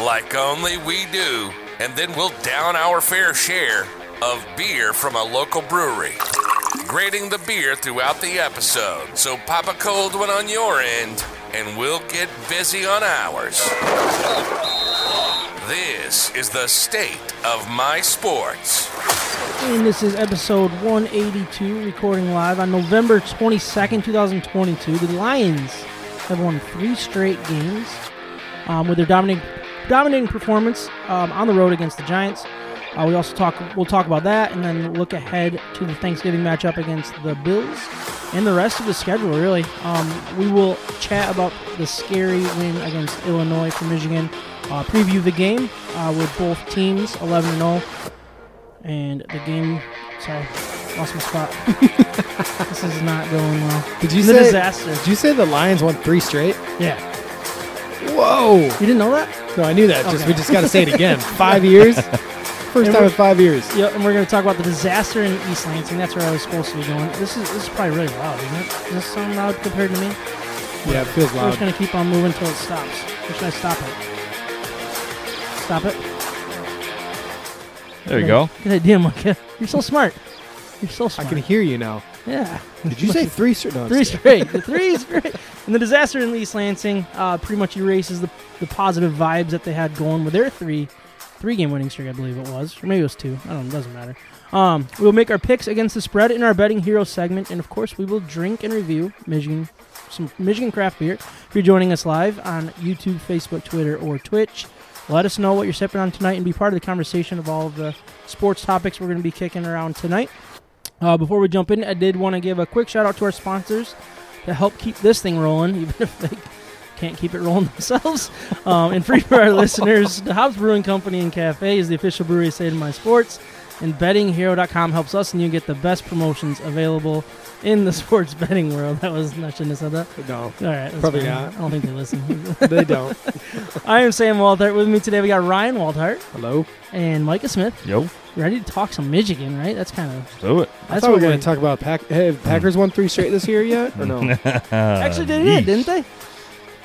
like only we do, and then we'll down our fair share of beer from a local brewery. Grading the beer throughout the episode, so pop a cold one on your end, and we'll get busy on ours. This is the State of My Sports. And this is episode 182, recording live on November 22nd, 2022. The Lions have won three straight games um, with their dominating, dominating performance um, on the road against the Giants. Uh, we also talk. We'll talk about that, and then look ahead to the Thanksgiving matchup against the Bills, and the rest of the schedule. Really, um, we will chat about the scary win against Illinois for Michigan. Uh, preview the game uh, with both teams, 11 and 0, and the game. Sorry, lost my spot. this is not going well. Did you the say? disaster? Did you say the Lions won three straight? Yeah, Whoa! you didn't know that? No, I knew that. Just Okay. we just got to say it again. Five years. First And time in five years. Yeah, and we're going to talk about the disaster in East Lansing. That's where I was supposed to be going. This is this is probably really loud, isn't it? Does this sound loud compared to me? Yeah, it feels We're loud. just going to keep on moving until it stops. Or should I stop it? Stop it. There you go. Good idea, Micah. You're so smart. You're so smart. I smart. can hear you now. Yeah. Did you say three straight? No, Three straight. The three straight. And the disaster in East Lansing uh, pretty much erases the, the positive vibes that they had going with their three three game winning streak, I believe it was. Or maybe it was two. I don't know. It doesn't matter. Um, we'll make our picks against the spread in our betting hero segment. And of course, we will drink and review Michigan some Michigan craft beer. If you're joining us live on YouTube, Facebook, Twitter, or Twitch, let us know what you're sipping on tonight and be part of the conversation of all of the sports topics we're going to be kicking around tonight. Uh, before we jump in, I did want to give a quick shout out to our sponsors to help keep this thing rolling, even if they can't keep it rolling themselves. Um, and free for our listeners, the Hobbs Brewing Company and Cafe is the official brewery of State of My Sports. And bettinghero.com helps us and you get the best promotions available in the sports betting world. That was, I shouldn't have said that. No, All right. that's Probably fine. not. I don't think they listen. they don't. I am Sam Waltart. With me today, we got Ryan Waltart Hello. and Micah Smith. Yo, Ready to talk some Michigan, right? That's kind of. do it. I That's thought we what were we're going to talk about Pack. Hey, have Packers won three straight this year yet, or no? Actually, they did, didn't they?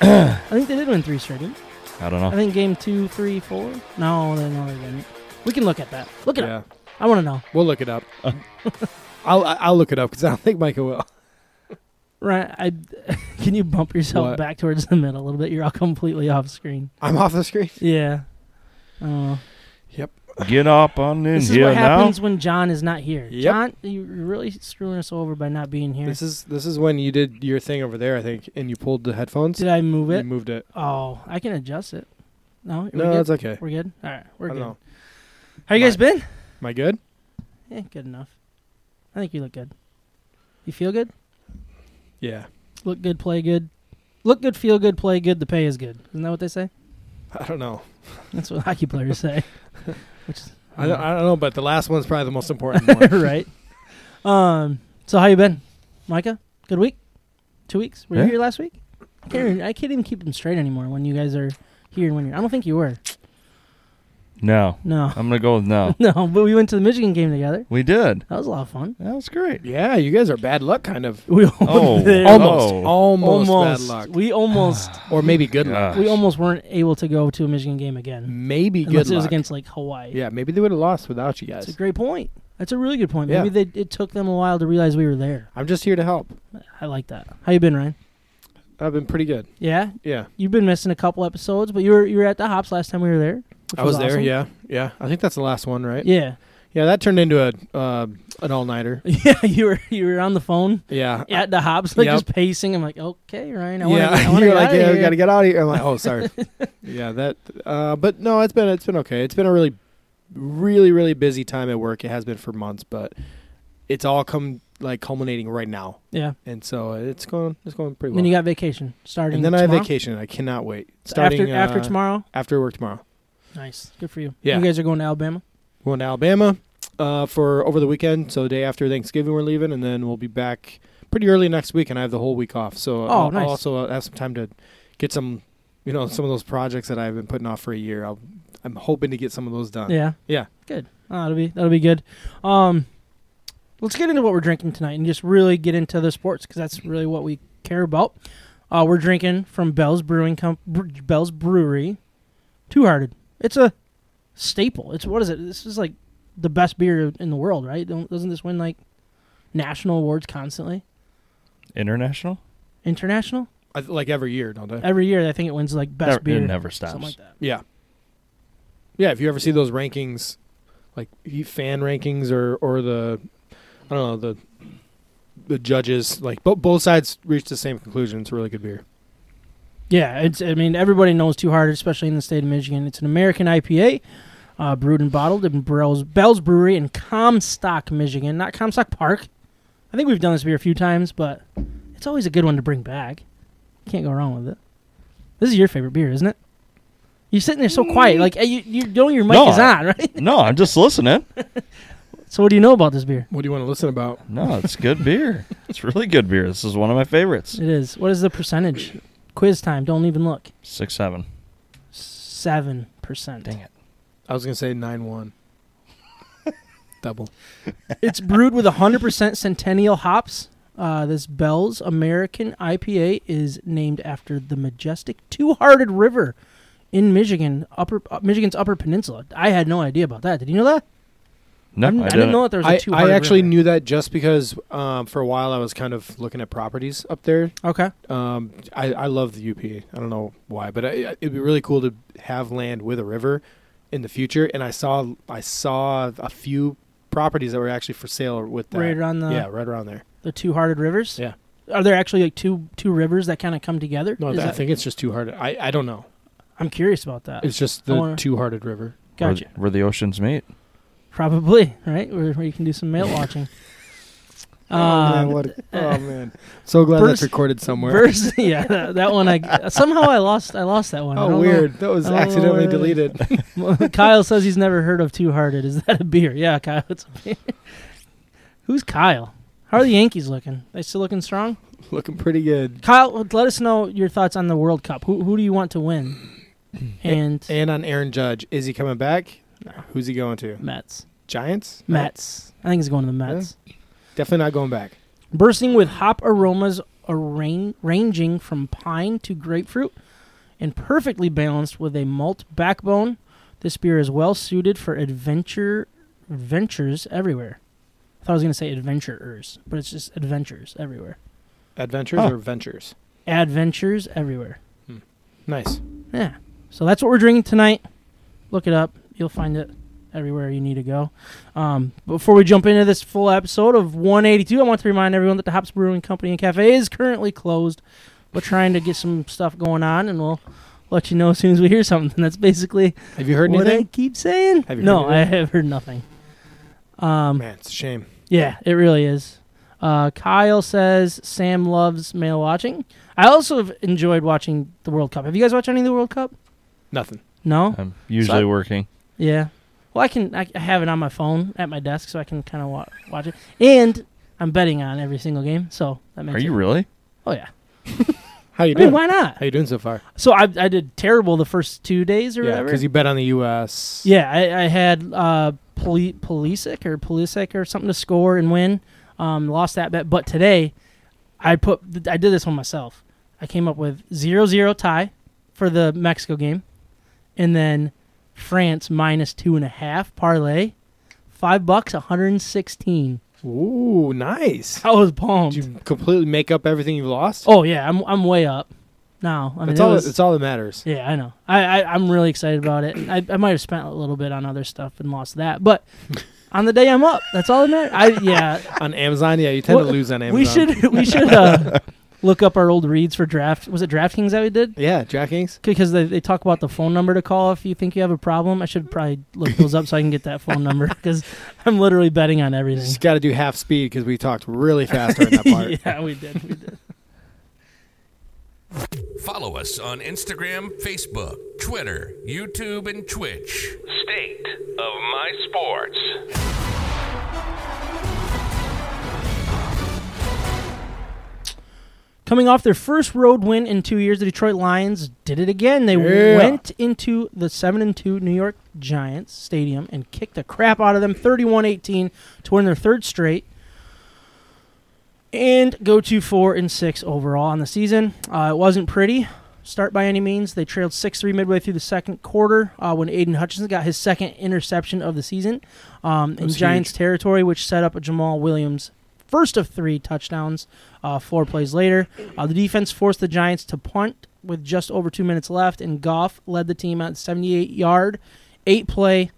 I think they did win three straight. Didn't they? I don't know. I think game two, three, four. No, they no, they didn't. We can look at that. Look it yeah, up. I want to know. we'll look it up. I'll I'll look it up because I don't think Micah will. Right? I can you bump yourself What? back towards the middle a little bit? You're all completely off screen. I'm off the screen. Yeah. I don't know. Get up on in This is here what now. happens when John is not here. Yep. John, you're really screwing us over by not being here. This is this is when you did your thing over there, I think, and you pulled the headphones. Did I move You it? moved it. Oh, I can adjust it. No, No, good? that's okay. We're good. All right, we're I good. know. How you guys been? Am I good? Yeah, good enough. I think you look good. You feel good? Yeah. Look good, play good. Look good, feel good, play good. The pay is good. Isn't that what they say? I don't know. That's what hockey players say. Which is I don't, I don't know, but the last one's probably the most important one. right. Um. So how you been, Micah? Good week. Two weeks. Were you Yeah. here last week? I can't. Even, I can't even keep them straight anymore. When you guys are here and when you're. I don't think you were. No, No. I'm gonna go with no. No. But we went to the Michigan game together. We did. That was a lot of fun. That was great. yeah, you guys are bad luck, kind of. We Oh, they- Almost, Oh. almost, almost. bad luck, We almost. or maybe good luck. We almost weren't able to go to a Michigan game again. Maybe Unless good it was luck. against like Hawaii. yeah, maybe they would have lost without you guys. That's a great point. That's a really good point. Yeah. Maybe they, it took them a while to realize we were there. I'm just here to help. I like that. How you been, Ryan? I've been pretty good. Yeah, Yeah, you've been missing a couple episodes, but you were you were at the hops last time we were there. I was there. awesome. Yeah, yeah. I think that's the last one, right? Yeah, Yeah, that turned into a uh, an all nighter. yeah. You were you were on the phone Yeah. at the hops, like Yep. just pacing. I'm like, okay, Ryan. I wanna, yeah, I wanna you're get like, yeah, we gotta get out of here. I'm like, oh, sorry. yeah, that. Uh, but no, it's been it's been okay. It's been a really, really, really busy time at work. It has been for months, but it's all come like culminating right now, Yeah. and so it's going it's going pretty And then you got vacation starting. and then I have vacation. I cannot wait. Starting Starting after after uh, tomorrow. After work tomorrow. Nice. Good for you. Yeah. You guys are going to Alabama? We're going to Alabama uh, for over the weekend. So the day after Thanksgiving, we're leaving, and then we'll be back pretty early next week. And I have the whole week off, so Oh, I'll, nice. I'll also uh, have some time to get some, you know, some of those projects that I've been putting off for a year. I'll, I'm hoping to get some of those done. Yeah. Yeah. Good. Oh, that'll be that'll be good. Um, let's get into what we're drinking tonight and just really get into the sports because that's really what we care about. Uh, we're drinking from Bell's Brewing Com- Bell's Brewery, Two Hearted. It's a staple. It's what is it? This is like the best beer in the world, right? Don't, doesn't this win like national awards constantly? International? International I, like every year, don't I? every year. I think it wins like best Never- beer. It never stops. something like that. Yeah. Yeah, if you ever see those rankings, like fan rankings or or the, I don't know the, the judges like bo- both sides reach the same conclusion. It's a really good beer. Yeah, it's. I mean, everybody knows Two Hearted, especially in the state of Michigan. It's an American IPA, uh, brewed and bottled in Bell's, Bell's Brewery in Comstock, Michigan, not Comstock Park. I think we've done this beer a few times, but it's always a good one to bring back. Can't go wrong with it. This is your favorite beer, isn't it? You're sitting there so quiet, like uh, you, you know your mic No, is I- on, right? No, I'm just listening. So, what do you know about this beer? What do you want to listen about? No, it's good beer. It's really good beer. This is one of my favorites. It is. What is the percentage? Quiz time. Don't even look. Six seven. Seven percent. Dang it. I was gonna say nine one. Double. it's brewed with 100% Centennial hops. Uh, this Bell's American IPA is named after the majestic Two-Hearted River in Michigan, upper uh, Michigan's Upper Peninsula. I had no idea about that. Did you know that? No, I'm- I, I didn't. didn't know that there was a I, Two-Hearted I actually River. knew that just because um, for a while I was kind of looking at properties up there. Okay. Um, I, I love the UP. I don't know why, but I, it'd be really cool to have land with a river in the future. And I saw I saw a few properties that were actually for sale with that. Right around the yeah, right around there. the Two-Hearted Rivers. Yeah. Are there actually like two two rivers that kind of come together? No, Is I think it's just two hearted. I, I don't know. I'm curious about that. It's just the wanna- two hearted river. Where, Gotcha. where the oceans meet. Probably right where, where you can do some mail watching. oh man, Um, what? A, oh man, so glad that's recorded somewhere. Verse, yeah, that, that one. I somehow I lost. I lost that one. Oh, don't know. weird. That was know accidentally where it is. deleted. Kyle says he's never heard of Two Hearted. Is that a beer? Yeah, Kyle, it's a beer. Who's Kyle? How are the Yankees looking? They still looking strong? Looking pretty good. Kyle, let us know your thoughts on the World Cup. Who who do you want to win? And And on Aaron Judge, is he coming back? Who's he going to? Mets. Giants? Mets. I think he's going to the Mets. Definitely not going back. Bursting with hop aromas arraign- ranging from pine to grapefruit and perfectly balanced with a malt backbone. This beer is well suited for adventure adventures everywhere. I thought I was going to say adventurers, but it's just adventures everywhere. Adventures Huh. or ventures? Adventures everywhere. Hmm. Nice. Yeah. So that's what we're drinking tonight. Look it up. You'll find it everywhere you need to go. Um, before we jump into this full episode of 182, I want to remind everyone that the Hops Brewing Company and Cafe is currently closed. We're trying to get some stuff going on, and we'll let you know as soon as we hear something. That's basically Have you heard what I anything? keep saying. Have you no, heard I have heard nothing. Um, Man, it's a shame. yeah, it really is. Uh, Kyle says Sam loves male watching. I also have enjoyed watching the World Cup. Have you guys watched any of the World Cup? Nothing. No. I'm usually So- working. Yeah. Well, I can I I have it on my phone at my desk, so I can kind of wa- watch it. And I'm betting on every single game, so that makes. Are you it- really? Oh yeah. How you I mean, doing? why not? How you doing so far? So I I did terrible the first two days or Yeah, whatever. because you bet on the U.S. yeah, I, I had uh Poli- Pulisic or Pulisic or something to score and win. Um, lost that bet, but today I put I did this one myself. I came up with zero zero tie for the Mexico game, and then France minus two and a half parlay, five bucks, one hundred and sixteen. Ooh, nice. I was pumped. Did you completely make up everything you've lost? oh yeah, I'm I'm way up now. I mean, that's it all. was- that's all that matters. yeah, I know. I, I I'm really excited about it. I I might have spent a little bit on other stuff and lost that, but on the day I'm up, that's all that matters. I yeah, On Amazon, yeah, you tend Well, to lose on Amazon. we should we should uh, look up our old reads for draft. Was it DraftKings that we did? Yeah, DraftKings. Because they, they talk about the phone number to call if you think you have a problem. I should probably look those up so I can get that phone number because I'm literally betting on You everything. just got to do half speed because we talked really fast during that part. yeah, we did. We did. Follow us on Instagram, Facebook, Twitter, YouTube, and Twitch. State of My Sports. Coming off their first road win in two years, the Detroit Lions did it again. They Yeah. went into the seven and two New York Giants stadium and kicked the crap out of them, 31-18 to win their third straight, and go to four and six overall on the season. Uh, it wasn't pretty start by any means. They trailed six three midway through the second quarter uh, when Aidan Hutchinson got his second interception of the season um, in was Giants huge. territory, which set up a Jamaal Williams first of three touchdowns uh, four plays later. Uh, the defense forced the Giants to punt with just over two minutes left, and Goff led the team at 78 yard, eight play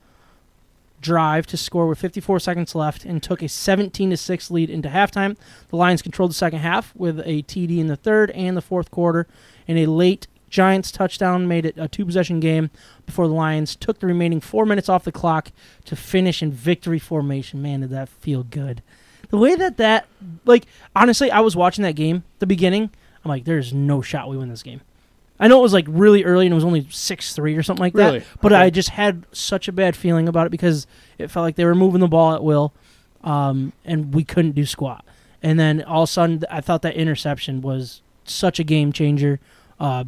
drive to score with 54 seconds left and took a 17 to 6 lead into halftime. The Lions controlled the second half with a TD in the third and the fourth quarter, and a late Giants touchdown made it a two possession game before the Lions took the remaining four minutes off the clock to finish in victory formation. Man, did that feel good. The way that that, like, honestly, I was watching that game, the beginning, I'm like, there's no shot we win this game. I know it was like really early and it was only 6 3 or something like Really? that, but Okay. I just had such a bad feeling about it because it felt like they were moving the ball at will um, and we couldn't do squat. And then all of a sudden, I thought that interception was such a game changer. Uh,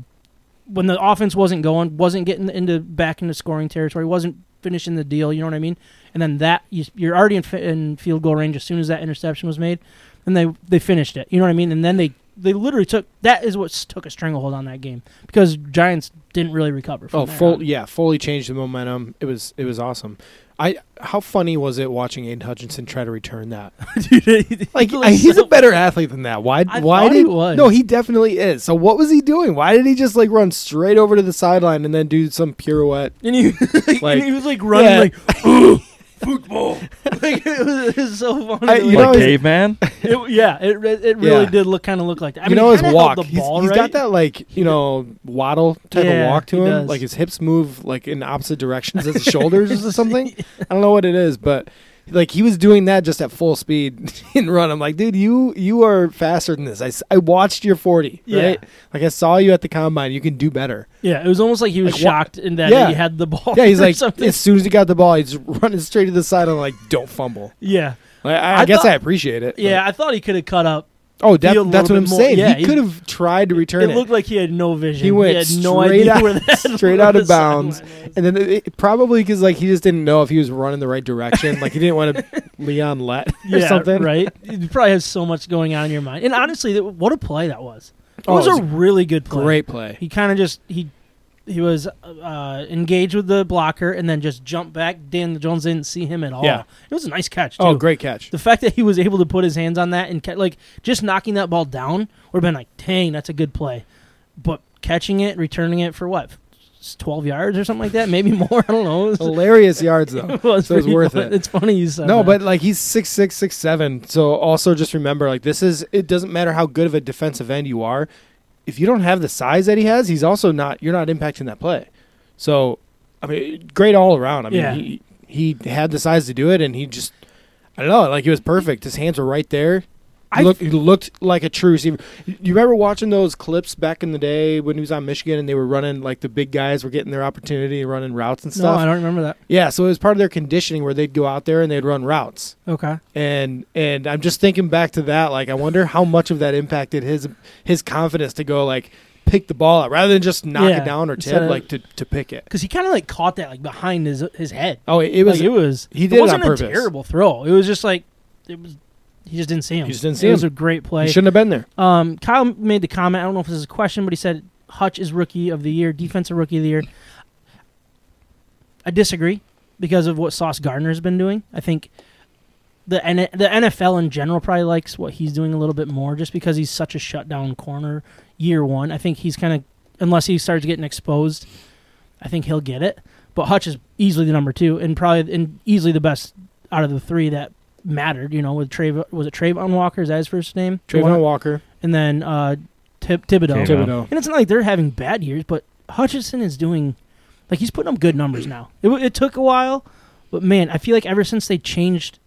when the offense wasn't going, wasn't getting into back into scoring territory, wasn't finishing the deal. You know what I mean? And then that you, you're already in, in field goal range as soon as that interception was made, and they they finished it. You know what I mean? And then they they literally took that is what took a stranglehold on that game because Giants didn't really recover. From Oh, full yeah, fully changed the momentum. It was it was awesome. I how funny was it watching Aidan Hutchinson try to return that? Dude, Like I- he's so- a better athlete than that. Why? I why did he was. no? He definitely is. So what was he doing? Why did he just like run straight over to the sideline and then do some pirouette? and he, Like- and he was like running Yeah. like "Ugh, football. like it was, it was so funny. I- you way- like know, caveman. it, yeah, it, it it really Yeah. did look kind of look like that. I you mean, know he his walk. The He's, ball he's right. got that like you know waddle type Yeah, of walk to him. does. Like his hips move like in opposite directions as his shoulders or something. I don't know what it is, but like he was doing that just at full speed in run. I'm like, dude, you you are faster than this. I, I watched your 40. Yeah. Right? Like I saw you at the combine. You can do better. Yeah, it was almost like he was Like, shocked in that Yeah. he had the ball. Yeah, he's like something. as soon as he got the ball, he's running straight to the side. I'm like, don't fumble. yeah, Like, I, I, I guess thought- I appreciate it. but- yeah. I thought he could have cut up. Oh, that, that's what I'm more. saying. Yeah, he he- could have tried to return It it. looked like he had no vision. He went had no straight idea out- straight out of bounds. And then it, it- probably because like he just didn't know if he was running the right direction. like he didn't want to Leon let or yeah, something. right. You probably has so much going on in your mind. And honestly, what a play that was. It Oh, was it a was really good play. Great play. He kind of just he he was uh, engaged with the blocker and then just jumped back. Dan Jones didn't see him at all. Yeah. It was a nice catch. Too. Oh, great catch. The fact that he was able to put his hands on that and ca- like just knocking that ball down would have been like, dang, that's a good play. But catching it, returning it for what, s- twelve yards or something like that, maybe more. I don't know. Hilarious yards though. it was so it's worth fun. it. It's funny you said No, that. but like he's six six six seven. So also just remember, like this is it doesn't matter how good of a defensive end you are. If you don't have the size that he has, he's also not. You're not impacting that play. So, I mean, great all around. I mean, Yeah. he he had the size to do it, and he just I don't know, like he was perfect. His hands were right there. He I- looked, he looked like a true receiver. You you remember watching those clips back in the day when he was on Michigan and they were running like the big guys were getting their opportunity and running routes and stuff. no? I don't remember that. Yeah, so it was part of their conditioning where they'd go out there and they'd run routes. Okay. And and I'm just thinking back to that, like I wonder how much of that impacted his his confidence to go like pick the ball out rather than just knock Yeah, it down or tip, like to, to pick it. Because he kind of like caught that like behind his his head. Oh, it, it was like, it was. he did it wasn't on a purpose. terrible throw. It was just like it was. He just didn't see him. He just didn't see it see was him. a great play. he shouldn't have been there. Um, Kyle made the comment. I don't know if this is a question, but he said Hutch is rookie of the year, defensive rookie of the year. I disagree because of what Sauce Gardner has been doing. I think the N- the NFL in general probably likes what he's doing a little bit more, just because he's such a shutdown corner year one. I think he's kind of unless he starts getting exposed, I think he'll get it. But Hutch is easily the number two, and probably and easily the best out of the three that mattered. You know, with Trav was it Travon Walker? Is that his first name? The one- Travon Walker, and then uh, Tib- Thibodeaux. Thibodeaux. Thibodeaux. And it's not like they're having bad years, but Hutchinson is doing like he's putting up good numbers now. It, it took a while, but man, I feel like ever since they changed,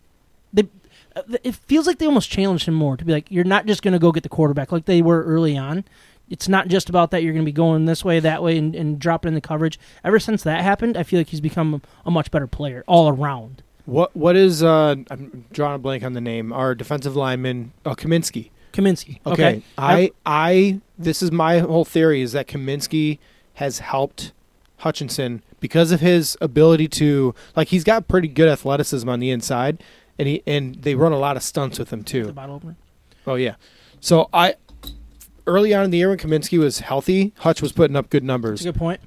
they uh, it feels like they almost challenged him more to be like, you're not just going to go get the quarterback like they were early on. it's not just about that you're going to be going this way, that way, and, and dropping in the coverage. Ever since that happened, I feel like he's become a much better player all around. What what is uh I'm drawing a blank on the name. Our defensive lineman, uh, Cominsky. Cominsky. Okay. Okay. I I this is my whole theory is that Cominsky has helped Hutchinson because of his ability to like he's got pretty good athleticism on the inside and he and they run a lot of stunts with him The too. bottle opener. Oh yeah. So I early on in the year when Cominsky was healthy, Hutch was putting up good numbers. That's a good point.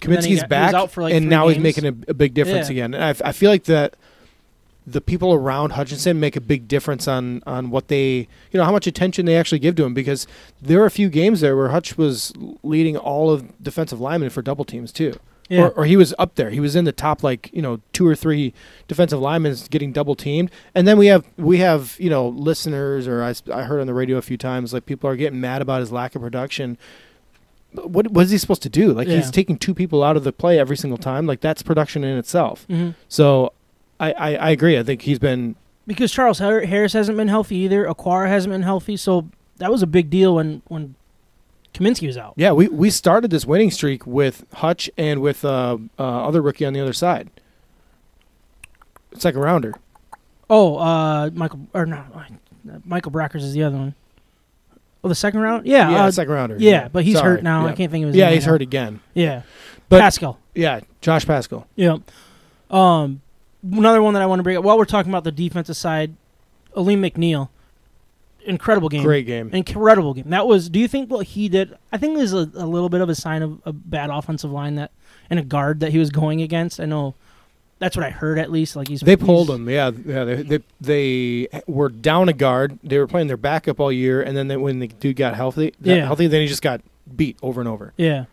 Cominsky's got- back, like, and now he's making a, a big difference Yeah. again. And I, I feel like that the people around Hutchinson make a big difference on on what they, you know, how much attention they actually give to him. Because there were a few games there where Hutch was leading all of defensive linemen for double teams too, Yeah. or, or he was up there. He was in the top like you know two or three defensive linemen getting double teamed. And then we have we have you know listeners, or I, I heard on the radio a few times like people are getting mad about his lack of production what what is he supposed to do? Like Yeah. he's taking two people out of the play every single time. Like that's production in itself. hmm So I, I, I agree. I think he's been Because Charles Harris hasn't been healthy either. Okwara hasn't been healthy. So that was a big deal when when Cominsky was out. yeah. We we started this winning streak with Hutch and with uh, uh other rookie on the other side. Second rounder. Oh, uh, Michael or no, uh, Michael Brockers is the other one. Oh, the second round. Yeah. yeah, uh, second rounder. yeah, but he's Sorry. hurt now. I can't think of his Yeah, name he's right hurt again. Yeah. But- Paschal. Yeah, Josh Paschal. Yeah. Um, another one that I want to bring up while we're talking about the defensive side, Alim McNeill. Incredible game. Great game. Incredible game. That was. Do you think what he did? I think there's a, a little bit of a sign of a bad offensive line that and a guard that he was going against. I know that's what I heard at least. Like he's They pulled he's- him. Yeah, yeah. They, they they were down a guard. They were playing their backup all year, and then they, when the dude got healthy, Yeah. healthy, then he just got beat over and over. Yeah,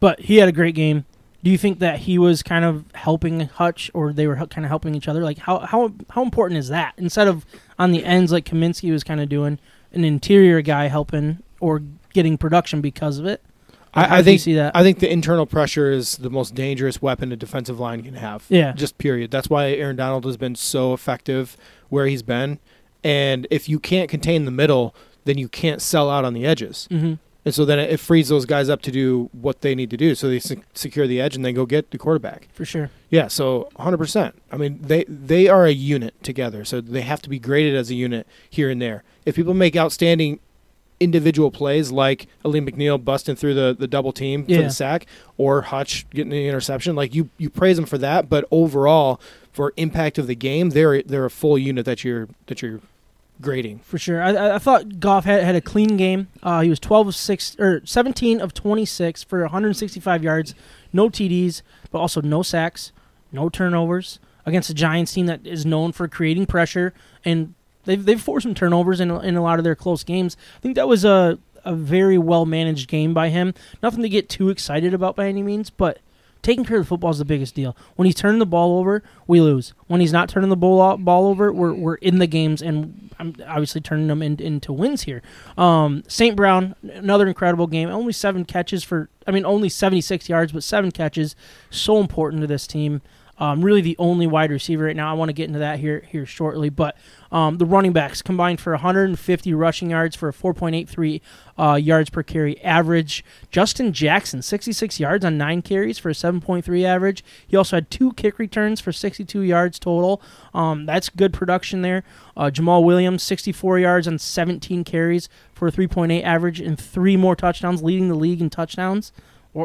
but he had a great game. Do you think that he was kind of helping Hutch, or they were kind of helping each other? Like how how how important is that? Instead of on the ends like Cominsky was kind of doing, an interior guy helping or getting production because of it. How I, I think see that. I think the internal pressure is the most dangerous weapon a defensive line can have. Yeah. Just period. That's why Aaron Donald has been so effective where he's been. And if you can't contain the middle, then you can't sell out on the edges. hmm And so then it frees those guys up to do what they need to do. So they se- secure the edge and then go get the quarterback. For sure. Yeah, so 100%. I mean, they they are a unit together. So they have to be graded as a unit here and there. If people make outstanding individual plays like Ali McNeill busting through the, the double team for the sack or Hutch getting the interception, like you you praise them for that, but overall for impact of the game, they're they're a full unit that you're that you're grading. For sure. I- I, thought Goff had, had a clean game. Uh, he was 12 of 6 or 17 of 26 for 165 yards, no TDs, but also no sacks, no turnovers against a Giants team that is known for creating pressure and they've they've forced some turnovers in in a lot of their close games. I think that was a a very well managed game by him. Nothing to get too excited about by any means, but taking care of the football is the biggest deal. When he's turning the ball over, we lose. When he's not turning the ball ball over, we're we're in the games, and I'm obviously turning them in, into wins here. Um, St. Brown, another incredible game. Only seven catches for, I mean, only 76 yards, but seven catches. So important to this team. Um, really, the only wide receiver right now. I want to get into that here here shortly, but um, the running backs combined for 150 rushing yards for a 4.83 uh, yards per carry average. Justin Jackson, 66 yards on nine carries for a 7.3 average. He also had two kick returns for 62 yards total. Um, that's good production there. Uh, Jamaal Williams, 64 yards on 17 carries for a 3.8 average and three more touchdowns, leading the league in touchdowns.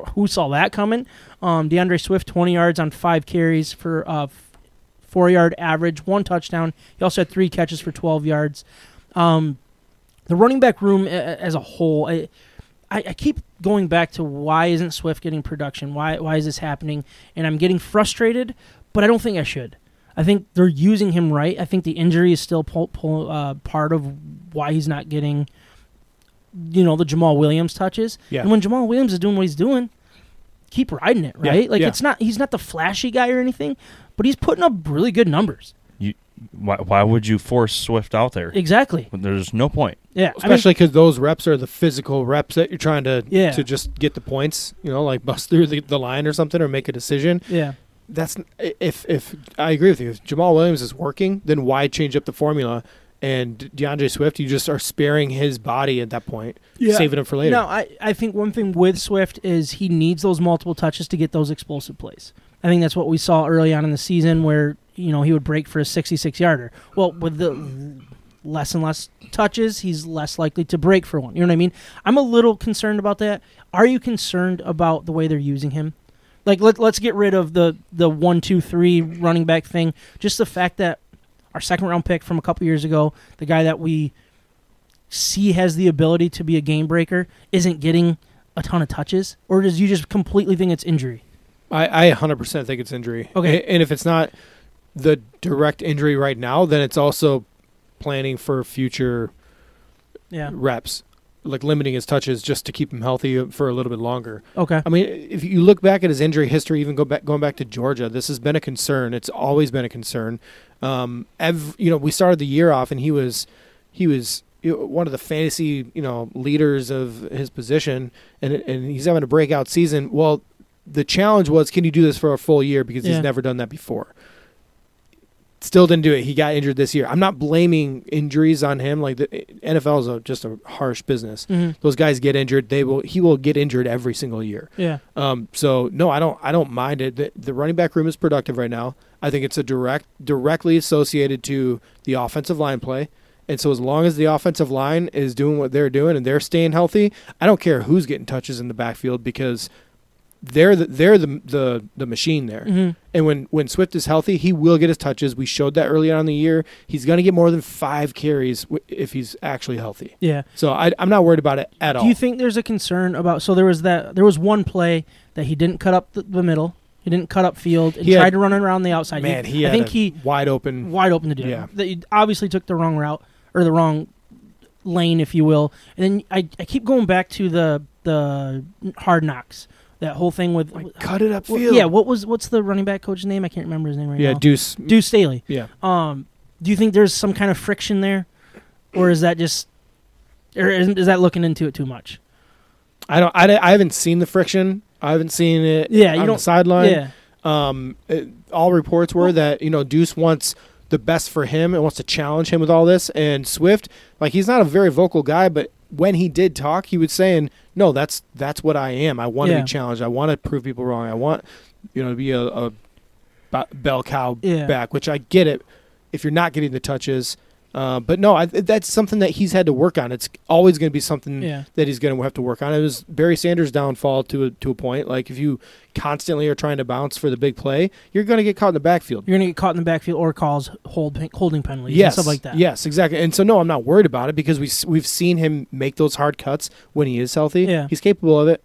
Who saw that coming? Um, D'Andre Swift, 20 yards on five carries for uh, four yard average, one touchdown. He also had three catches for 12 yards. Um, the running back room as a whole, I, I, I keep going back to why isn't Swift getting production? Why why is this happening? And I'm getting frustrated, but I don't think I should. I think they're using him right. I think the injury is still pull, pull, uh, part of why he's not getting, you know, the Jamaal Williams touches. Yeah. And when Jamaal Williams is doing what he's doing, keep riding it, right? like yeah. it's not he's not the flashy guy or anything, but he's putting up really good numbers. You Why, why would you force Swift out there? Exactly. There's no point. Yeah. I mean, Especially because those reps are the physical reps that you're trying to Yeah. to just get the points, you know, like bust through the, the line or something or make a decision. yeah. that's if if I agree with you. If Jamaal Williams is working, then why change up the formula And D'Andre Swift, you just are sparing his body at that point, Yeah. saving him for later. No, I, I think one thing with Swift is he needs those multiple touches to get those explosive plays. I think that's what we saw early on in the season where, you know, he would break for a 66 yarder. Well, with the less and less touches, he's less likely to break for one. You know what I mean? I'm a little concerned about that. Are you concerned about the way they're using him? Like let, let's get rid of the the one two three running back thing. Just the fact that our second round pick from a couple years ago, the guy that we see has the ability to be a game breaker, isn't getting a ton of touches, or does you just completely think it's injury? I, I 100% think it's injury. Okay. And if it's not the direct injury right now, then it's also planning for future Yeah. reps, like limiting his touches just to keep him healthy for a little bit longer. Okay. I mean, if you look back at his injury history, even go back going back to Georgia, this has been a concern. It's always been a concern. Um, ev- you know, we started the year off, and he was he was one of the fantasy you know leaders of his position, and and he's having a breakout season. Well, the challenge was, can you do this for a full year because Yeah. he's never done that before. Still didn't do it. He got injured this year. I'm not blaming injuries on him. Like the NFL is a, just a harsh business. hmm Those guys get injured. They will. He will get injured every single year. Yeah. Um, so no, I don't. I don't mind it. The, the running back room is productive right now. I think it's a direct, directly associated to the offensive line play. And so as long as the offensive line is doing what they're doing and they're staying healthy, I don't care who's getting touches in the backfield because they're the, they're the the the machine there. hmm And when when Swift is healthy, he will get his touches. We showed that early on in the year. He's going to get more than five carries w- if he's actually healthy. Yeah. So I, I'm not worried about it at all. Do you think there's a concern about? So there was that. There was one play that he didn't cut up the, the middle. He didn't cut up field and He had- tried to run around the outside. Man, he I had think he wide open. wide open to do. Yeah. That he obviously took the wrong route or the wrong lane, if you will. And then I, I keep going back to the the hard knocks. That whole thing with Like, cut it up field. yeah. What was what's the running back coach's name? I can't remember his name right now. yeah, now. Deuce. Deuce Staley. Yeah. Um, do you think there's some kind of friction there, or is that just, or is, is that looking into it too much? I don't. I, I haven't seen the friction. I haven't seen it. Yeah, you on don't- the sideline. Yeah. Um, it- all reports were that you know Deuce wants the best for him and wants to challenge him with all this. And Swift, like he's not a very vocal guy, but when he did talk, he was saying, "No, that's that's what I am. I want to Yeah. be challenged. I want to prove people wrong. I want you know to be a, a ba- bell cow Yeah. back." Which I get it if you're not getting the touches. Uh, but no, I, that's something that he's had to work on. It's always going to be something Yeah. that he's going to have to work on. It was Barry Sanders' downfall to a, to a point. Like if you constantly are trying to bounce for the big play, you're going to get caught in the backfield. You're gonna get caught in the backfield or calls hold holding penalties Yes, and stuff like that. Yes, exactly. And so no, I'm not worried about it because we we've seen him make those hard cuts when he is healthy. Yeah. he's capable of it.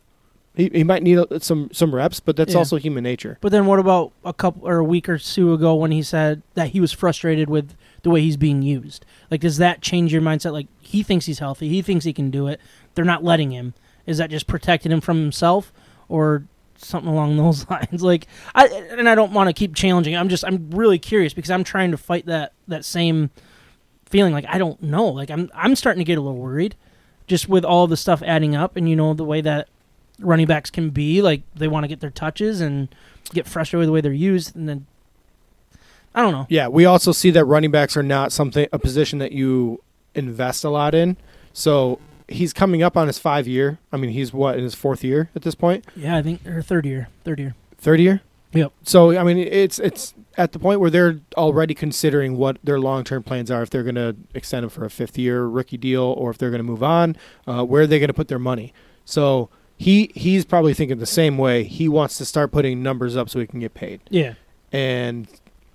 He, he might need some some reps, but that's Yeah. also human nature. But then what about a couple or a week or two ago when he said that he was frustrated with the way he's being used? Like, does that change your mindset? Like, he thinks he's healthy, he thinks he can do it. They're not letting him. Is that just protecting him from himself, or something along those lines? Like, I and I don't want to keep challenging. I'm just I'm really curious because I'm trying to fight that that same feeling. Like, I don't know. Like, I'm I'm starting to get a little worried, just with all the stuff adding up, and you know the way that running backs can be. Like, they want to get their touches and get frustrated with the way they're used, and then I don't know. Yeah, we also see that running backs are not something a position that you invest a lot in. So he's coming up on his five year. I mean, he's what in his fourth year at this point. Yeah, I think or third year, third year. Third year. Yep. So I mean, it's it's at the point where they're already considering what their long term plans are. If they're going to extend him for a fifth year rookie deal, or if they're going to move on, uh, where are they going to put their money? So he he's probably thinking the same way. He wants to start putting numbers up so he can get paid. Yeah, And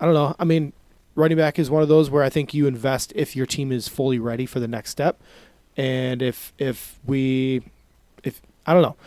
I don't know. I mean, running back is one of those where I think you invest if your team is fully ready for the next step. And if if we if I don't know.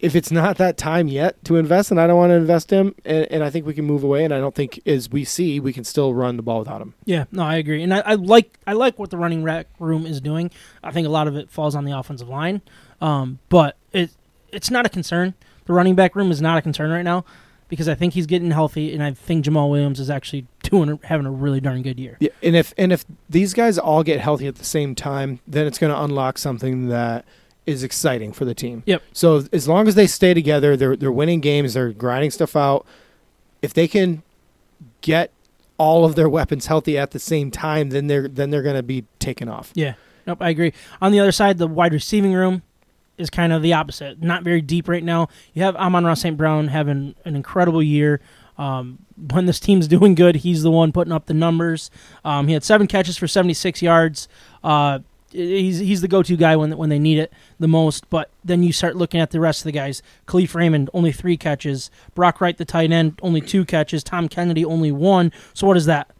If it's not that time yet to invest, and I don't want to invest him, and, and I think we can move away, and I don't think, as we see, we can still run the ball without him. yeah. No, I agree, and I, I like I like what the running back room is doing. I think a lot of it falls on the offensive line, um, but it it's not a concern. The running back room is not a concern right now because I think he's getting healthy, and I think Jamaal Williams is actually doing having a really darn good year. Yeah, and if and if these guys all get healthy at the same time, then it's going to unlock something that is exciting for the team. Yep. So as long as they stay together, they're they're winning games, they're grinding stuff out. If they can get all of their weapons healthy at the same time, then they're then they're going to be taken off. Yeah. Nope, I agree. On the other side, the wide receiving room is kind of the opposite. Not very deep right now. You have Amon-Ra St. Brown having an incredible year. Um, when this team's doing good, he's the one putting up the numbers. Um, he had seven catches for 76 yards. Uh, he's he's the go-to guy when when they need it the most. But then you start looking at the rest of the guys. Kalif Raymond only three catches. Brock Wright, the tight end, only two catches. Tom Kennedy only one. So what is that?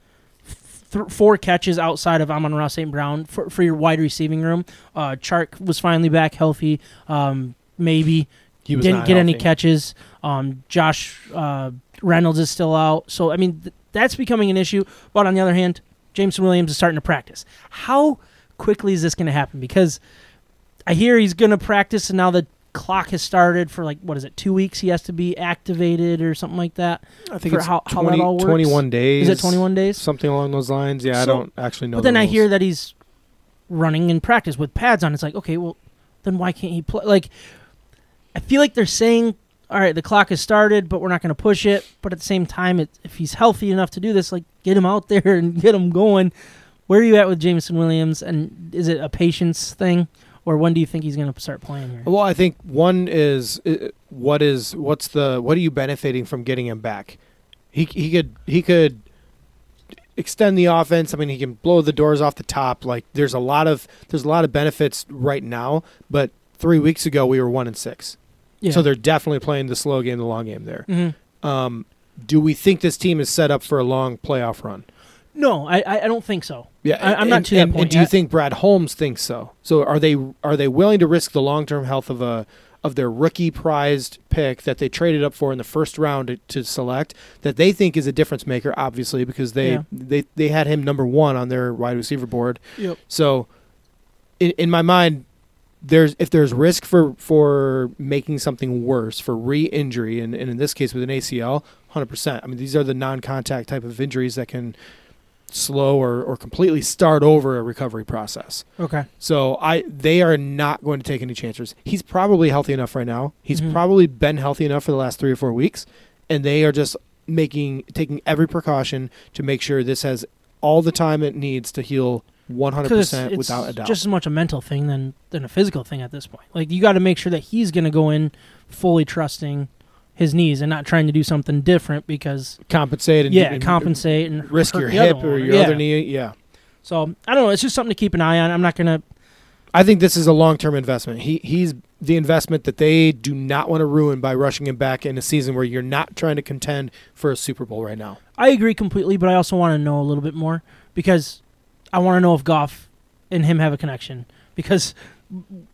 Th- four catches outside of Amon-Ra St. Brown for, for your wide receiving room. Uh, Chark was finally back healthy. Um, maybe He was didn't get any catches. Um, Josh uh, Reynolds is still out. So I mean th- that's becoming an issue. But on the other hand, Jameson Williams is starting to practice. How quickly is this going to happen? Because I hear he's going to practice, and now the clock has started for like what is it? Two weeks. He has to be activated or something like that. I think for it's how- how that 20 all works? 21 days. Is it 21 days? Something along those lines. Yeah, I don't actually know. But the then I hear that he's running in practice with pads on. It's like, okay, well, then why can't he play? Like, I feel like they're saying, all right, the clock has started, but we're not going to push it. But at the same time, it, if he's healthy enough to do this, like, get him out there and get him going. Where are you at with Jameson Williams? And is it a patience thing? Or when do you think he's going to start playing here? Well, I think one is uh, what is what's the what are you benefiting from getting him back? He he could he could extend the offense. I mean, he can blow the doors off the top. Like there's a lot of there's a lot of benefits right now. But three weeks ago we were one and six, Yeah. so they're definitely playing the slow game, the long game there. Mhm. Um, do we think this team is set up for a long playoff run? No, I, I don't think so. Yeah, I- I'm and- not to that and, point And do you think Brad Holmes thinks so? So are they are they willing to risk the long term health of a of their rookie prized pick that they traded up for in the first round to, to select that they think is a difference maker? Obviously, because they Yeah. they they had him number one on their wide receiver board. Yep. So in in my mind. There's if there's risk for for making something worse for re-injury and, and in this case with an ACL, hundred percent. I mean these are the non-contact type of injuries that can slow or, or completely start over a recovery process. Okay. So I they are not going to take any chances. He's probably healthy enough right now. He's Mhm. probably been healthy enough for the last three or four weeks, and they are just making taking every precaution to make sure this has all the time it needs to heal 100% without a doubt. just as much a mental thing than than a physical thing at this point. Like you got to make sure that he's going to go in fully trusting his knees and not trying to do something different because compensate and yeah, and compensate and risk your hip or your Yeah. other knee. Yeah. So I don't know. It's just something to keep an eye on. I'm not to. I think this is a long term investment. He he's the investment that they do not want to ruin by rushing him back in a season where you're not trying to contend for a Super Bowl right now. I agree completely, but I also want to know a little bit more because I want to know if Goff and him have a connection. Because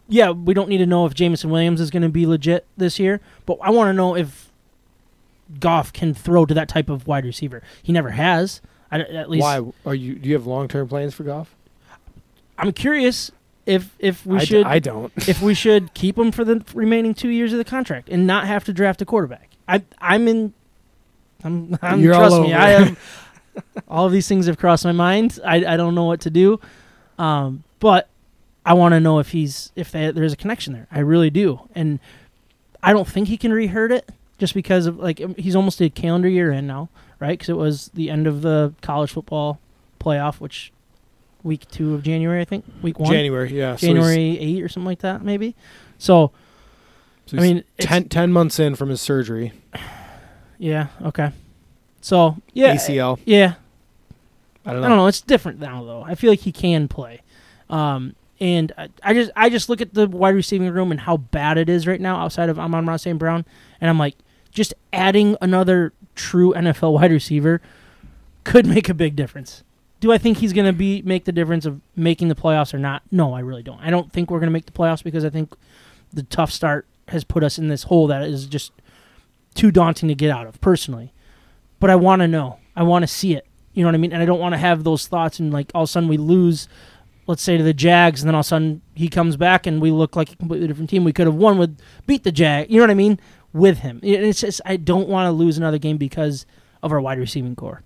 yeah, we don't need to know if Jameson Williams is going to be legit this year, but I want to know if Goff can throw to that type of wide receiver. He never has. I, at least Why are you? Do you have long term plans for Goff? I'm curious if if we I, d- should I don't. if we should keep him for the remaining two years of the contract and not have to draft a quarterback. I I'm in. I'm, I'm You're all trust me. I have all of these things have crossed my mind. I I don't know what to do, um, but I want to know if he's if they, there's a connection there. I really do, and I don't think he can rehurt it just because of like um, he's almost a calendar year in now, right? Because it was the end of the college football playoff, which week two of January, I think, week one. January, yeah. so January 8 or something like that, maybe. So, so I mean, it's- 10, 10 months in from his surgery, yeah, okay. So, yeah. ACL. Yeah. I I don't know. don't know. It's different now, though. I feel like he can play. Um, and I, just I just look at the wide receiving room and how bad it is right now outside of Amon-Ra St. Brown, and I'm like, just adding another true NFL wide receiver could make a big difference. Do I think he's going to be make the difference of making the playoffs or not? No, I really don't. I don't think we're going to make the playoffs because I think the tough start has put us in this hole that is just too daunting to get out of personally. But I want to know. I want to see it. You know what I mean? And I don't want to have those thoughts and like all of a sudden we lose, let's say to the Jags, and then all of a sudden he comes back and we look like a completely different team. We could have won with beat the Jag. You know what I mean? With him, It- it's just I don't want to lose another game because of our wide receiving core.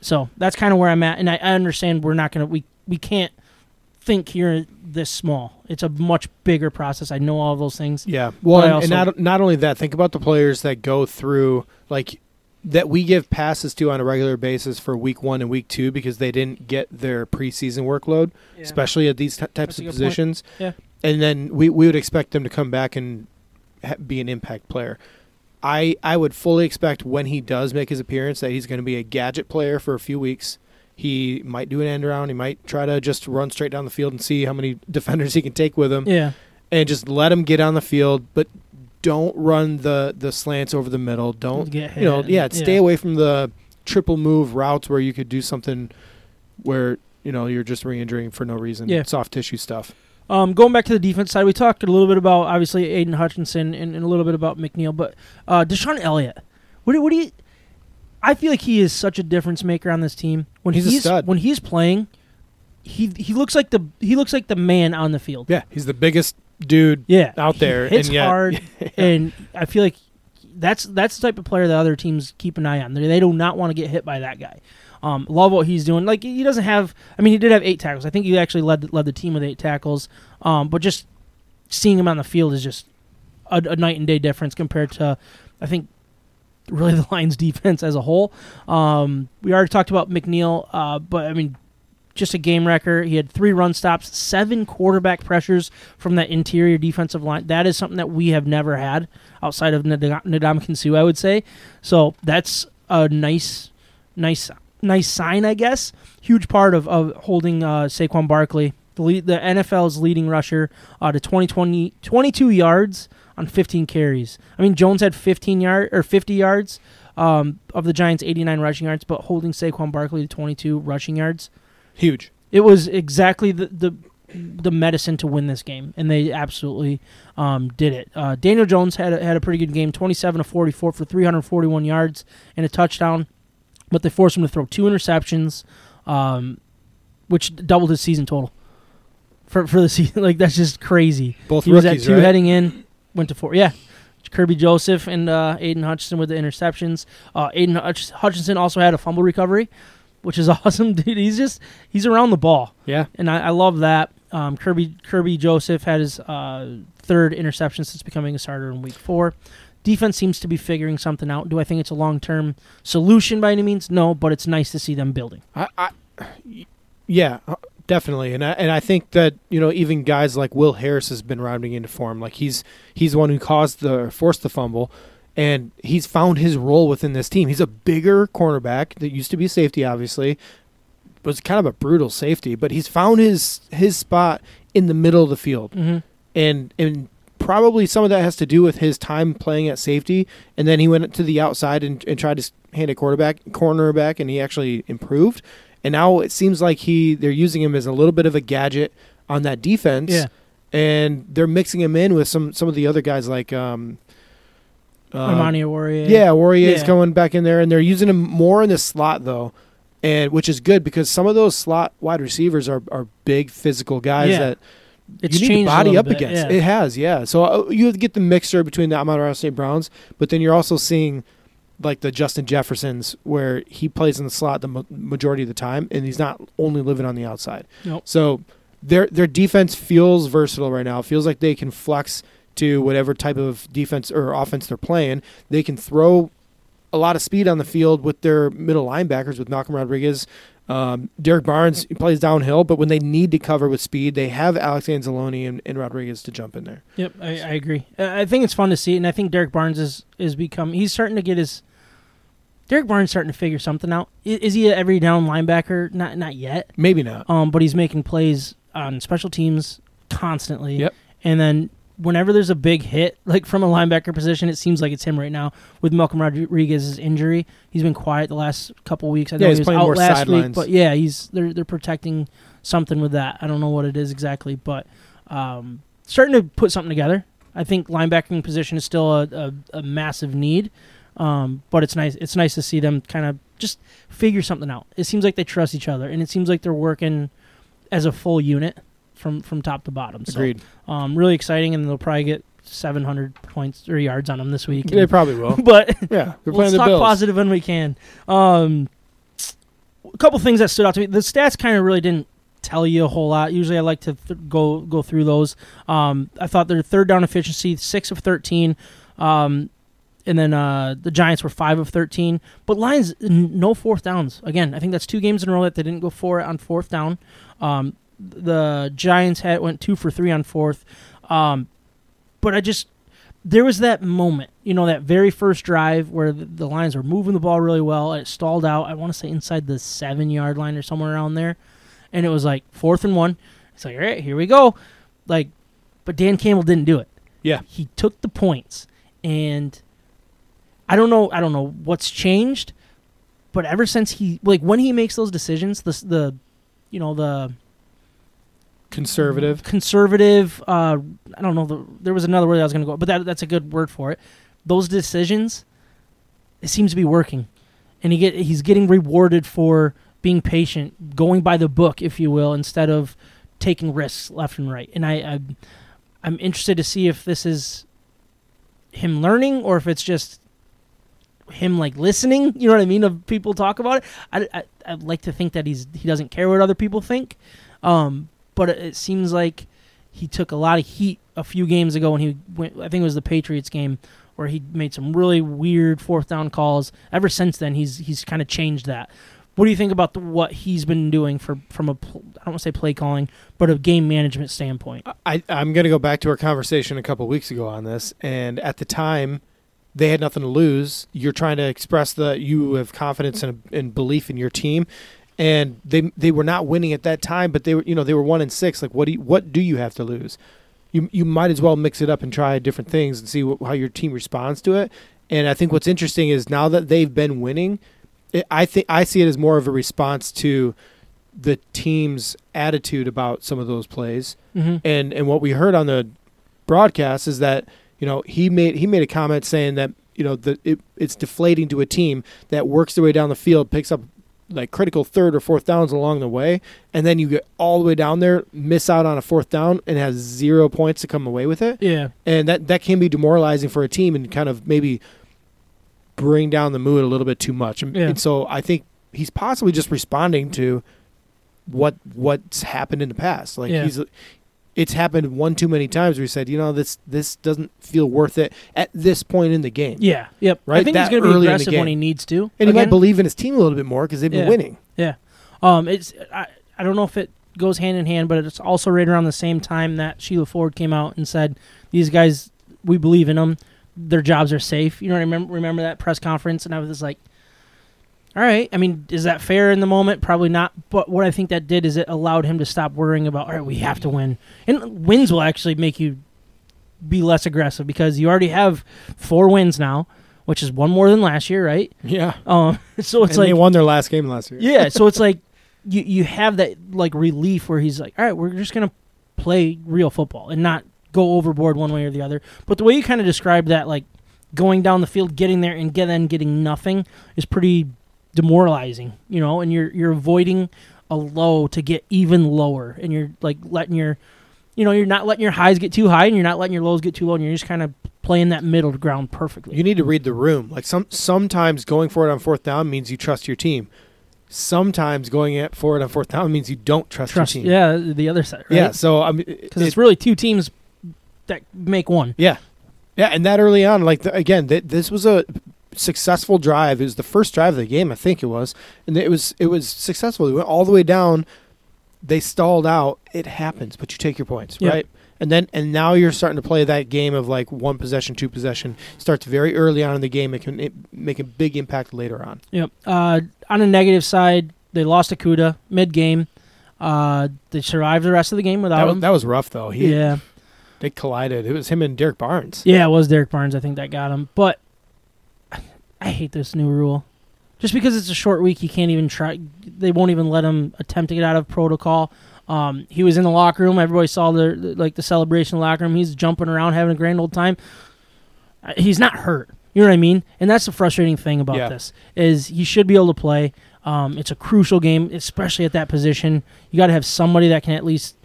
So that's kind of where I'm at, and I, I understand we're not gonna we we can't think here this small. It's a much bigger process. I know all those things. Yeah. Well, and, and also- not not only that, think about the players that go through like that we give passes to on a regular basis for week one and week two because they didn't get their preseason workload, Yeah. especially at these t- types That's of good point. positions. Yeah. And then we, we would expect them to come back and ha- be an impact player. I I would fully expect when he does make his appearance that he's going to be a gadget player for a few weeks. He might do an end around. He might try to just run straight down the field and see how many defenders he can take with him Yeah. and just let him get on the field, but don't run the the slants over the middle. Don't Get you know? Yeah, stay away from the triple move routes where you could do something where you know you're just re-injuring for no reason. Yeah. soft tissue stuff. Um, going back to the defense side, we talked a little bit about obviously Aidan Hutchinson and, and a little bit about McNeill, but uh, DeShon Elliott, what do, what do you? I feel like he is such a difference maker on this team. When He's stud. when he's playing, he he looks like the he looks like the man on the field. Yeah, he's the biggest dude. Yeah, Out there, yet- hard, and I feel like that's that's the type of player that other teams keep an eye on. They, they do not want to get hit by that guy. Um, love what he's doing. Like he doesn't have. I mean, he did have eight tackles. I think he actually led led the team with eight tackles. Um, but just seeing him on the field is just a, a night and day difference compared to, I think, really the Lions' defense as a whole. Um, we already talked about McNeill, uh, but I mean, just a game wrecker. He had three run stops, seven quarterback pressures from that interior defensive line. That is something that we have never had outside of Ndamukong Suh, I would say. So that's a nice, nice, nice sign, I guess. Huge part of, of holding uh, Saquon Barkley, the, lead, the NFL's leading rusher, uh, to 20, 22 yards on 15 carries. I mean, Jones had 15 yard or 50 yards um, of the Giants' 89 rushing yards, but holding Saquon Barkley to 22 rushing yards. Huge. It was exactly the the, the medicine to win this game, and they absolutely um, did it. Uh, Daniel Jones had a, had a pretty good game, 27 to 44 for 341 yards and a touchdown, but they forced him to throw two interceptions, um, which doubled his season total for for the season. Like that's just crazy. Both he was at two right? heading in, went to four. Yeah. Kerby Joseph and uh, Aidan Hutchinson with the interceptions. Uh, Aidan Hutch- Hutchinson also had a fumble recovery, which is awesome, dude. He's just he's around the ball, Yeah, and I, I love that. Um, Kerby Kerby Joseph had his uh, third interception since becoming a starter in Week Four. Defense seems to be figuring something out. Do I think it's a long term solution by any means? No, but it's nice to see them building. I, I, yeah, uh, definitely, and I, and I think that you know even guys like Will Harris has been rounding into form. Like he's he's the one who caused the forced the fumble, and he's found his role within this team. He's a bigger cornerback that used to be safety, obviously, was kind of a brutal safety, but he's found his his spot in the middle of the field, Mm-hmm. and and probably some of that has to do with his time playing at safety, and then he went to the outside and, and tried to hand a quarterback cornerback, and he actually improved. And now it seems like he they're using him as a little bit of a gadget on that defense, Yeah, and they're mixing him in with some some of the other guys like um, uh, Amani Oruwariye. yeah, Warrior's Yeah. going back in there, and they're using him more in the slot though, and which is good because some of those slot wide receivers are, are big physical guys Yeah. that it's you need to a body up bit, against. yeah. It has, yeah. So uh, you have to get the mixture between the Amon-Ra St. Browns, but then you're also seeing like the Justin Jeffersons where he plays in the slot the ma- majority of the time, and he's not only living on the outside. Nope. So their their defense feels versatile right now. It feels like they can flex to whatever type of defense or offense they're playing. They can throw a lot of speed on the field with their middle linebackers with Malcolm Rodriguez. Um, Derrick Barnes plays downhill, but when they need to cover with speed, they have Alex Anzalone and, and Rodriguez to jump in there. Yep, I, I agree. I think it's fun to see, and I think Derrick Barnes is is become he's starting to get his. Derek Barnes starting to figure something out. Is he an every down linebacker? Not not yet. Maybe not. Um, but he's making plays on special teams constantly. Yep. And then whenever there's a big hit, like from a linebacker position, it seems like it's him right now with Malcolm Rodriguez's injury. He's been quiet the last couple weeks. I know Yeah, he's he was playing out more last week, but yeah, he's they're they're protecting something with that. I don't know what it is exactly, but um, starting to put something together. I think linebacking position is still a, a, a massive need, um, but it's nice. It's nice to see them kind of just figure something out. It seems like they trust each other, and it seems like they're working as a full unit from from top to bottom. So, Agreed. um, really exciting, and they'll probably get 700 points or yards on them this week. They probably will. but yeah, they're let's playing the talk Bills. positive when we can. Um, a couple things that stood out to me. The stats kind of really didn't tell you a whole lot. Usually, I like to th- go go through those. Um, I thought their third down efficiency six of thirteen. Um, and then uh, the Giants were five of thirteen. But Lions n- no fourth downs. Again, I think that's two games in a row that they didn't go for it on fourth down. Um, the Giants had went two for three on fourth. Um, but I just there was that moment, you know, that very first drive where the, the Lions were moving the ball really well. And it stalled out. I want to say inside the seven yard line or somewhere around there, and it was like fourth and one. It's like all right, here we go. Like, but Dan Campbell didn't do it. Yeah. he took the points, and I don't know. I don't know what's changed, but ever since he like when he makes those decisions, the the you know the Conservative. conservative. Uh, I don't know. The, there was another word I was going to go, but that that's a good word for it. Those decisions, it seems to be working, and he get he's getting rewarded for being patient, going by the book, if you will, instead of taking risks left and right. And I, I I'm interested to see if this is him learning or if it's just him like listening. You know what I mean? Of people talk about it. I, I I'd like to think that he's he doesn't care what other people think. Um, but it, seems like he took a lot of heat a few games ago when he went. I think it was the Patriots game where he made some really weird fourth down calls. Ever since then, he's he's kind of changed that. What do you think about the, what he's been doing for from a I don't want to say play calling, but a game management standpoint? I, I'm going to go back to our conversation a couple weeks ago on this, and at the time, they had nothing to lose. You're trying to express that you have confidence and, and belief in your team, and they they were not winning at that time, but they were you know they were one and six. Like what do you, what do you have to lose? You you might as well mix it up and try different things and see wh- how your team responds to it. And I think what's interesting is now that they've been winning, it, I think I see it as more of a response to the team's attitude about some of those plays Mm-hmm. and and what we heard on the broadcast is that you know he made he made a comment saying that you know that it, it's deflating to a team that works their way down the field picks up like critical third or fourth downs along the way and then you get all the way down there miss out on a fourth down and has zero points to come away with it Yeah, and that that can be demoralizing for a team and kind of maybe bring down the mood a little bit too much and, Yeah. and so i think he's possibly just responding to what what's happened in the past like Yeah. he's it's happened one too many times where he said you know this this doesn't feel worth it at this point in the game yeah, yep. Right. I think he's going to be aggressive when he needs to. and he might believe in his team a little bit more because they've been Yeah. winning Yeah. Um, it's I, I don't know if it goes hand in hand, but it's also right around the same time that Sheila Ford came out and said these guys we believe in them, their jobs are safe. You know, I remember remember that press conference, and I was just like, all right. I mean, is that fair in the moment? Probably not. But what I think that did is it allowed him to stop worrying about all right, we have to win, and wins will actually make you be less aggressive because you already have four wins now, which is one more than last year, right? yeah Um, so it's and like they won their last game last year yeah, so it's like you you have that like relief where he's like, all right, we're just gonna play real football and not go overboard one way or the other. But the way you kind of described that, like going down the field, getting there, and get, then getting nothing, is pretty demoralizing. You know, and you're you're avoiding a low to get even lower, and you're like letting your you know, you're not letting your highs get too high, and you're not letting your lows get too low, and you're just kind of playing that middle ground perfectly. You need to read the room. Like some sometimes going for it on fourth down means you trust your team. Sometimes going at for it on fourth down means you don't trust, Trust, your team. yeah, the other side, right? Yeah. So I mean, because it's really two teams that make one. yeah, yeah, and that early on, like the, again, th- this was a successful drive. It was the first drive of the game, I think it was, and it was it was successful. They went all the way down. They stalled out. It happens, but you take your points, Yeah. right? And then and now you're starting to play that game of like one possession, two possession. Starts very early on in the game. It can it make a big impact later on. Yep. Uh, on the negative side, they lost Okudah mid game. Uh, they survived the rest of the game without That was, him. that was rough though. He, yeah, They collided. It was him and Derrick Barnes. yeah, it was Derrick Barnes. I think that got him. But I hate this new rule. Just because it's a short week, he can't even try. They won't even let him attempt to get out of protocol. Um, he was in the locker room. Everybody saw the, the like the celebration locker room. He's jumping around, having a grand old time. Uh, He's not hurt. You know what I mean? And that's the frustrating thing about Yeah. this is he should be able to play. Um, it's a crucial game, especially at that position. You got to have somebody that can at least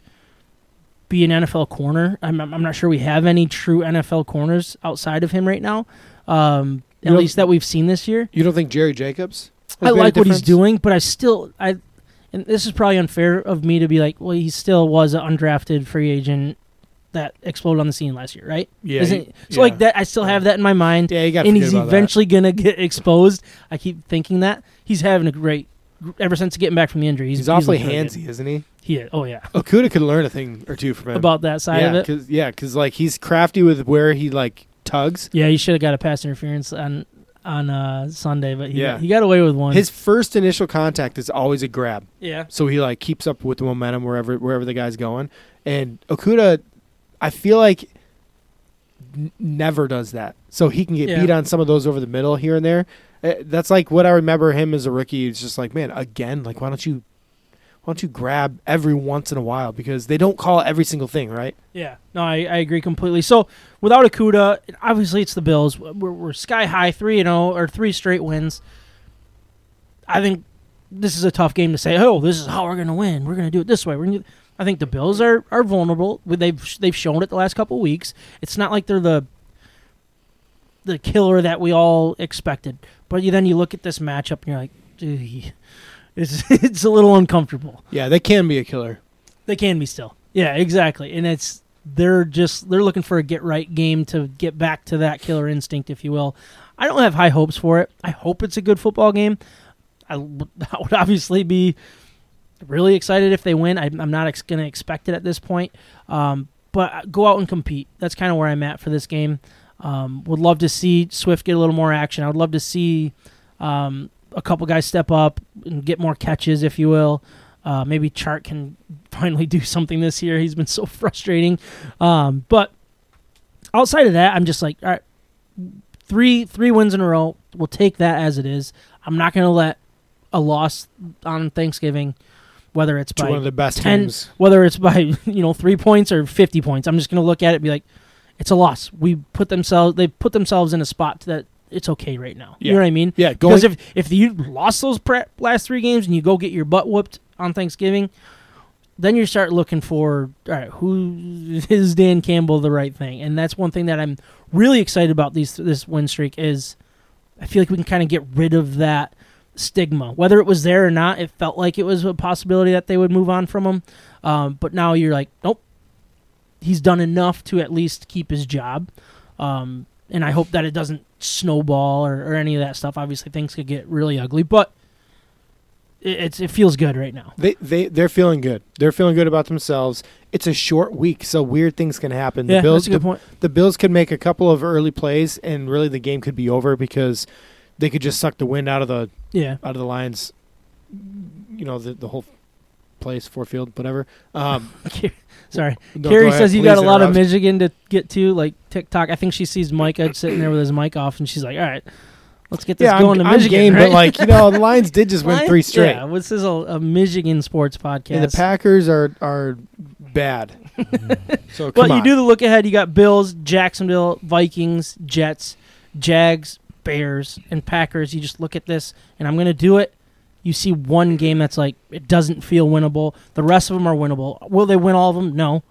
be an NFL corner. I'm, I'm not sure we have any true NFL corners outside of him right now. Um, at least that we've seen this year. You don't think Jerry Jacobs? I like what he's doing, but I still I and this is probably unfair of me to be like, well, he still was an undrafted free agent that exploded on the scene last year, right? Yeah, Isn't he- so like that. I still have that in my mind. Yeah, you got to and he's about that. eventually gonna get exposed. I keep thinking that he's having a great. Ever since getting back from the injury, he's, He's, awfully looking good. handsy, isn't he? He is. Oh yeah, Okudah could learn a thing or two from him about that side yeah, of it. Cause, yeah, because like he's crafty with where he like tugs. Yeah, he should have got a pass interference on on uh, Sunday, but he, Yeah. got, he got away with one. His first initial contact is always a grab, yeah, so he like keeps up with the momentum wherever wherever the guy's going. And Okudah, I feel like n- never does that, so he can get Yeah. beat on some of those over the middle here and there. Uh, That's like what I remember him as a rookie. It's just like, man, again, like why don't you, why don't you grab every once in a while because they don't call every single thing, right? yeah. No, I, I agree completely. So without Okudah, obviously it's the Bills. We're, we're sky high three and zero or three straight wins. I think this is a tough game to say. Oh, this is how we're to win. We're to do it this way. We're gonna I think the Bills are are vulnerable. They've they've shown it the last couple weeks. It's not like they're the the killer that we all expected. But you, then you look at this matchup and you're like, "Ugh." It's it's a little uncomfortable. Yeah, they can be a killer. They can be still. Yeah, exactly. And it's they're just they're looking for a get right game to get back to that killer instinct, if you will. I don't have high hopes for it. I hope it's a good football game. I, would obviously be really excited if they win. I, I'm not ex- going to expect it at this point. Um, but go out and compete. That's kind of where I'm at for this game. Um, would love to see Swift get a little more action. I would love to see um, a couple guys step up and get more catches, if you will. Uh, maybe Chark can finally do something this year. He's been so frustrating. Um, but outside of that, I'm just like, all right, three three wins in a row. We'll take that as it is. I'm not going to let a loss on Thanksgiving, whether it's by one of the best 10 teams. whether it's by you know three points or 50 points. I'm just going to look at it and be like, it's a loss. We put themselves they put themselves in a spot that it's okay right now. You know what I mean? Yeah, going Because if if you lost those pre- last three games and you go get your butt whooped on Thanksgiving, then you start looking for all right, who is Dan Campbell the right thing? And that's one thing that I'm really excited about these this win streak is I feel like we can kind of get rid of that stigma. Whether it was there or not, it felt like it was a possibility that they would move on from him. Um, but now you're like, nope, he's done enough to at least keep his job. Um, and I hope that it doesn't snowball or, or any of that stuff. Obviously, things could get really ugly, but it, it's it feels good right now. They they they're feeling good. They're feeling good about themselves. It's a short week, so weird things can happen. The yeah, Bills that's a good the, point. the Bills could make a couple of early plays and really the game could be over because they could just suck the wind out of the Yeah, out of the Lions you know, the the whole place, Ford Field, whatever. Um sorry. no, Carrie go says you got a lot of. Michigan to get to, like TikTok. I think she sees Micah sitting there with his mic off, and she's like, "All right, let's get this Yeah, going I'm, to Michigan." game, right? but like you know, the Lions did just win three straight, Yeah, this is a, a Michigan sports podcast. and the Packers are are bad. so But come you do the look ahead. You got Bills, Jacksonville, Vikings, Jets, Jags, Bears, and Packers. You just look at this, and I'm going to do it. You see one game that's like it doesn't feel winnable. The rest of them are winnable. Will they win all of them? No,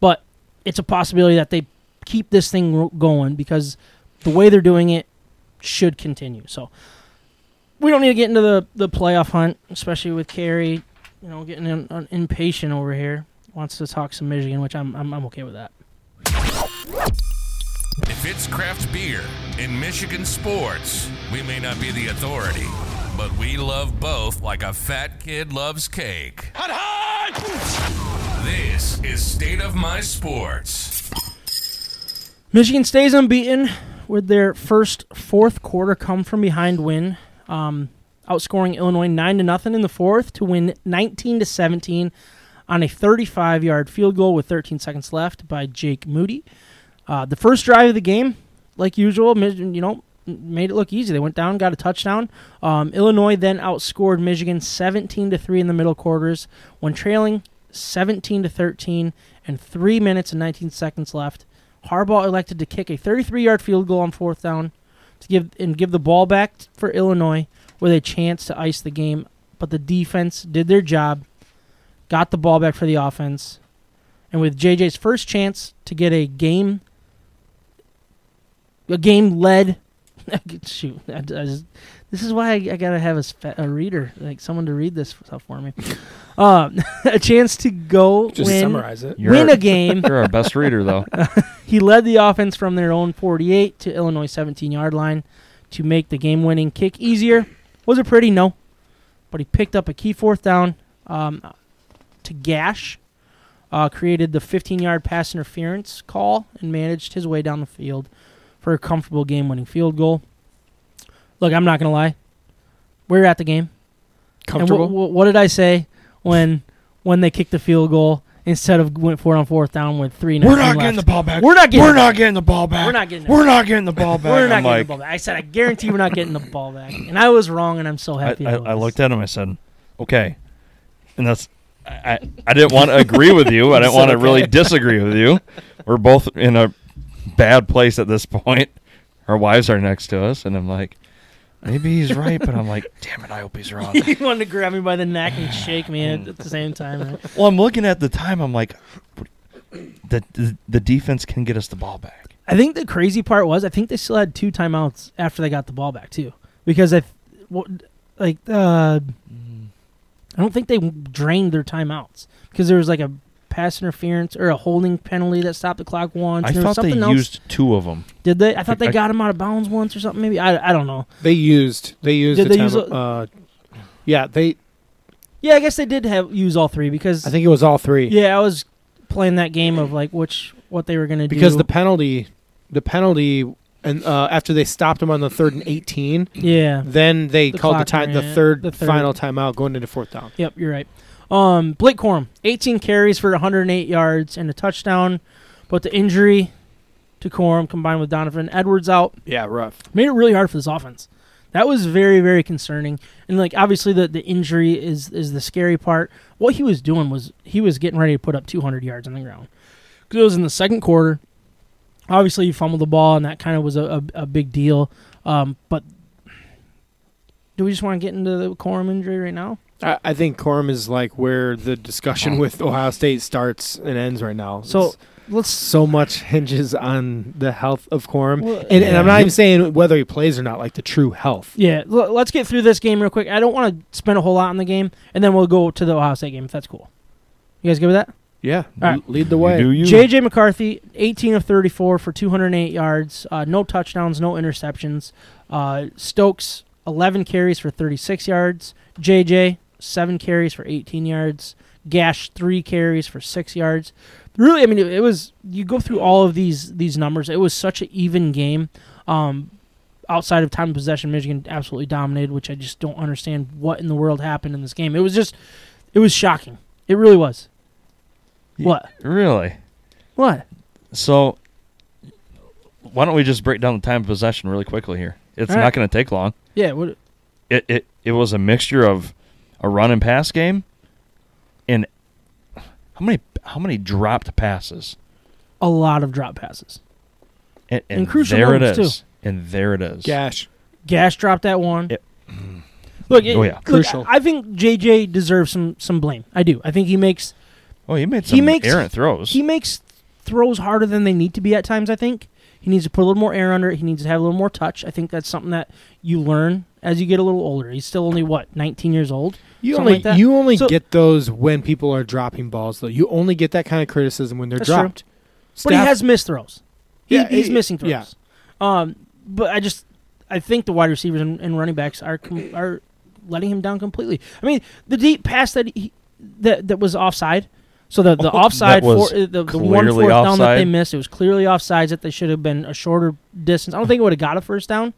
but it's a possibility that they keep this thing going because the way they're doing it should continue. So we don't need to get into the the playoff hunt, especially with Carrie, you know, getting in, uh, impatient over here. Wants to talk some Michigan, which I'm I'm, I'm okay with that. If it's craft beer in Michigan sports, we may not be the authority, but we love both like a fat kid loves cake. This is State of My Sports. Michigan stays unbeaten with their first fourth quarter come from behind win, um, outscoring Illinois nine to nothing in the fourth to win nineteen to seventeen on a 35-yard field goal with 13 seconds left by Jake Moody. Uh, the first drive of the game, like usual, Mich- you know, made it look easy. They went down, got a touchdown. Um, Illinois then outscored Michigan 17 to three in the middle quarters when trailing 17 to 13 and three minutes and 19 seconds left. Harbaugh elected to kick a 33-yard field goal on fourth down to give and give the ball back for Illinois with a chance to ice the game, but the defense did their job, got the ball back for the offense, and with JJ's first chance to get a game a game led Shoot, I, I just, this is why I, I gotta have a, spe- a reader, like someone to read this stuff for me. um, a chance to go Just win, summarize it. You're win our- a game. You're our best reader, though. He led the offense from their own 48 to Illinois 17 yard line to make the game winning kick easier. Was it pretty? No. But he picked up a key fourth down um, to Gash, uh, created the 15 yard pass interference call, and managed his way down the field for a comfortable game winning field goal. Look, I'm not going to lie. We are at the game. Comfortable. Wh- wh- what did I say when when they kicked the field goal instead of went for it on fourth down with three and We're not getting the ball back. We're not getting We're not getting the ball back. We're not getting We're not getting the ball back. We're not I'm getting like- the ball back. I said, I guarantee we're not getting the ball back. And I was wrong, and I'm so happy. I, I, I looked at him. I said, "Okay," and that's. I, I didn't want to agree with you. I didn't want to said really disagree with you. We're both in a bad place at this point. Our wives are next to us, and I'm like, maybe he's right, but I'm like, damn it, I hope he's wrong. he wanted to grab me by the neck and shake me at, at the same time. right? well, I'm looking at the time. I'm like, the, the the defense can get us the ball back. I think the crazy part was I think they still had two timeouts after they got the ball back too, because I, like, uh, I don't think they drained their timeouts because there was like a pass interference or a holding penalty that stopped the clock once. I and there was thought they something else. used two of them. Did they? I thought they I- got him out of bounds once or something. Maybe I. I don't know. They used. They used. Did the they time, use a- uh, yeah, they. Yeah, I guess they did have use all three because I think it was all three. yeah, I was playing that game of like which what they were gonna do because the penalty, the penalty, and uh, after they stopped him on the third and eighteen, yeah then they The called the time the ran- third, the third. final timeout going into fourth down. Yep, you're right. Um, Blake Corum, 18 carries for 108 yards and a touchdown, but the injury to Corum combined with Donovan Edwards out Yeah, rough. made it really hard for this offense. That was very, very concerning. And like obviously the, the injury is is the scary part. What he was doing was he was getting ready to put up 200 yards on the ground because it was in the second quarter. Obviously, he fumbled the ball, and that kind of was a, a, a big deal. Um, but do we just want to get into the Corum injury right now? I, I think Corum is like where the discussion with Ohio State starts and ends right now. So It's- let's so much hinges on the health of Corum, Well, and, and I'm not even saying whether he plays or not, like the true health. Yeah, l- let's get through this game real quick. I don't want to spend a whole lot on the game, and then we'll go to the Ohio State game if that's cool. You guys good with that? Yeah, All right. lead the way. do you? J.J. McCarthy, 18 of 34 for 208 yards, uh, no touchdowns, no interceptions. Uh, Stokes, 11 carries for 36 yards. J.J., 7 carries for 18 yards. Gash, 3 carries for 6 yards. Really, I mean, it, it was, you go through all of these these numbers, it was such an even game. Um, outside of time of possession, Michigan absolutely dominated, which I just don't understand what in the world happened in this game. It was just, it was shocking. It really was. Ye- What? Really? What? So, why don't we just break down the time of possession really quickly here? It's All not right. going to take long. Yeah, what? It, it it was a mixture of a run and pass game, and how many how many dropped passes? a lot of drop passes. And, and In crucial there it moments, is. too. And there it is. Gash. Gash dropped that one. Yep. Look, it- Oh, yeah. look, Crucial. I think JJ deserves some some blame. I do. I think he makes Oh, he made He makes- errant throws. he makes throws harder than they need to be at times. I think he needs to put a little more air under it. He needs to have a little more touch. I think that's something that you learn as you get a little older. He's still only what 19 years old. You only like you only So- get those when people are dropping balls, though. You only get that kind of criticism when they're That's true. dropped. But he has missed throws. He, Yeah, he's he- missing throws. yeah. Um, but I just I think the wide receivers and, and running backs are com- are letting him down completely. I mean, the deep pass that he that that was offside. So the the Oh, offside for, uh, the, the one clearly fourth down that they missed, it was clearly offsides that they should have been a shorter distance. I don't think it would have got a first down,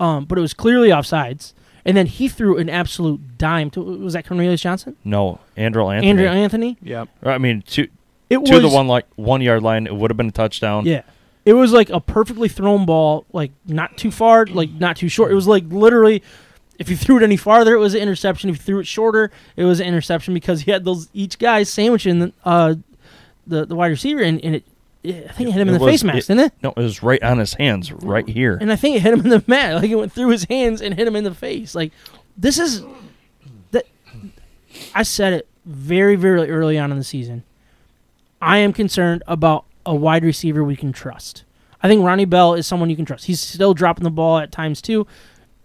um, but it was clearly offsides. And then he threw an absolute dime to was that Cornelius Johnson, no, Andrel Anthony. Andrel Anthony. Yep. I mean, to It to was the one like one yard line, it would have been a touchdown. Yeah. It was like a perfectly thrown ball, like not too far, like not too short. It was like literally if you threw it any farther, it was an interception. If you threw it shorter, it was an interception because he had those each guy sandwiching the uh, the, the wide receiver and, and it, it I think it hit him in the was- face mask, it- didn't it? No, it was right on his hands, right oh. here. And I think it hit him in the mat. Like it went through his hands and hit him in the face. Like this is that I said it very, very early on in the season. I am concerned about a wide receiver we can trust. I think Ronnie Bell is someone you can trust. He's still dropping the ball at times too.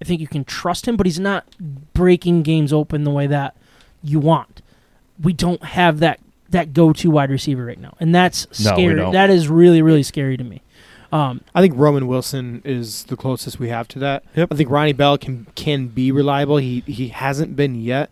I think you can trust him, but he's not breaking games open the way that you want. We don't have that that go to wide receiver right now, and that's No, we scary. don't. that is really really scary to me. Um, I think Roman Wilson is the closest we have to that. Yep. I think Ronnie Bell can can be reliable. He he hasn't been yet.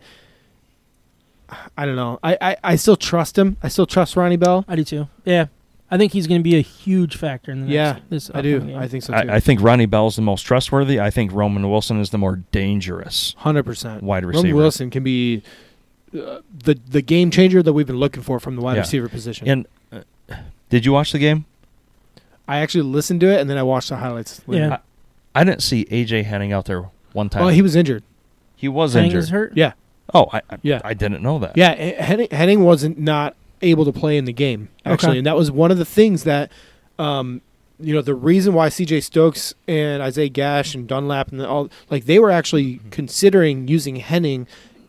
I don't know. I, I, I still trust him. I still trust Ronnie Bell. I do too. Yeah, I think he's going to be a huge factor in the next, Yeah, this I do. game. I think so too. I, I think Ronnie Bell is the most trustworthy. I think Roman Wilson is the more dangerous Hundred percent. wide receiver. Roman receiver. Wilson can be uh, the the game changer that we've been looking for from the wide Yeah. receiver position. And uh, did you watch the game? I actually listened to it and then I watched the highlights. later. Yeah. I didn't see AJ Henning out there one time. Oh, he was injured. he was Henning injured. is hurt. Yeah. Oh, I, I Yeah. I didn't know that. Yeah, Henning, Henning wasn't not able to play in the game actually, Okay. and that was one of the things that, um, you know, the reason why C.J. Stokes and Isaiah Gash and Dunlap and all like they were actually considering using Henning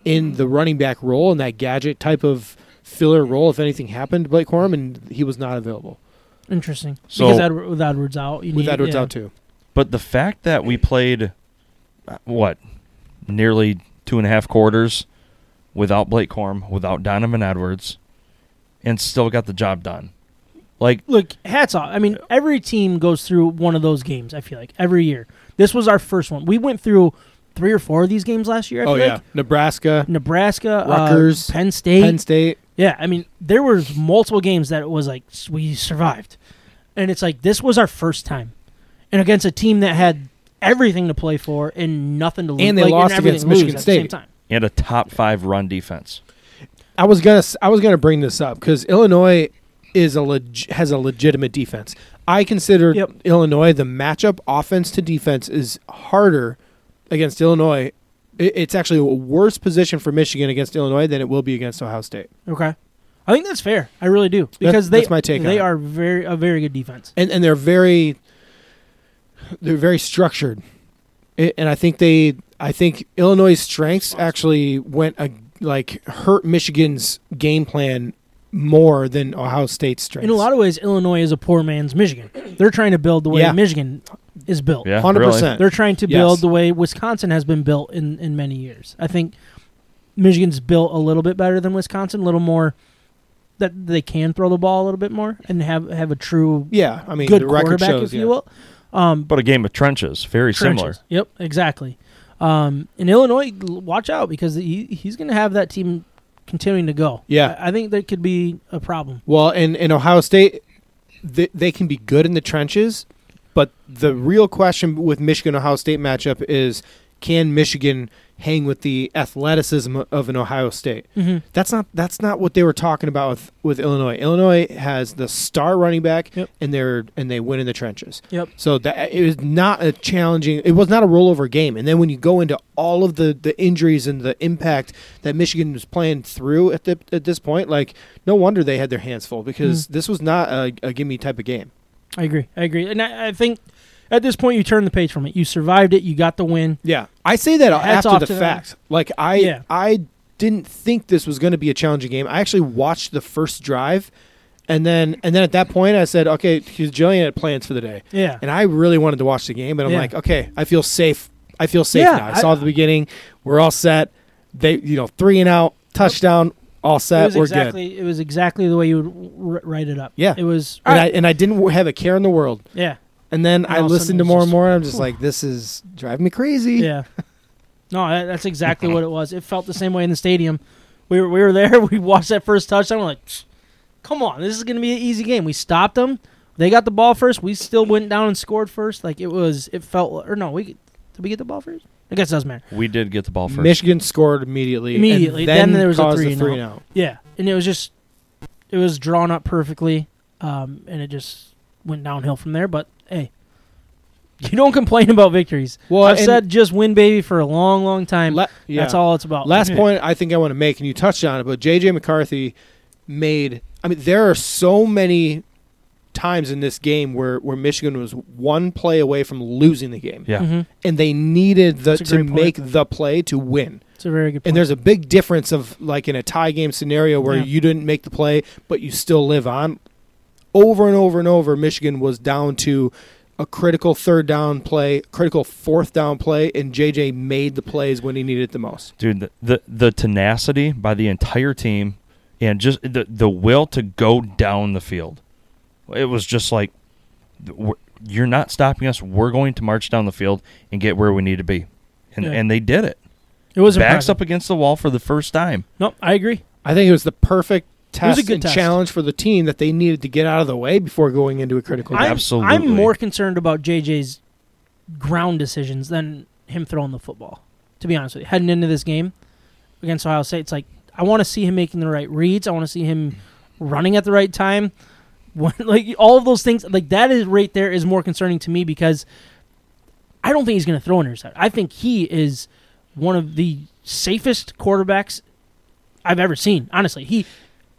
in the running back role in that gadget type of filler role if anything happened to Blake Corum, and he was not available Interesting. So- because Edward, with Edwards out, you with need, Edwards yeah. out too. But the fact that we played, uh, what, nearly two and a half quarters without Blake Corum, without Donovan Edwards, and still got the job done. Like, Look, hats off. I mean, every team goes through one of those games. I feel like every year. This was our first one. We went through three or four of these games last year. I Oh feel yeah, like. Nebraska, Nebraska, uh, Rutgers, Penn State. Penn State. Yeah, I mean, there was multiple games that it was like we survived, and it's like this was our first time, and against a team that had everything to play for and nothing to lose. And they like, lost everything against to lose Michigan at the same State. time. and a top five run defense. I was gonna s- I was gonna bring this up because Illinois is a leg- has a legitimate defense. I consider Yep. Illinois the matchup offense to defense is harder against Illinois. It's actually a worse position for Michigan against Illinois than it will be against Ohio State. Okay, I think that's fair. I really do because they that's my take on they it. are very a very good defense. And and they're very they're very structured. I- And I think they I think Illinois' strengths actually went a, like hurt Michigan's game plan more than Ohio State's strengths. In a lot of ways, Illinois is a poor man's Michigan. They're trying to build the way Yeah. Michigan is built. Yeah, Hundred really. percent. They're trying to Yes. build the way Wisconsin has been built in, in many years. I think Michigan's built a little bit better than Wisconsin, a little more that they can throw the ball a little bit more and have have a true Yeah, I mean good the record quarterback, shows, if you will. Um, But a game of trenches, very similar. Yep, exactly. Um, in Illinois, watch out because he, he's going to have that team continuing to go. Yeah. I, I think that could be a problem. Well, in in Ohio State, they, they can be good in the trenches, but the real question with Michigan Ohio State matchup is can Michigan hang with the athleticism of an Ohio State? Mm-hmm. That's not that's not what they were talking about with, with Illinois. Illinois has the star running back, Yep. and they're and they win in the trenches. Yep. So that it was not a challenging. It was not a rollover game. And then when you go into all of the the injuries and the impact that Michigan was playing through at the at this point, like no wonder they had their hands full because this was not a, a gimme type of game. I agree. I agree. And I, I think at this point, you turn the page from it. You survived it. You got the win. Yeah, I say that Hats after the to them. fact. Like I Yeah. I didn't think this was going to be a challenging game. I actually watched the first drive. And then, and then at that point, I said, "Okay, because Jillian had plans for the day." Yeah. and I really wanted to watch the game. but I'm Yeah. like, okay, I feel safe. I feel safe Yeah, now. I, I- saw the beginning. We're all set. They, you know, three and out, touchdown, all set. We're exactly. It was exactly the way you would r- write it up. Yeah. It was. good. And I and I didn't w- have a care in the world. yeah. And then And I all listened to more and more. And I'm just like, this is driving me crazy. Yeah. No, that, that's exactly what it was. It felt the same way in the stadium. We were we were there. We watched that first touchdown. We're like, come on, this is going to be an easy game. We stopped them. They got the ball first. We still went down and scored first. Like it was. It felt or no. We did we get the ball first? I guess it doesn't matter. We did get the ball first. Michigan scored immediately. and Immediately. then, Then there was a caused three the and three out. out. Yeah, and it was just it was drawn up perfectly, um, and it just went downhill from there. But hey, you don't complain about victories. Well, I've said just win, baby, for a long, long time. la- yeah. That's all it's about. Last point I think I want to make, and you touched on it, but JJ McCarthy made. I mean, there are so many times in this game where, where Michigan was one play away from losing the game, Yeah. Mhm. and they needed the, to great point. make the play to win. It's a very good. Point. And there's a big difference of like in a tie game scenario where Yeah. you didn't make the play, but you still live on. Over and over and over, Michigan was down to a critical third down play, critical fourth down play, and JJ made the plays when he needed it the most. dude the, the the tenacity by the entire team and just the the will to go down the field it was just like you're not stopping us we're going to march down the field and get where we need to be and Yeah. and they did it It was backs impressive. up against the wall for the first time Nope, I agree. I think it was the perfect was a test good and test. challenge for the team that they needed to get out of the way before going into a critical I'm, game. Absolutely. I'm more concerned about JJ's ground decisions than him throwing the football. To be honest with you, heading into this game against Ohio State, it's like I want to see him making the right reads. I want to see him running at the right time. When, like all of those things, like that is right there is more concerning to me because I don't think he's going to throw an interception. I think he is one of the safest quarterbacks I've ever seen. Honestly, he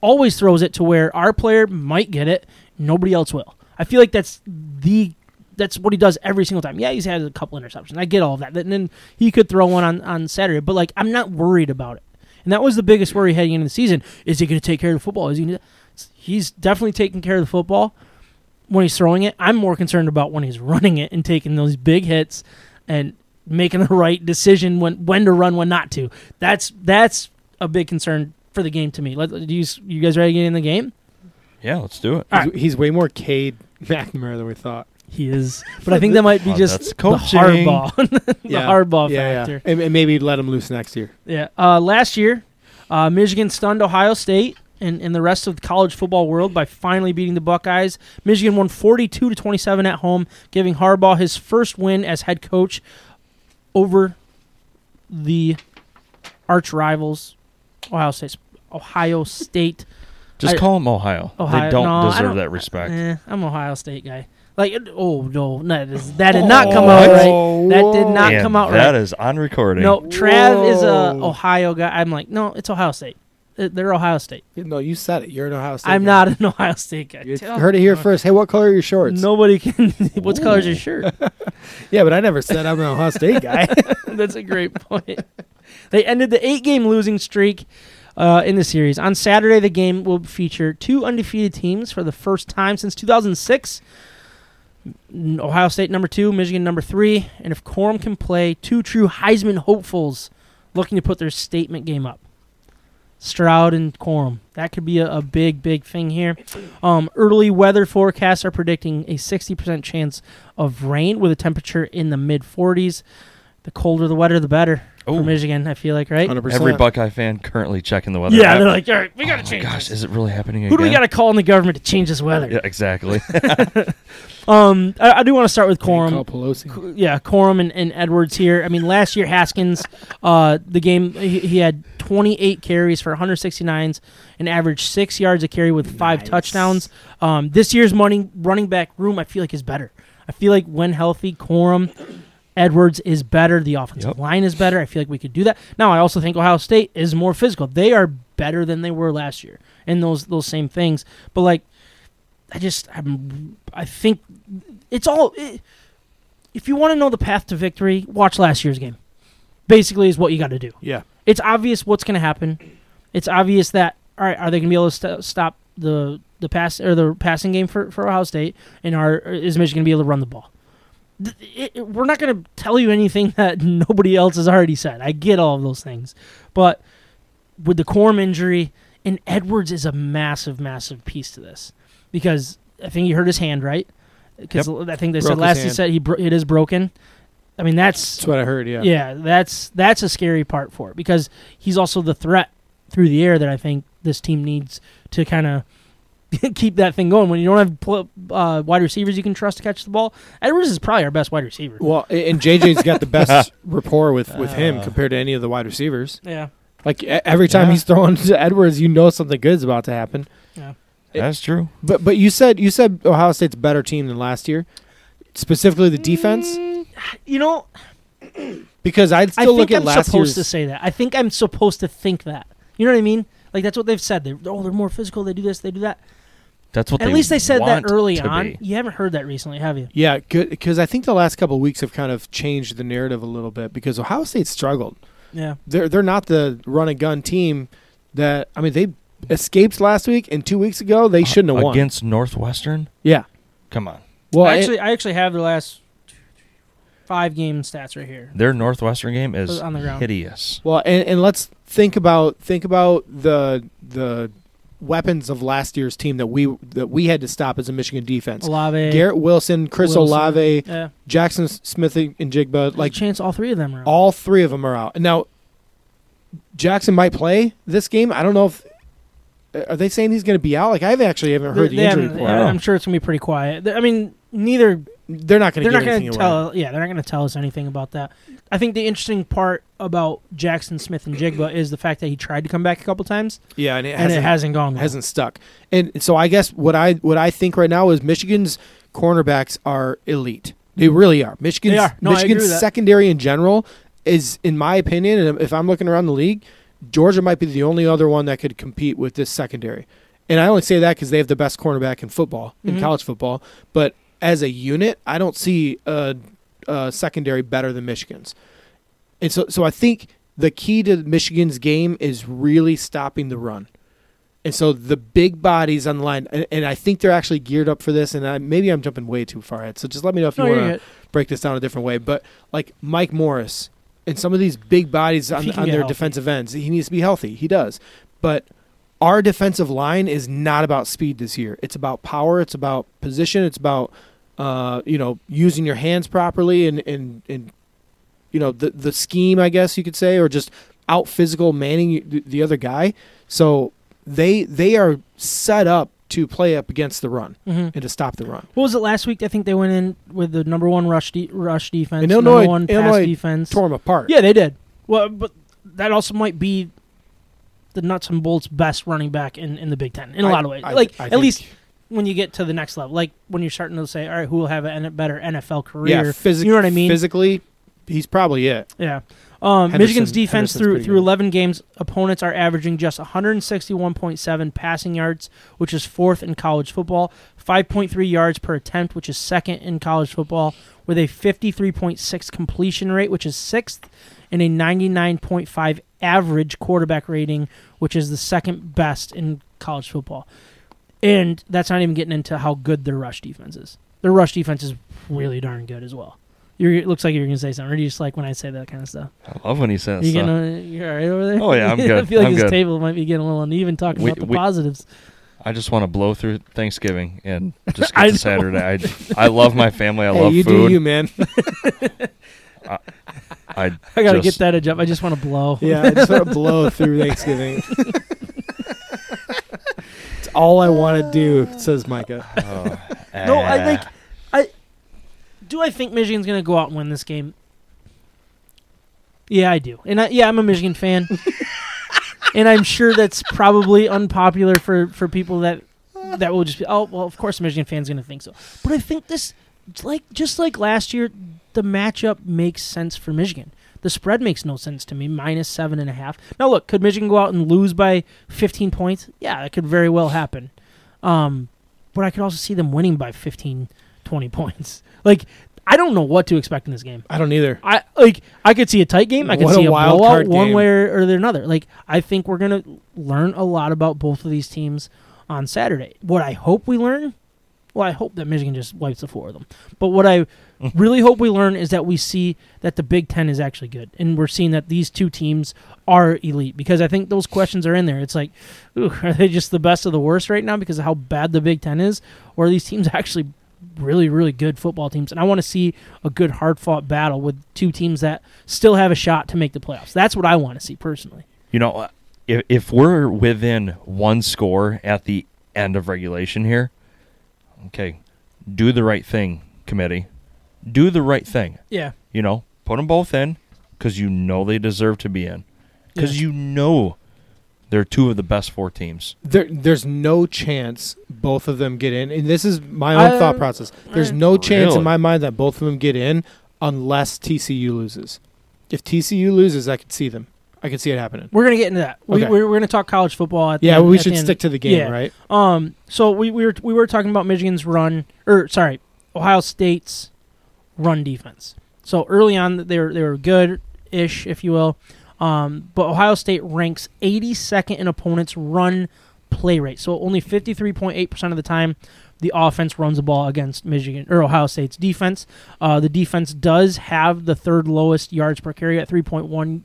always throws it to where our player might get it, nobody else will. I feel like that's the that's what he does every single time. Yeah, he's had a couple interceptions. I get all of that. And then he could throw one on, on Saturday, but like I'm not worried about it. And that was the biggest worry heading into the season. Is he going to take care of the football? Is he gonna, He's definitely taking care of the football when he's throwing it. I'm more concerned about when he's running it and taking those big hits and making the right decision when when to run, when not to. That's that's a big concern for the game to me. Let, do you you guys ready to get in the game? yeah let's do it All He's, right. he's way more Cade McNamara than we thought. He is, but I think that might be Oh, just that's the coaching. hardball, the hardball yeah, factor. Yeah. And, and maybe let him loose next year. Yeah. Uh, last year, uh, Michigan stunned Ohio State and, and the rest of the college football world by finally beating the Buckeyes. Michigan won 42 to 27 at home, giving Harbaugh his first win as head coach over the arch rivals, Ohio State. Ohio State. just I- call them ohio, Ohio- they don't no, deserve don't- that respect Eh, I'm Ohio State guy. Like, oh no, no that, is, that did not come out right. That did not and come out that right. is on recording No, Trav is a Ohio guy. I'm like, no, it's Ohio State. They're Ohio State. No, you said it. You're an Ohio State. I'm guy. not an Ohio State guy. You heard it here first. Hey, what color are your shorts? Nobody can. What's color is your shirt? Yeah, but I never said I'm an Ohio State guy. That's a great point. They ended the eight-game losing streak uh, in the series. On Saturday, the game will feature two undefeated teams for the first time since 2006. Ohio State number two, Michigan number three, and if Corum can play, two true Heisman hopefuls looking to put their statement game up. Stroud and Corum. That could be a, a big, big thing here. Um, early weather forecasts are predicting a 60% chance of rain with a temperature in the mid 40s. The colder the wetter, the better for Oh. Michigan. I feel like, right? 100%. every buckeye fan currently checking the weather Yeah, app. they're like, all right, we got to oh my change. gosh this. is it really happening again Who do we got to call in the government to change this weather? yeah exactly Um, I, I do want to start with Call Corum. Pelosi. Yeah, Corum and, and Edwards here. I mean, last year Haskins, uh, the game he, he had 28 carries for 169s, and averaged six yards a carry with five Nice. touchdowns. Um, this year's money running back room, I feel like is better. I feel like when healthy, Corum, Edwards is better. The offensive Yep. line is better. I feel like we could do that. Now, I also think Ohio State is more physical. They are better than they were last year, and those those same things. But like, I just I'm I think it's all. It, if you want to know the path to victory, watch last year's game. Basically, is what you got to do. Yeah. It's obvious what's going to happen. It's obvious that all right, are they going to be able to st- stop the the pass or the passing game for, for Ohio State, and are is Michigan going to be able to run the ball? It- it- we're not going to tell you anything that nobody else has already said. I get all of those things, but with the Corum injury, and Edwards is a massive, massive piece to this because I think he hurt his hand, right? Because I think they Broke said last he said he bro- it is broken. I mean that's That's what I heard. Yeah. yeah, that's that's a scary part for it because he's also the threat through the air that I think this team needs to kind of keep that thing going. When you don't have pl- uh, wide receivers you can trust to catch the ball, Edwards is probably our best wide receiver. Well, and JJ's got the best rapport with with him Uh. compared to any of the wide receivers. Yeah, Like e- every time Yeah. he's throwing to Edwards, you know something good's about to happen. Yeah. That's true But but you said you said Ohio State's a better team than last year, specifically the defense. you know, Because I'd Mm. I still think look at I'm last supposed year's. to say that. I think I'm supposed to think that. You know what I mean? Like that's what they've said. They're oh, they're more physical. They do this. They do that. That's what At they least they said that want early on. be. You haven't heard that recently, have you? Yeah, good. because I think the last couple of weeks have kind of changed the narrative a little bit because Ohio State struggled. Yeah. They're they're not the run and gun team that I mean they escaped last week and two weeks ago, they uh, shouldn't have won. against Northwestern. yeah. Come on, Well, I it- actually, I actually have the last five game stats right here. their Northwestern game is On the ground. hideous. Well, and, and let's think about think about the the weapons of last year's team that we that we had to stop as a Michigan defense. Olave, Garrett Wilson, Chris Wilson. Olave, yeah, Jaxon Smith-Njigba, like chance all three of them are. out. all three of them are out. Now Jackson might play this game. I don't know if uh, are they saying he's going to be out. Like I haven't actually haven't heard They- the injury report. I'm sure it's gonna be pretty quiet. I mean, neither They're not going to they're not going anything to away. tell. Yeah, they're not going to tell us anything about that. I think the interesting part about Jaxon Smith-Njigba is the fact that he tried to come back a couple times Yeah, and it and hasn't, it hasn't gone. Well. hasn't stuck. And so I guess what I what I think right now is Michigan's cornerbacks are elite. They really are. Michigan's They are. No, Michigan's secondary in general is, in my opinion, and if I'm looking around the league, Georgia might be the only other one that could compete with this secondary. And I only say that because they have the best cornerback in football, in Mhm. college football. But as a unit, I don't see a, a secondary better than Michigan's. And so, so I think the key to Michigan's game is really stopping the run. And so the big bodies on the line, and, and I think they're actually geared up for this. And I, maybe I'm jumping way too far ahead. So just let me know if you No, want to break this down a different way. But like Mike Morris and some of these big bodies on, on their healthy. defensive ends, he needs to be healthy. He does. But our defensive line is not about speed this year. It's about power. It's about position. It's about uh, you know using your hands properly and and and you know the the scheme, I guess you could say, or just out physical manning the, the other guy. So they they are set up to play up against the run Mhm. and to stop the run. What was it last week? I think they went in with the number one rush de- rush defense, And number one pass Illinois defense. Tore them apart. Yeah, they did. Well, but that also might be the nuts and bolts best running back in, in the Big Ten in a I- lot of ways. I- like I at least when you get to the next level, like when you're starting to say, all right, who will have a better NFL career? Yeah, you know what I mean? Physically, he's probably it. Yeah. Um, Michigan's defense Henderson's through through good. 11 games, opponents are averaging just 161.7 passing yards, which is fourth in college football, 5.3 yards per attempt, which is second in college football, with a 53.6 completion rate, which is sixth, and a 99.5 average quarterback rating, which is the second best in college football. And that's not even getting into how good their rush defense is. Their rush defense is really darn good as well. You're, it looks like you're going to say something. Or do you just like when I say that kind of stuff? I love when he says You stuff. getting, you're all right over there? Oh, yeah, I'm good. I feel like I'm this good. table might be getting a little uneven talking We- about the we- positives. I just want to blow through Thanksgiving and just I get to know. Saturday. I, I love my family. I hey, love you food. do you, man. I I got to get that edge up. I just want to blow. yeah, I just want to blow through Thanksgiving. All I want to do, says Micah. Oh, No, I ah. think I do. I think Michigan's going to go out and win this game. Yeah, I do, and I, yeah, I'm a Michigan fan, and I'm sure that's probably unpopular for for people that that will just be. Oh, well, of course, a Michigan fan's going to think so. But I think this, like just like last year, the matchup makes sense for Michigan. The spread makes no sense to me, minus seven and a half. Now, look, could Michigan go out and lose by 15 points? Yeah, that could very well happen. Um, but I could also see them winning by 15, 20 points. Like, I don't know what to expect in this game. I don't either. I like I could see a tight game. I could What see a a, wild blowout one way or, or another. Like I think we're gonna learn a lot about both of these teams on Saturday. What I hope we learn, well, I hope that Michigan just wipes the floor of them. But what I mm-hmm. really hope we learn is that we see that the Big Ten is actually good, and we're seeing that these two teams are elite. Because I think those questions are in there. It's like, ooh, are they just the best of the worst right now because of how bad the Big Ten is, or are these teams actually really, really good football teams? And I want to see a good, hard fought battle with two teams that still have a shot to make the playoffs. That's what I want to see personally. You know, if, if we're within one score at the end of regulation here, okay, do the right thing, committee. Do the right thing. Yeah. You know, put them both in because you know they deserve to be in. Because Yeah. you know they're two of the best four teams. There, there's no chance both of them get in, and this is my own I- thought process. There's I- no chance Really? in my mind that both of them get in unless TCU loses. If TCU loses, I could see them. I could see it happening. We're gonna get into that. We, Okay. we're, we're gonna talk college football. At the Yeah, end- we at the should end. stick to the game, Yeah. right? Um, so we, we were we were talking about Michigan's run, or sorry, Ohio State's run defense. So early on, they were they were good ish, if you will. Um, but Ohio State ranks 82nd in opponents' run play rate. So only 53.8% of the time the offense runs the ball against Michigan or Ohio State's defense. Uh, the defense does have the third lowest yards per carry at 3.1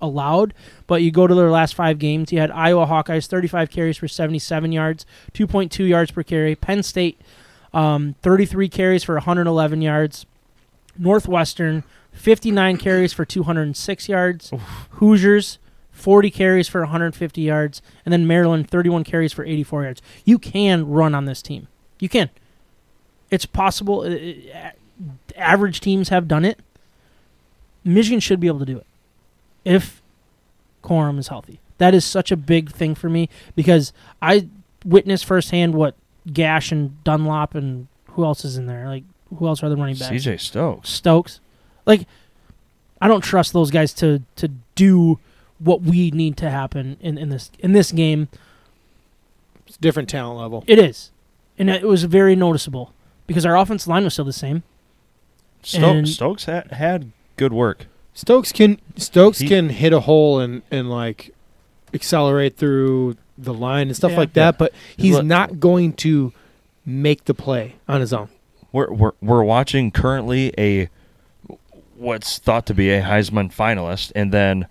allowed, but you go to their last five games, you had Iowa Hawkeyes 35 carries for 77 yards, 2.2 yards per carry. Penn State um, 33 carries for 111 yards. Northwestern 59 carries for 206 yards. Hoosiers 40 carries for 150 yards, and then Maryland 31 carries for 84 yards. You can run on this team. You can. It's possible. Uh, uh, average teams have done it. Michigan should be able to do it if Corum is healthy. That is such a big thing for me because I witnessed firsthand what Gash and Dunlap and who else is in there? Like who else are the running backs? CJ Stokes. Stokes. Like I don't trust those guys to to do what we need to happen in, in this in this game. It's a different talent level. It is. And it was very noticeable because our offensive line was still the same. Sto- And- Stokes had, had good work. Stokes can Stokes He- can hit a hole and and like accelerate through the line and stuff Yeah. like that, but he's Look- not going to make the play on his own. We're, we're we're watching currently a what's thought to be a Heisman finalist, and then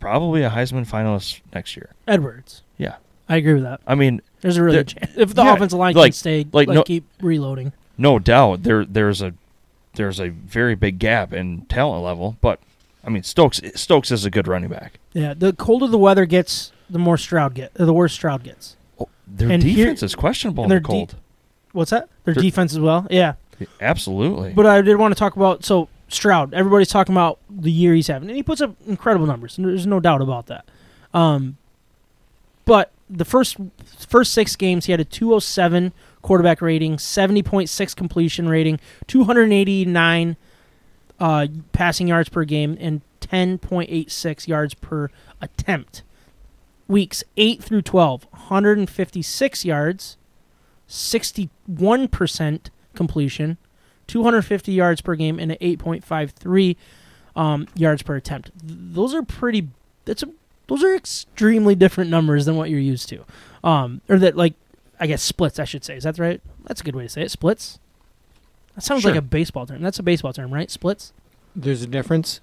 probably a Heisman finalist next year. Edwards. Yeah, I agree with that. I mean, There's a really There- chance. If the yeah, offensive line like- can stay like like, no- keep reloading. no doubt there there's a there's a very big gap in talent level, but I mean Stokes Stokes is a good running back. Yeah, the colder the weather gets, the more Stroud get, the worse Stroud gets. Oh, their And defense is questionable in and the their de- cold. What's that? Their defense as well. Yeah, Absolutely. but I did want to talk about so Stroud. Everybody's talking about the year he's having, and he puts up incredible numbers. and There's no doubt about that. Um, but the first first six games, he had a 207 quarterback rating, 70.6 completion rating, 289 uh, passing yards per game, and 10.86 yards per attempt. Weeks 8 through 12, 156 yards, 61% completion, 250 yards per game, and an 8.53 um, yards per attempt. Th- Those are pretty. That's a. Those are extremely different numbers than what you're used to, um, or that like, I guess splits. I should say. Is that right? That's a good way to say it. Splits. That sounds Sure. like a baseball term. That's a baseball term, right? Splits. There's a difference.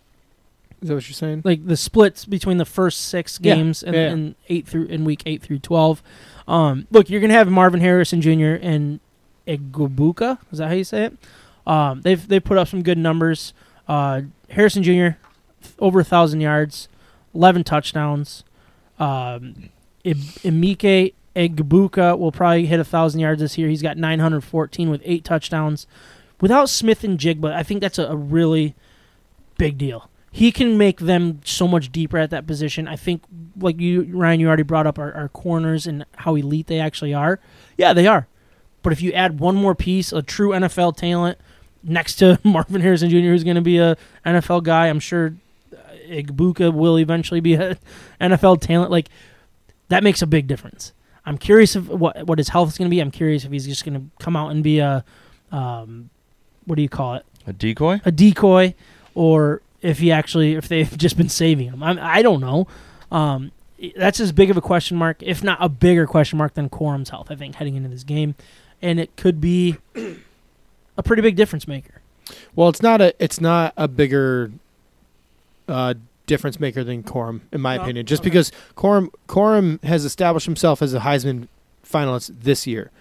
Is that what you're saying? like the splits between the first six Yeah, games and, yeah, yeah. and eight through in week eight through twelve. Um, look, you're gonna have Marvin Harrison Jr. and Igubuka. Is that how you say it? Um, they've they put up some good numbers. Uh, Harrison Jr. over a thousand yards, eleven touchdowns. Um, I- Emeka Egbuka will probably hit a thousand yards this year. He's got 914 with eight touchdowns. Without Smith-Njigba, I think that's a, a really big deal. He can make them so much deeper at that position. I think, like you, Ryan, you already brought up our, our corners and how elite they actually are. Yeah, they are. But if you add one more piece, a true NFL talent next to Marvin Harrison Jr., who's going to be a NFL guy, I'm sure uh, Igbuka will eventually be an NFL talent. Like that makes a big difference. I'm curious of what what his health is going to be. I'm curious if he's just going to come out and be a, um, what do you call it? a decoy? a decoy or if he actually if they've just been saving him. I'm, I don't know. Um, that's as big of a question mark, if not a bigger question mark than Corum's health. I think heading into this game, and it could be a pretty big difference maker. Well, it's not a it's not a bigger uh, difference maker than Corum, in my No? opinion. Just Okay. because Quorum Corum has established himself as a Heisman finalist this year,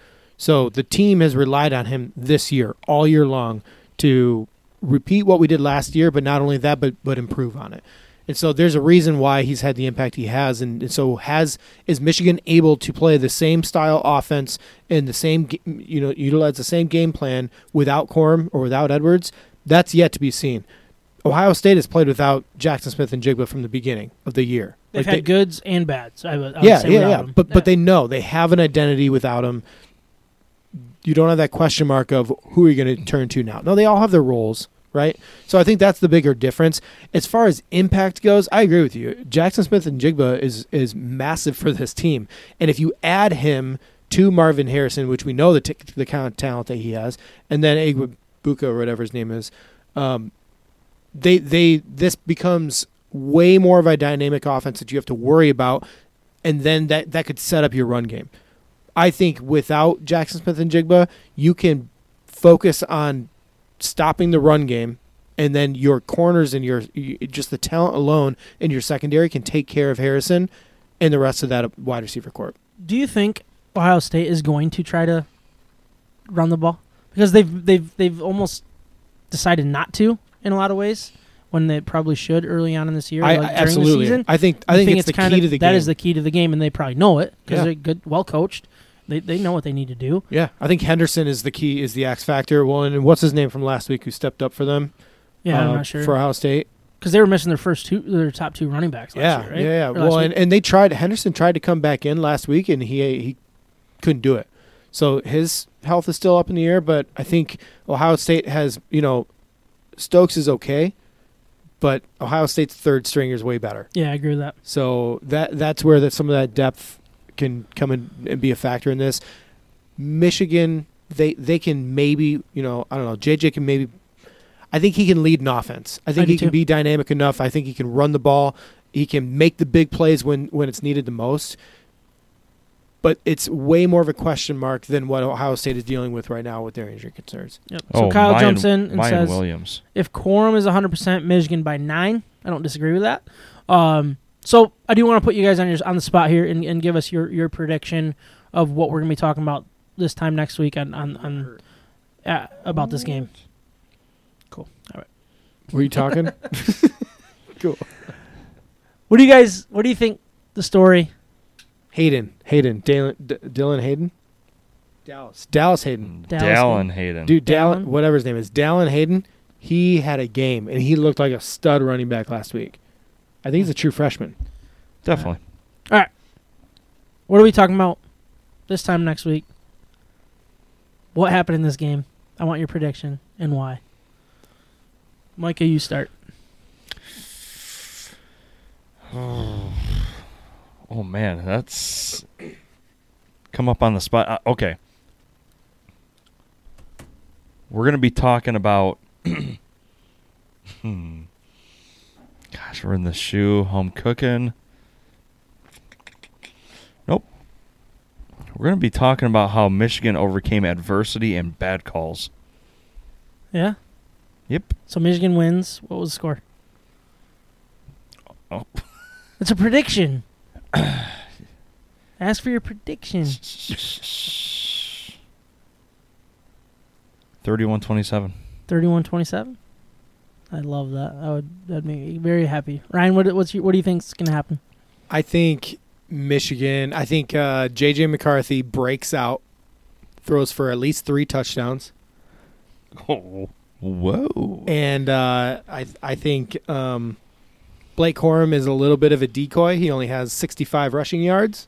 so the team has relied on him this year, all year long, to repeat what we did last year. But not only that, but but improve on it. And so there's a reason why he's had the impact he has, and, and so has is Michigan able to play the same style offense and the same you know utilize the same game plan without Corum or without Edwards? That's yet to be seen. Ohio State has played without Jaxon Smith-Njigba from the beginning of the year. They've Like had goods and bads. I would, I would yeah, yeah, yeah. him. But Yeah. but they know they have an identity without him. You don't have that question mark of who are you going to turn to now. No, they all have their roles, right? So I think that's the bigger difference. As far as impact goes, I agree with you. Jaxon Smith-Njigba is is massive for this team, and if you add him to Marvin Harrison, which we know the t- the kind of talent that he has, and then Igbuka or whatever his name is, um, they they this becomes way more of a dynamic offense that you have to worry about and then that that could set up your run game. I think without Jaxon Smith-Njigba, you can focus on stopping the run game, and then your corners and your just the talent alone in your secondary can take care of Harrison and the rest of that wide receiver corp. Do you think Ohio State is going to try to run the ball because they've they've they've almost decided not to in a lot of ways when they probably should early on in this year, I, like during absolutely. the season. I think I You think, it's, the kind key of to the that game. is the key to the game, and they probably know it because Yeah. they're good, well coached. They they know what they need to do. yeah, I think Henderson is the key, is the X factor. Well, and what's his name from last week who stepped up for them? Yeah, I'm uh, not sure for Ohio State. because they were missing their first two, their top two running backs. Last Yeah, year, right? yeah, yeah. Well, and, and they tried. Henderson tried to come back in last week, and he he couldn't do it. So his health is still up in the air. But I think Ohio State has, you know, Stokes is okay, but Ohio State's third stringer is way better. yeah, I agree with that. So that that's where that some of that depth can come in and be a factor in this. Michigan, they they can maybe you know I don't know. JJ can maybe. I think he can lead an offense. I think I do he can too. be dynamic enough. I think he can run the ball. He can make the big plays when when it's needed the most. But it's way more of a question mark than what Ohio State is dealing with right now with their injury concerns. Yep. So oh, Kyle Mayan- jumps in and Mayan says, Williams. if Corum is 100% Michigan by 9 i don't disagree with that um, so i do want to put you guys on your on the spot here and, and give us your, your prediction of what we're going to be talking about this time next week on, on, on uh, about this game. Cool. All right Were you talking? Cool. What do you guys what do you think the story? Hayden, Hayden, Dylan, D- Dylan Hayden, Dallas, Dallas Hayden. Dallas Dallan Hayden. Dude, Dallan, Dallan? whatever his name is, Dallan Hayden, he had a game and he looked like a stud running back last week. I think he's a true freshman. Definitely. Alright. What are we talking about this time next week what happened in this game i want your prediction and why micah you start Oh man, that's come up on the spot. Uh, okay, we're gonna be talking about. hmm. Gosh, we're in the shoe, home cooking. Nope. We're gonna be talking about how Michigan overcame adversity and bad calls. yeah Yep. So Michigan wins. What was the score? Oh. It's a prediction. Ask for your prediction. 31-27. 31-27. I love that. I would that'd make me very happy. Ryan, what what's your, what do you think's gonna happen? I think Michigan, I think uh, J.J. McCarthy breaks out, throws for at least three touchdowns. Oh. Whoa. And uh, I I think um, Blake Corum is a little bit of a decoy. He only has 65 rushing yards.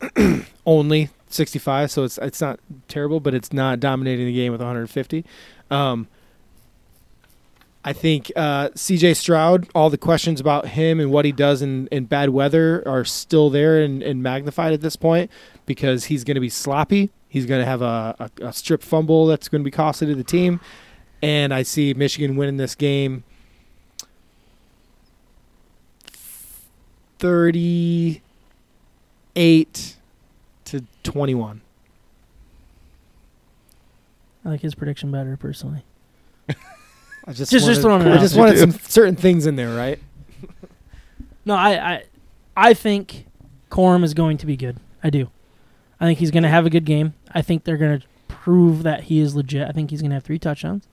only 65, so it's it's not terrible, but it's not dominating the game with 150. Um, I think uh, C.J. Stroud, all the questions about him and what he does in, in bad weather are still there and, and magnified at this point because he's going to be sloppy. He's going to have a, a, a strip fumble that's going to be costly to the team. And I see Michigan winning this game 38 to 21. I like his prediction better personally. I just Just- wanted, just throwing it I just wanted some certain things in there, right? No, I I I think Corum is going to be good. I do. I think he's going to have a good game. I think they're going to prove that he is legit. I think he's going to have three touchdowns.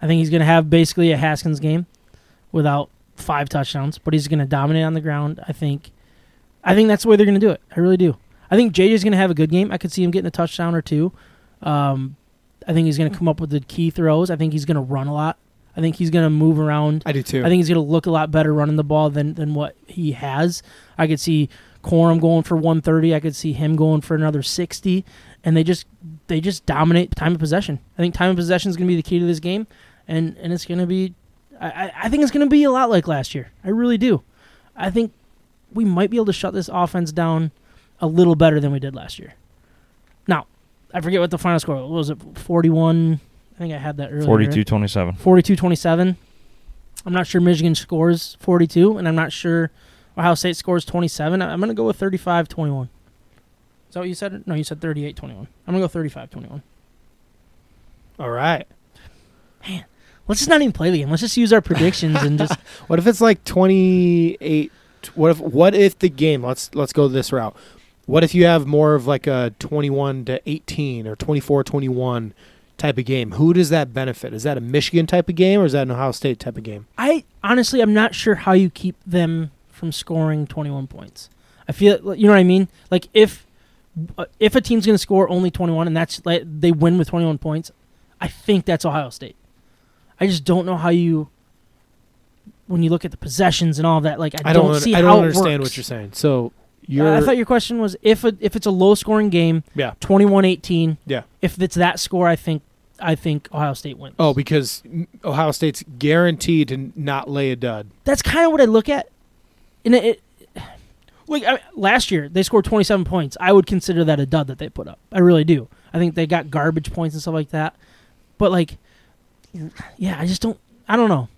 I think he's going to have basically a Haskins game without five touchdowns, but he's going to dominate on the ground. I think I think that's the way they're going to do it. I really do. I think JJ's going to have a good game. I could see him getting a touchdown or two. Um, I think he's going to come up with the key throws. I think he's going to run a lot. I think he's going to move around. I do too. I think he's going to look a lot better running the ball than than what he has. I could see Corum going for 130. I could see him going for another 60, and they just they just dominate time of possession. I think time of possession is going to be the key to this game, and and it's going to be. I, I- I think it's going to be a lot like last year. I really do. I think we might be able to shut this offense down a little better than we did last year. Now, I forget what the final score was. Was it 41? I think I had that earlier. right? 42-27. 42 27. I'm not sure Michigan scores 42, and I'm not sure Ohio State scores 27. I'm going to go with 35 21. Is that what you said? No, you said 38 21. I'm going to go 35 21. All right. Man, let's just not even play the game. Let's just use our predictions and just. What if it's like 28 what if what if the game let's let's go this route. What if you have more of like a 21 to 18 or 24-21 type of game? Who does that benefit? Is that a Michigan type of game or is that an Ohio State type of game? I honestly, I'm not sure how you keep them from scoring 21 points. I feel, you know what I mean? Like if uh, if a team's going to score only 21 and that's like they win with 21 points, I think that's Ohio State. I just don't know how you when you look at the possessions and all that. Like I, I don't, don't, see I don't understand what you're saying. So Uh, I thought your question was if a, if it's a low scoring game, yeah. 21-18. Yeah. If it's that score, I think I think Ohio State wins. Oh, because Ohio State's guaranteed to not lay a dud. that's kind of what I look at. And it, it like I, last year they scored 27 points. I would consider that a dud that they put up. I really do. I think they got garbage points and stuff like that. But like, yeah, I just don't. I don't know.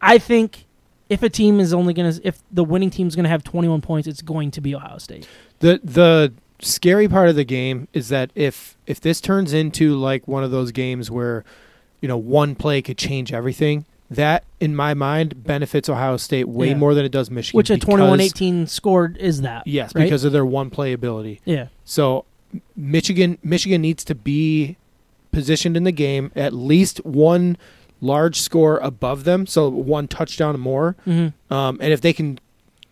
I think if a team is only gonna, if the winning team is gonna have 21 points, it's going to be Ohio State. The the scary part of the game is that if if this turns into like one of those games where you know one play could change everything, that in my mind benefits Ohio State way Yeah. more than it does Michigan. Which a because- 21-18 scored is that? Yes, right? because of their one play ability. yeah, So Michigan Michigan needs to be positioned in the game at least one large score above them, so one touchdown or more. hmm Um, and if they can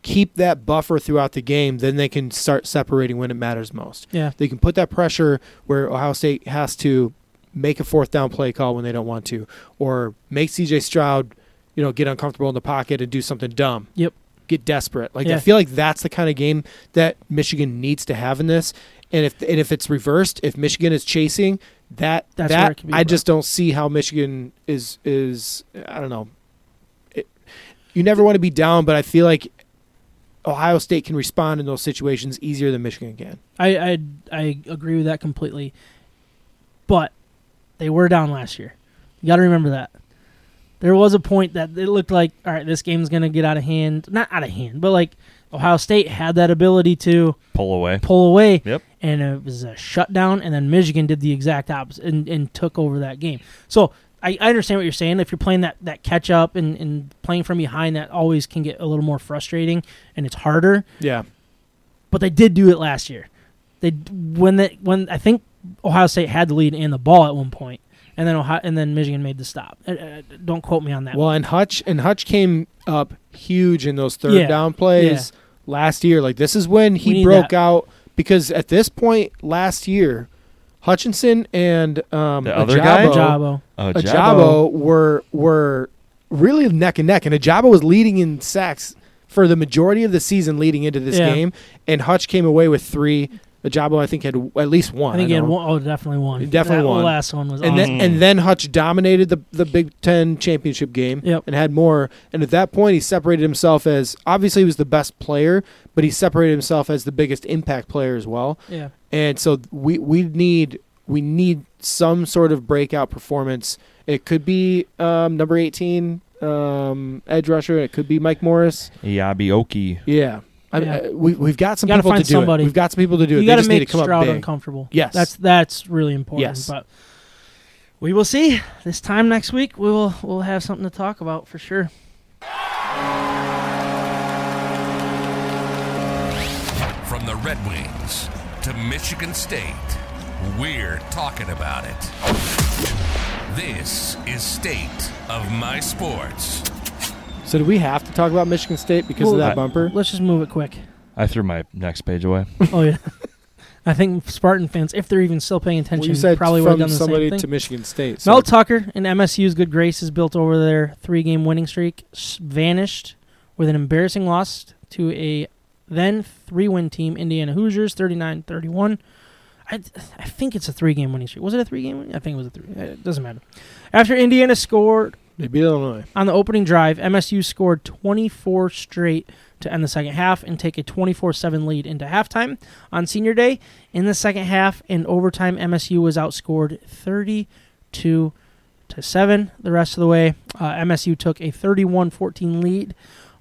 keep that buffer throughout the game, then they can start separating when it matters most. yeah, They can put that pressure where Ohio State has to make a fourth down play call when they don't want to, or make CJ Stroud, you know, get uncomfortable in the pocket and do something dumb. Yep. Get desperate. Like Yeah. I feel like that's the kind of game that Michigan needs to have in this. And if and if it's reversed, if Michigan is chasing, that That's where that it can be I rough. just don't see how Michigan is is I don't know. It, you never want to be down, but I feel like Ohio State can respond in those situations easier than Michigan can. I, I I agree with that completely. But they were down last year. You got to remember that. There was a point that it looked like, all right, this game's going to get out of hand. Not out of hand, but like Ohio State had that ability to Pull away. pull away. Yep. And it was a shutdown, and then Michigan did the exact opposite and, and took over that game. So I, I understand what you're saying. If you're playing that, that catch up and, and playing from behind, that always can get a little more frustrating and it's harder Yeah. but they did do it last year. They when they when I think Ohio State had the lead and the ball at one point, and then Ohio, and then Michigan made the stop. Uh, uh, don't quote me on that. Well, and Hutch and Hutch came up huge in those third Yeah, down plays last year. Like this is when he broke that. out because at this point last year, Hutchinson and um, The other guy? Ojabo, Jabo. Uh, Ojabo were were really neck and neck, and Ojabo was leading in sacks for the majority of the season leading into this Yeah. game, and Hutch came away with three. Ojabo, I think, had at least one. I think he had know. one. Oh, definitely one. He definitely that won. last one was And awesome. then and then Hutch dominated the the Big Ten championship game Yep. and had more. And at that point, he separated himself as obviously he was the best player, but he separated himself as the biggest impact player as well. yeah, And so we we need we need some sort of breakout performance. It could be um, number eighteen um, edge rusher. It could be Mike Morris. Eyabi Okie. Yeah. I, Yeah. I, we we've got some people to do somebody. it. We've got some people to do it. you They got to just need to make come Stroud uncomfortable. Yes. that's that's really important. Yes. But we will see this time next week. We will we'll have something to talk about for sure. From the Red Wings to Michigan State, we're talking about it. This is State of My Sports. So do we have to talk about Michigan State because Well, of that I- bumper? Let's just move it quick. I threw my next page away. Oh yeah. I think Spartan fans, if they're even still paying Well, attention, you said probably would have from done the somebody same thing. to Michigan State. So Mel Tucker and MSU's good graces built over their three-game winning streak s- vanished with an embarrassing loss to a then three-win team, Indiana Hoosiers, 39-31. I, I think it's a three-game winning streak. Was it a three-game? winning? I think it was a three. It doesn't matter. After Indiana scored they beat Illinois. on the opening drive, MSU scored 24 straight to end the second half and take a 24-7 lead into halftime. On senior day, in the second half and overtime, MSU was outscored 32 to 7 the rest of the way. Uh, MSU took a 31-14 lead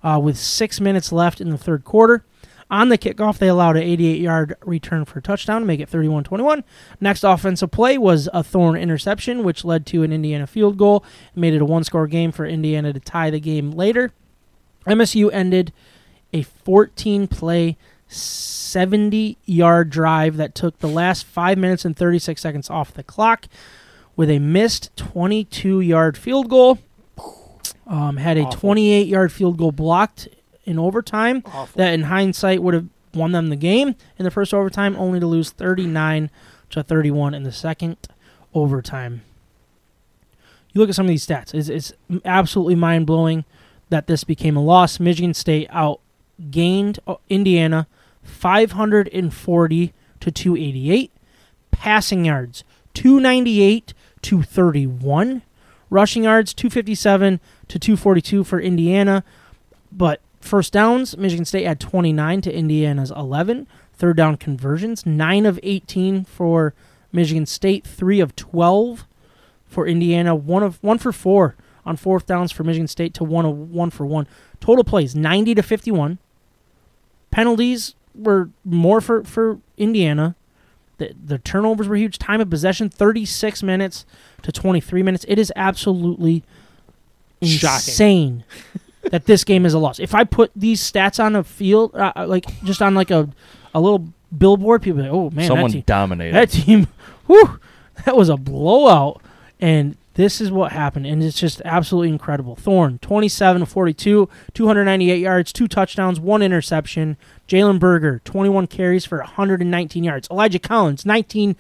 uh, with six minutes left in the third quarter. On the kickoff, they allowed an 88 yard return for a touchdown to make it 31 21. Next offensive play was a Thorne interception, which led to an Indiana field goal and made it a one score game for Indiana to tie the game later. MSU ended a 14 play, 70 yard drive that took the last 5 minutes and 36 seconds off the clock with a missed 22 yard field goal. Um, had a 28 yard field goal blocked in overtime Awful. that in hindsight would have won them the game in the first overtime, only to lose 39 to 31 in the second overtime. You look at some of these stats; it's, it's absolutely mind blowing that this became a loss. Michigan State outgained uh, Indiana 540 to 288. Passing yards 298 to 31. Rushing yards 257 to 242 for Indiana. But first downs, Michigan State had 29 to Indiana's 11. Third down conversions, 9 of 18 for Michigan State, 3 of 12 for Indiana, 1 of 1 for 4 on fourth downs for Michigan State to 1 of 1 for 1. Total plays 90 to 51. Penalties were more for for Indiana. The, the turnovers were huge. Time of possession 36 minutes to 23 minutes. It is absolutely Shocking. insane that this game is a loss. If I put these stats on a field, uh, uh, like just on like a a little billboard, people like, "Oh man, Someone that team, dominated. that team, whew, that was a blowout." And this is what happened, and it's just absolutely incredible. Thorne, 27 to 42, 298 yards, two touchdowns, one interception. Jalen Berger, 21 carries for 119 yards. Elijah Collins, 19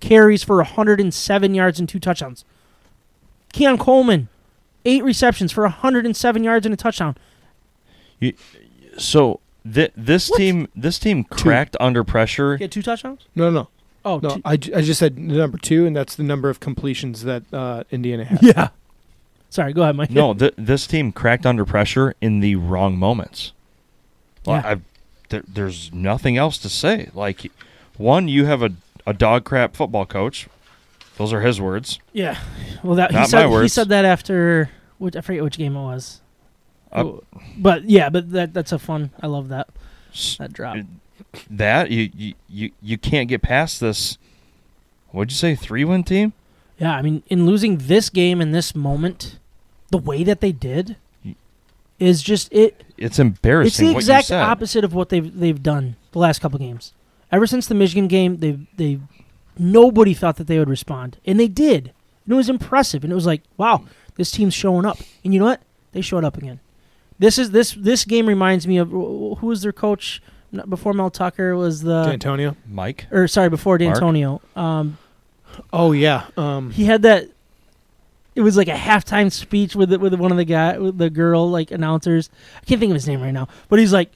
carries for 107 yards and two touchdowns. Keon Coleman, eight receptions for 107 yards and a touchdown. so th- this What? team, this team cracked under pressure. He had two touchdowns. No, no, Oh, no. two- I, ju- I just said number two, and that's the number of completions that uh, Indiana had. yeah. Sorry, go ahead, Mike. No, th- this team cracked under pressure in the wrong moments. Well, Yeah. I, there, there's nothing else to say. Like, one, you have a, a dog crap football coach. Those are his words. Yeah. Well, that he said my he words. said that after which I forget which game it was. Uh, but yeah, but that that's a fun. I love that that drop. That you, you you you can't get past this. What'd you say? Three win team? Yeah, I mean, in losing this game in this moment, the way that they did is just it. It's embarrassing. It's the exact opposite of what they've they've done the last couple games. Ever since the Michigan game, they've they nobody thought that they would respond, and they did. And it was impressive, and it was like, wow, this team's showing up. And you know what? They showed up again. This is this this game reminds me of who was their coach before Mel Tucker was Dantonio. Mike. or sorry before Dantonio. Um, Oh yeah. Um, he had that. It was like a halftime speech with with one of the guy with the girl like announcers. I can't think of his name right now, but he's like,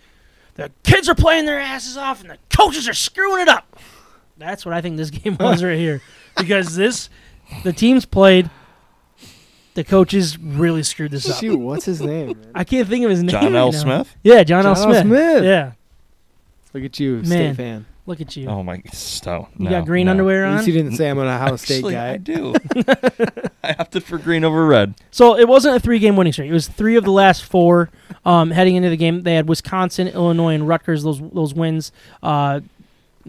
the kids are playing their asses off and the coaches are screwing it up. That's what I think this game was right here, because this the teams played. The coaches really screwed this up. Shoot, what's his name? man? I can't think of his name. John right L. now. Smith. Yeah, John, L. John L. Smith. Smith. Yeah, Look at you, Man. state fan. look at you. Oh my stop. you no, got green no. underwear at on. least you didn't say I'm an Ohio State Actually, guy. I do. I opted for green over red. So it wasn't a three game winning streak. It was three of the last four. Um, heading into the game, they had Wisconsin, Illinois, and Rutgers. Those those wins. Uh,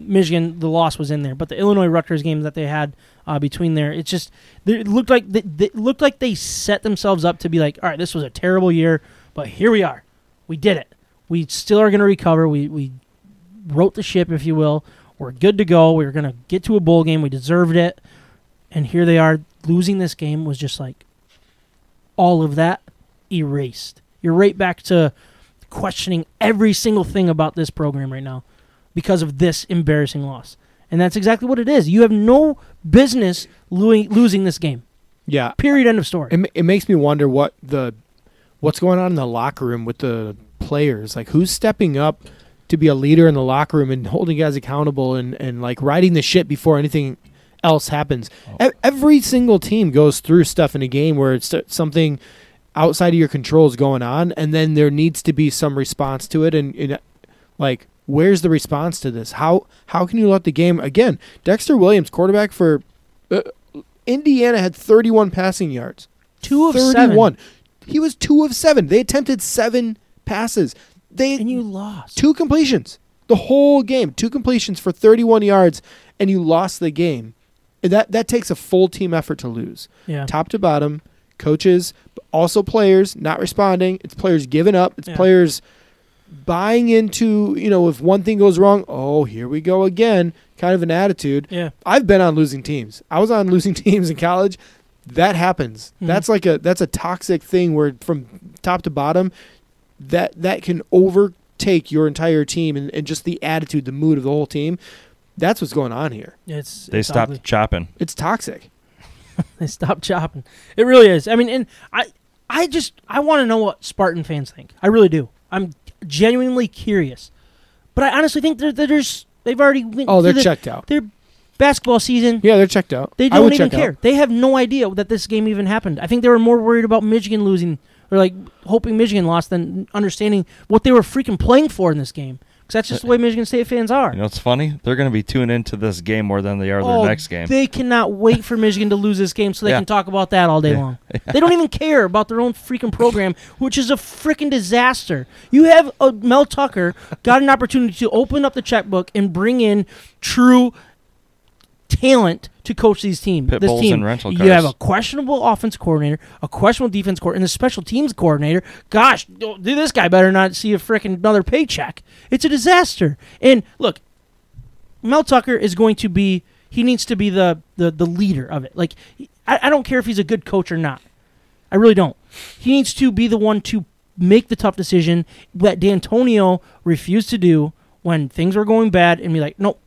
Michigan, the loss was in there, but the Illinois Rutgers game that they had uh, between there, it just it looked like they, they looked like they set themselves up to be like, all right, this was a terrible year, but here we are, we did it. We still are going to recover. We we wrote the ship, if you will. We're good to go. We are going to get to a bowl game. We deserved it, and here they are. Losing this game was just like all of that erased. You're right back to questioning every single thing about this program right now because of this embarrassing loss. And that's exactly what it is. You have no business lo- losing this game. Yeah. Period. End of story. It, it makes me wonder what the what's going on in the locker room with the players. Like who's stepping up to be a leader in the locker room and holding guys accountable and, and like riding the ship before anything else happens. E- every single team goes through stuff in a game where it's something outside of your control is going on and then there needs to be some response to it and, and like where's the response to this? How how can you let the game again? Dexter Williams, quarterback for uh, Indiana had 31 passing yards. Two of 31. seven. He was 2 of 7. They attempted 7 passes. They and you lost. two completions the whole game, two completions for 31 yards, and you lost the game. And That that takes a full team effort to lose, yeah. top to bottom. Coaches, but also players not responding. It's players giving up. It's Yeah. players buying into you know if one thing goes wrong, oh here we go again, kind of an attitude. Yeah. I've been on losing teams. I was on losing teams in college. That happens. Mhm. That's like a that's a toxic thing where from top to bottom, that that can overtake your entire team and, and just the attitude, the mood of the whole team. That's what's going on here. It's They it's stopped ugly. chopping. It's toxic. They stopped chopping. It really is. I mean, and I, I just I want to know what Spartan fans think. I really do. I'm genuinely curious, but I honestly think they're, they're just they've already went Oh, they're the- checked out. Their basketball season. Yeah, they're checked out. They don't even care. out. They have no idea that this game even happened. I think they were more worried about Michigan losing or like hoping Michigan lost than understanding what they were freaking playing for in this game. Because that's just the way Michigan State fans are. You know, it's funny. They're going to be tuning into this game more than they are their Oh, next game. They cannot wait for Michigan to lose this game so they Yeah. can talk about that all day Yeah. long. They don't even care about their own freaking program, which is a freaking disaster. You have uh, Mel Tucker got an opportunity to open up the checkbook and bring in true talent to coach these team. Pit this team. You have a questionable offense coordinator, a questionable defense coordinator, and a special teams coordinator. Gosh, do this guy better not see a freaking another paycheck. It's a disaster. And look, Mel Tucker is going to be he needs to be the the, the leader of it. Like I, I don't care if he's a good coach or not. I really don't. He needs to be the one to make the tough decision that Dantonio refused to do when things were going bad and be like, nope.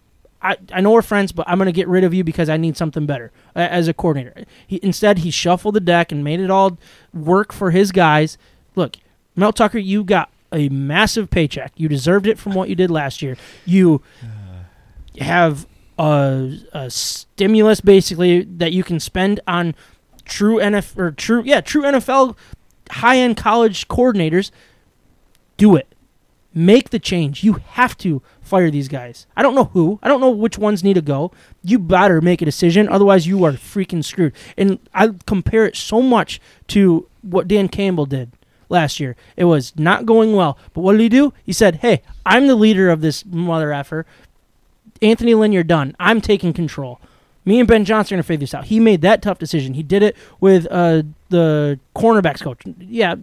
I, I know we're friends, but I'm going to get rid of you because I need something better as a coordinator. He, instead, he shuffled the deck and made it all work for his guys. Look, Mel Tucker, you got a massive paycheck. You deserved it from what you did last year. You have a, a stimulus basically that you can spend on true NFL or true yeah true NFL high end college coordinators. Do it. Make the change. You have to fire these guys. I don't know who. I don't know which ones need to go. You better make a decision, otherwise you are freaking screwed. And I compare it so much to what Dan Campbell did last year. It was not going well. But what did he do? He said, Hey, I'm the leader of this mother effer. Anthony Lynn, you're done. I'm taking control. Me and Ben Johnson are gonna figure this out. He made that tough decision. He did it with uh, the cornerbacks coach. Yeah,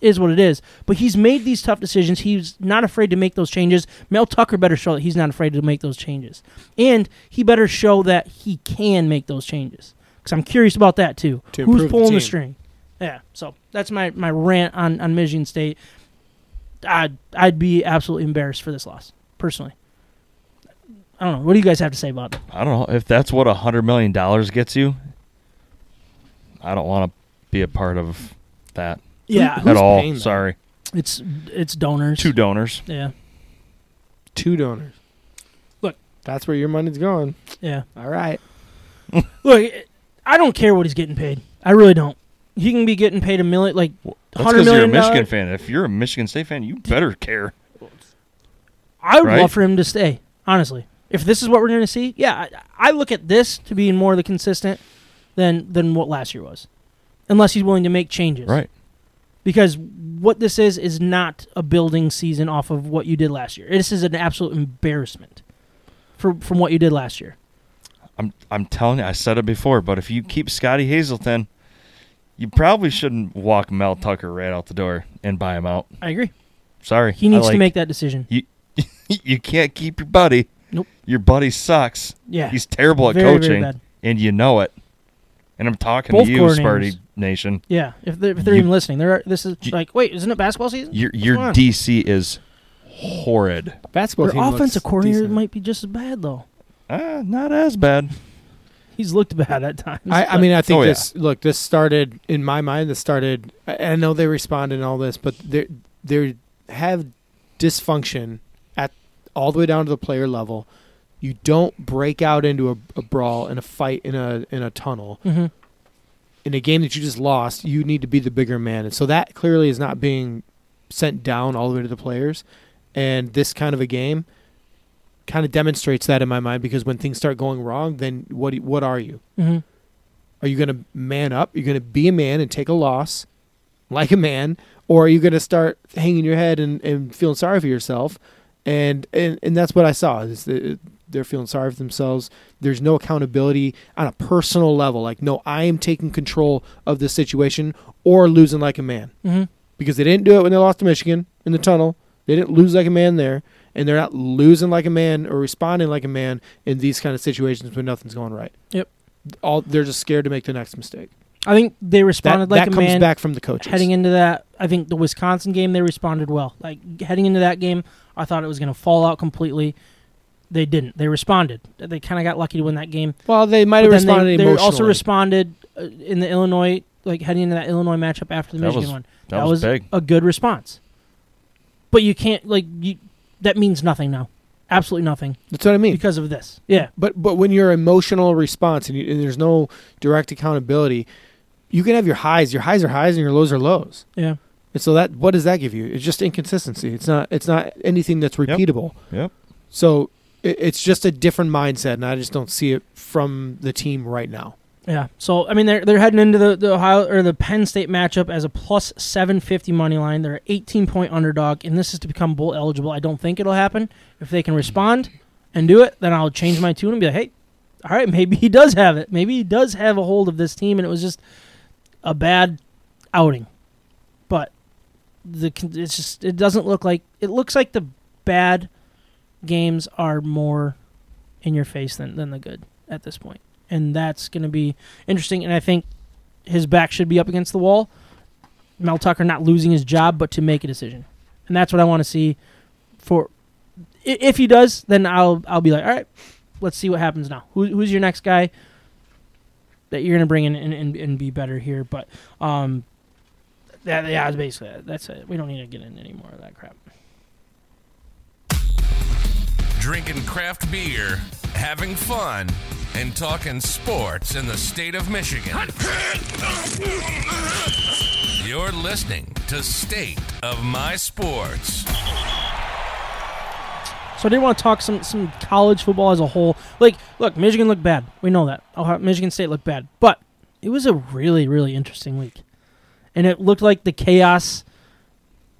is what it is. But he's made these tough decisions. He's not afraid to make those changes. Mel Tucker better show that he's not afraid to make those changes, and he better show that he can make those changes. Because I'm curious about that too. To Who's improve the pulling the string? Yeah. So that's my my rant on on Michigan State. I'd I'd be absolutely embarrassed for this loss personally. I don't know. What do you guys have to say about it? I don't know if that's what a hundred million dollars gets you. I don't want to be a part of that Yeah, at all. paying? Sorry, it's it's donors. two donors. Yeah, Two donors. Look. that's where your money's going. yeah. All right. Look, I don't care what he's getting paid. I really don't. He can be getting paid a million, like That's hundred because you're a. Michigan dollars. fan. If you're a Michigan State fan, you better care. I would right? love for him to stay. Honestly, if this is what we're going to see, yeah, I, I look at this to be more the consistent than than what last year was, unless he's willing to make changes. Right. Because what this is is not a building season off of what you did last year. This is an absolute embarrassment for from what you did last year. I'm I'm telling you, I said it before, but if you keep Scottie Hazelton, you probably shouldn't walk Mel Tucker right out the door and buy him out. I agree. Sorry, He needs I to make that decision. You you can't keep your buddy. Nope. Your buddy sucks. Yeah, He's terrible at Very, very coaching, bad. and you know it. And I'm talking Both to you, coordinators. Sparty Nation. yeah. If they're, if they're You- even listening, they're this is You- like, wait, isn't it basketball season? Your your? DC is horrid. Basketball Their team looks offensive coordinator decent. might be just as bad though. Ah, not as bad. He's looked bad at times. I, I mean, I think Oh, yeah. this. Look, this started in my mind. This started. I, I know they responded and all this, but they they have dysfunction at all the way down to the player level. You don't break out into a, a brawl and a fight in a in a tunnel Mhm. in a game that you just lost. You need to be the bigger man, and so that clearly is not being sent down all the way to the players. And this kind of a game kind of demonstrates that in my mind because when things start going wrong, then what what are you? Mhm. Are you going to man up? You're going to be a man and take a loss like a man, or are you going to start hanging your head and, and feeling sorry for yourself? And, and and that's what I saw. Is that they're feeling sorry for themselves. There's no accountability on a personal level. Like, no, I am taking control of this situation, or losing like a man hmm because they didn't do it when they lost to Michigan in the tunnel. They didn't lose like a man there, and they're not losing like a man or responding like a man in these kind of situations when nothing's going right. Yep. All they're just scared to make the next mistake. I think they responded That, like that a comes man back from the coaches. heading into that. I think the Wisconsin game they responded well. Like heading into that game, I thought it was going to fall out completely. They didn't. They responded. They kind of got lucky to win that game. well, they might have then they- responded they, also responded uh, in the Illinois, like heading into that Illinois matchup after the That Michigan was- one. That, was, big. a good response. But you can't like you. That means nothing now. Absolutely nothing That's what I mean. because of this. Yeah. But but when your emotional response and, you, and there's no direct accountability, you can have your highs. Your highs are highs and your lows are lows. Yeah. And so that what does that give you? It's just inconsistency. It's not it's not anything that's repeatable. Yep. So it, it's just a different mindset, and I just don't see it from the team right now. Yeah. So I mean, they're they're heading into the, the Ohio or the Penn State matchup as a plus seven fifty money line. They're an eighteen point underdog, and this is to become bowl eligible. I don't think it'll happen. If they can respond and do it, then I'll change my tune and be like, hey, all right, maybe he does have it. Maybe he does have a hold of this team, and it was just a bad outing. But the it's just it doesn't look like it looks like the bad games are more in your face than than the good at this point and that's going to be interesting. And I think his back should be up against the wall. Mel Tucker not losing his job, but to make a decision, and that's what I want to see. For if he does, then I'll I'll be like, all right, let's see what happens now. Who, who's your next guy that you're going to bring in and, and, and be better here? But um, that yeah, basically that's it. We don't need to get into any more of that crap. Drinking craft beer, having fun, and talking sports in the state of Michigan. You're listening to State of My Sports. So I did want to talk some some college football as a whole. Like, look, Michigan looked bad. We know that. Ohio, Michigan State looked bad, but it was a really really interesting week, and it looked like the chaos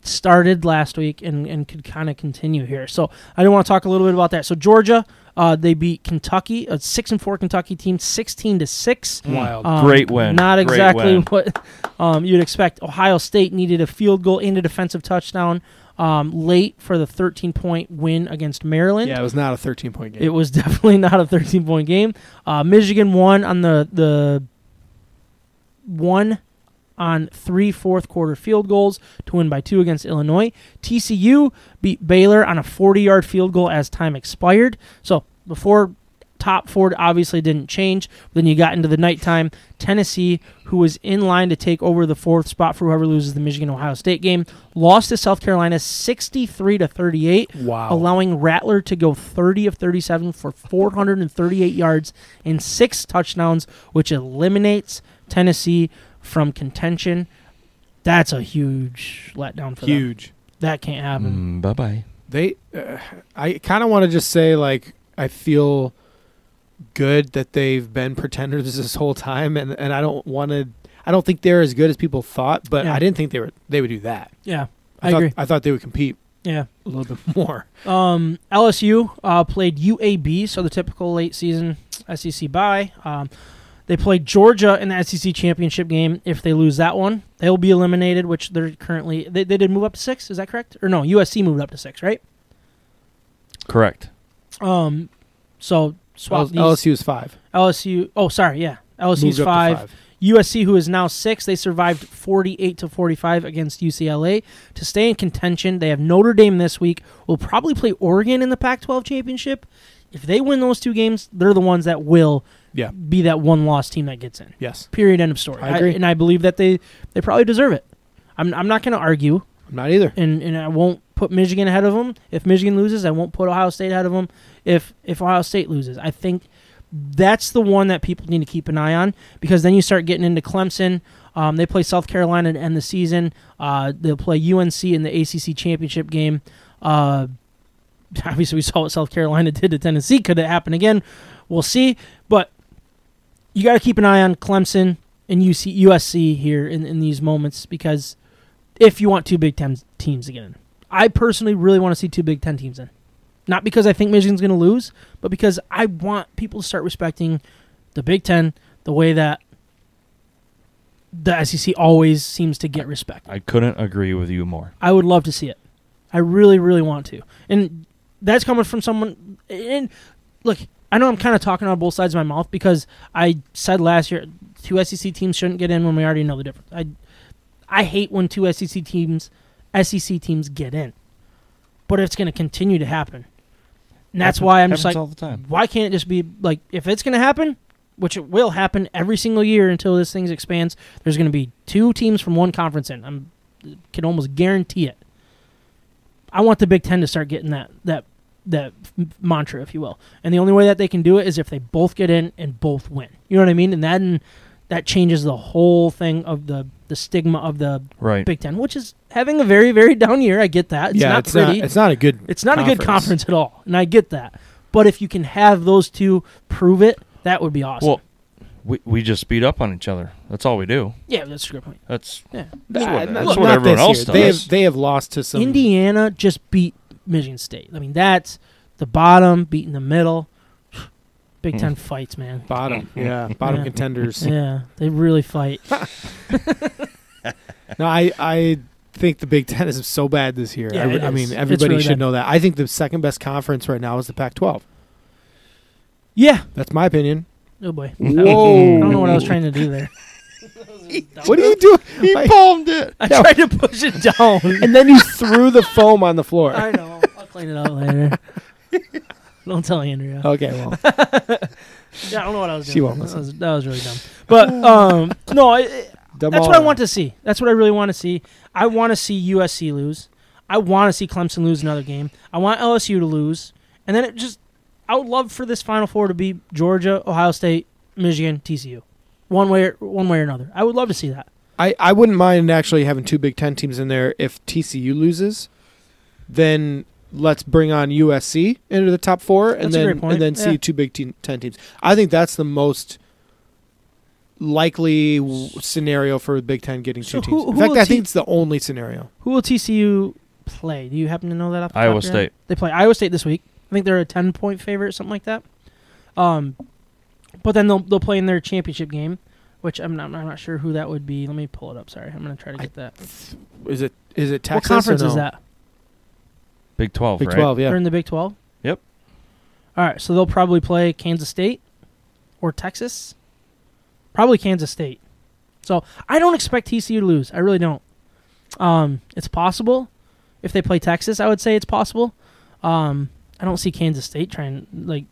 started last week and, and could kind of continue here. So I do want to talk a little bit about that. So Georgia, uh, they beat Kentucky, a six and four Kentucky team, sixteen to six. Wild. Um, Great win. Not exactly win. what um, you'd expect. Ohio State needed a field goal and a defensive touchdown um, late for the 13 point win against Maryland. yeah, it was not a 13 point game. It was definitely not a 13 point game. Uh, Michigan won on the the one on three fourth quarter field goals to win by two against Illinois. TCU beat Baylor on a 40 yard field goal as time expired. So before top four obviously didn't change. Then you got into the nighttime. Tennessee, who was in line to take over the fourth spot for whoever loses the Michigan Ohio State game, lost to South Carolina 63 to 38 wow. allowing Rattler to go 30 of 37 for 438 yards and six touchdowns, which eliminates Tennessee from contention. That's a huge letdown for them. Huge. That can't happen. Mm, bye bye. They, uh, I kind of want to just say like I feel good that they've been pretenders this whole time, and and I don't want to. I don't think they're as good as people thought, but Yeah. I didn't think they were. They would do that. Yeah, I, thought, agree. I thought they would compete Yeah. a little bit more. Um, LSU uh, played UAB, so the typical late season SEC bye. Um, they play Georgia in the SEC championship game. If they lose that one, they'll be eliminated. Which they're currently they, they did move up to six. Is that correct? Or no, USC moved up to six, right? Correct. Um, so swap these. LSU is five. LSU. Oh, sorry, yeah. LSU's Moved up to five. USC, who is now six, they survived 48 to 45 against UCLA to stay in contention. They have Notre Dame this week. Will probably play Oregon in the Pac-12 championship. If they win those two games, they're the ones that will Yeah. be that one-loss team that gets in. Yes. Period. End of story. I agree. and I believe that they they probably deserve it. I'm I'm not going to argue, I'm not either. and and I won't put Michigan ahead of them. If Michigan loses, I won't put Ohio State ahead of them. If if Ohio State loses, I think that's the one that people need to keep an eye on because then you start getting into Clemson. Um, they play South Carolina to end the season. Uh, they'll play UNC in the ACC championship game. Uh, obviously, we saw what South Carolina did to Tennessee. Could it happen again? We'll see. You got to keep an eye on Clemson and UC, USC here in, in these moments because if you want two Big Ten teams to get in. I personally really want to see two Big Ten teams in. Not because I think Michigan's going to lose, but because I want people to start respecting the Big Ten the way that the SEC always seems to get respect. I couldn't agree with you more. I would love to see it. I really, really want to. And that's coming from someone. And look, I know I'm kind of talking out both sides of my mouth because I said last year two SEC teams shouldn't get in when we already know the difference. I, I hate when two SEC teams, SEC teams get in, but it's going to continue to happen. And that's why I'm just like, all the time. why can't it just be like if it's going to happen, which it will happen every single year until this thing expands. There's going to be two teams from one conference in. I'm can almost guarantee it. I want the Big Ten to start getting that that that mantra, if you will. And the only way that they can do it is if they both get in and both win. You know what I mean? And then that changes the whole thing of the the stigma of the Right. Big Ten, which is having a very very down year. I get that. It's yeah, not it's pretty. not. It's not a good. It's not a good conference at all, and I get that. But if you can have those two prove it, that would be awesome. Well, we we just beat up on each other. That's all we do. yeah, that's a good point. That's Yeah, That's Nah, what- that's not what everyone else year. does. They have they have lost to some Indiana just beat Michigan State. I mean, that's the bottom beating the middle. Big hmm. Ten fights, man. bottom. Yeah, bottom Yeah. contenders. Yeah, they really fight. No, I I think the Big Ten is so bad this year. Yeah, I, it I is. mean, everybody really should bad. know that. I think the second best conference right now is the Pac-12. Yeah. That's my opinion. Oh boy. Whoa! I don't know what I was trying to do there. What are you doing? he I- palmed it. I No. tried to push it down. and then you threw the foam on the floor. I know. I'll clean it out later. Don't tell Andrea. Okay, well, Yeah, I don't know what I was doing. She won't that, was, that was really dumb. But um, no, I, dumb That's all what I want to see. That's what I really want to see. I want to see USC lose. I want to see Clemson lose another game. I want LSU to lose. And then it just I would love for this final four to be Georgia, Ohio State, Michigan, TCU. One way or, one way or another. I would love to see that. I, I wouldn't mind actually having two Big Ten teams in there if TCU loses. Then let's bring on USC into the top four, and That's a then great point. and then see Yeah. two Big Ten teams. I think that's the most likely w- scenario for the Big Ten getting So two who- teams. In fact, will I T- think it's the only scenario. Who will TCU play? Do you happen to know that off the top Iowa of your head? State. They play Iowa State this week. I think they're a 10 point favorite something like that. Um but then they'll they'll play in their championship game, which I'm not I'm not sure who that would be. Let me pull it up. Sorry. I'm going to try to I- get that. Is it is it Texas? what conference or is that? Big Twelve, Big right? Twelve, yeah. They're in the Big 12? Yep. All right, so they'll probably play Kansas State or Texas. Probably Kansas State. So I don't expect TCU to lose. I really don't. Um, it's possible. If they play Texas, I would say it's possible. Um, I don't see Kansas State trying like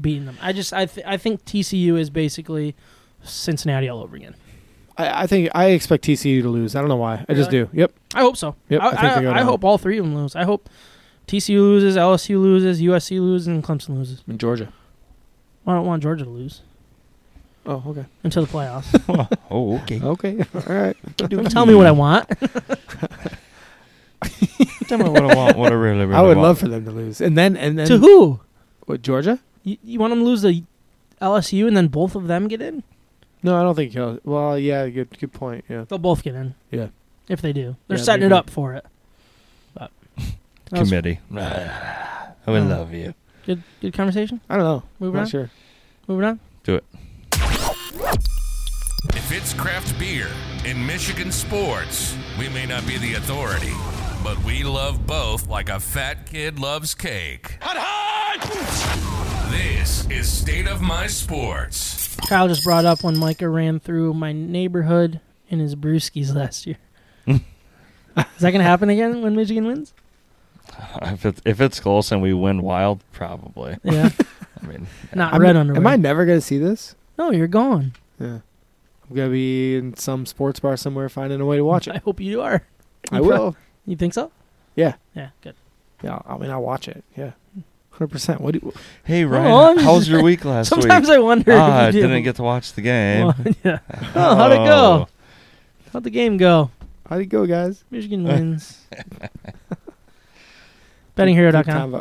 beating them. I just I th- I think TCU is basically Cincinnati all over again. I, I think I expect TCU to lose. I don't know why. I just do. Yep. I hope so. Yep, I, I think they I hope all three of them lose. I hope TCU loses, LSU loses, USC loses, and Clemson loses. In Georgia. I don't want Georgia to lose Oh, okay. until the playoffs. Oh, okay. Okay. All right. Don't tell me what I want. Tell me what I want. What I really, really I would want. love for them to lose. And then and then to who? What, Georgia? You, you want them to lose the LSU and then both of them get in? No, I don't think he'll. Well, yeah, good good point. Yeah. They'll both get in. Yeah. If they do. They're Yeah, setting they it do. up for it. But that was Committee. I would Uh, love you. good good conversation. I don't know. Moving Not on. sure. Moving on. Do it. If it's craft beer in Michigan sports, we may not be the authority, but we love both like a fat kid loves cake. This is State of My Sports. Kyle just brought up when Micah ran through my neighborhood in his brewskis last year. Is that gonna happen again when Michigan wins? If it's if it's close and we win wild, probably. Yeah. I mean, Not I'm- red underwear. Am I never gonna see this? No, you're gone. Yeah. I'm gonna be in some sports bar somewhere finding a way to watch it. I hope you are. I You will. You think so? Yeah. Yeah, good. Yeah. I mean, I'll watch it. Yeah. Hmm. Hundred percent. What do you, hey Oh, Ryan, I'm how was your week last Sometimes week? Sometimes I wonder ah, I if you didn't get to watch the game. Well, yeah. Oh, how'd it go? How'd the game go? how'd it go, guys? Michigan wins. Bettinghero.com.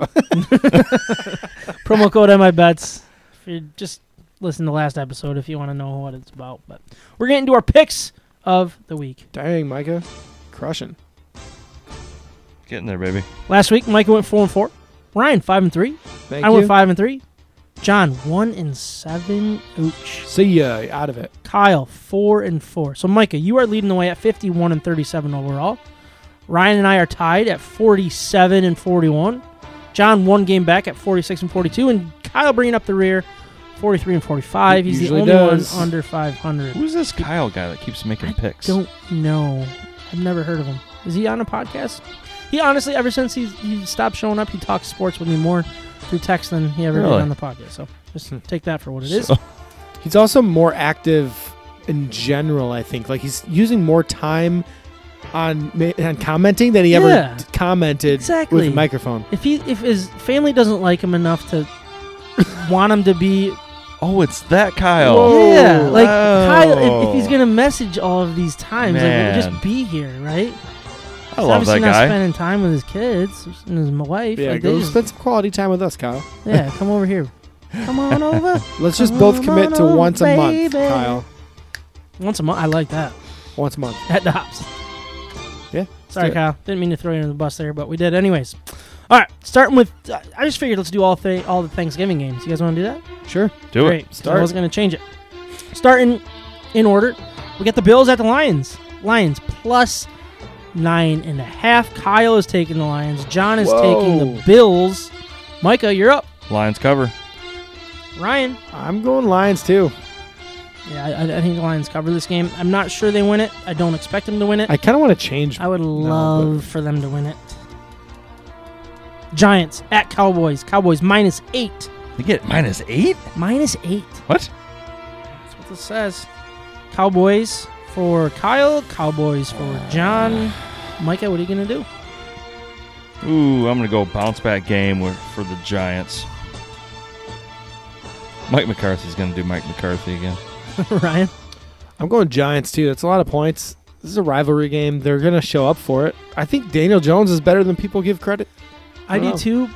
Promo code my bets. If you just listen to the last episode if you want to know what it's about. But we're getting to our picks of the week. Dang, Micah, crushing. Getting there, baby. Last week, Micah went four and four. Ryan five and three. Thank I you. went five and three. John one and seven. Ouch. See ya. Out of it. Kyle four and four. So Micah, you are leading the way at fifty-one and thirty-seven overall. Ryan and I are tied at forty-seven and forty-one. John one game back at forty-six and forty-two, and Kyle bringing up the rear, forty-three and forty-five. He's the usually only does. one under five hundred. Who's this Kyle guy that keeps making picks? I don't know. I've never heard of him. Is he on a podcast? He honestly, ever since he's he stopped showing up, he talks sports with me more through text than he ever did Really? on the podcast. So just take that for what it is. So- He's also more active in general. I think like he's using more time on ma- on commenting than he ever Yeah. d- commented Exactly. with a microphone. If he if his family doesn't like him enough to want him to be oh, it's that Kyle. Whoa. yeah, like Oh. Kyle, if, if he's gonna message all of these times, like Man. just be here, right? I love obviously that not guy. spending time with his kids and his wife. Yeah, like, they go just- spend some quality time with us, Kyle. yeah, come over here. Come on over. Let's just both on commit to over, once a month, baby. Kyle. Once a month. I like that. Once a month. At the hops. Yeah, Sorry, do it. Kyle. Didn't mean to throw you under the bus there, but we did anyways. All right, starting with. I just figured let's do all th- all the Thanksgiving games. You guys want to do that? Sure. Do it. Great. Start. I was going to change it. Starting in order, we got the Bills at the Lions. Lions plus nine and a half. Kyle is taking the Lions. John is taking the Bills. Micah, you're up. Lions cover. Ryan. I'm going Lions too. Yeah, I, I think the Lions cover this game. I'm not sure they win it. I don't expect them to win it. I kind of want to change. I would love for them to win it. Giants at Cowboys. Cowboys minus eight. You get minus eight? Minus eight. What? That's what this says. Cowboys for Kyle. Cowboys for John. Micah, what are you going to do? Ooh, I'm gonna go bounce back game for the Giants. Mike McCarthy's gonna do Mike McCarthy again. Ryan? I'm going Giants too. That's a lot of points. This is a rivalry game. They're going to show up for it. I think Daniel Jones is better than people give credit. I do Wow. too.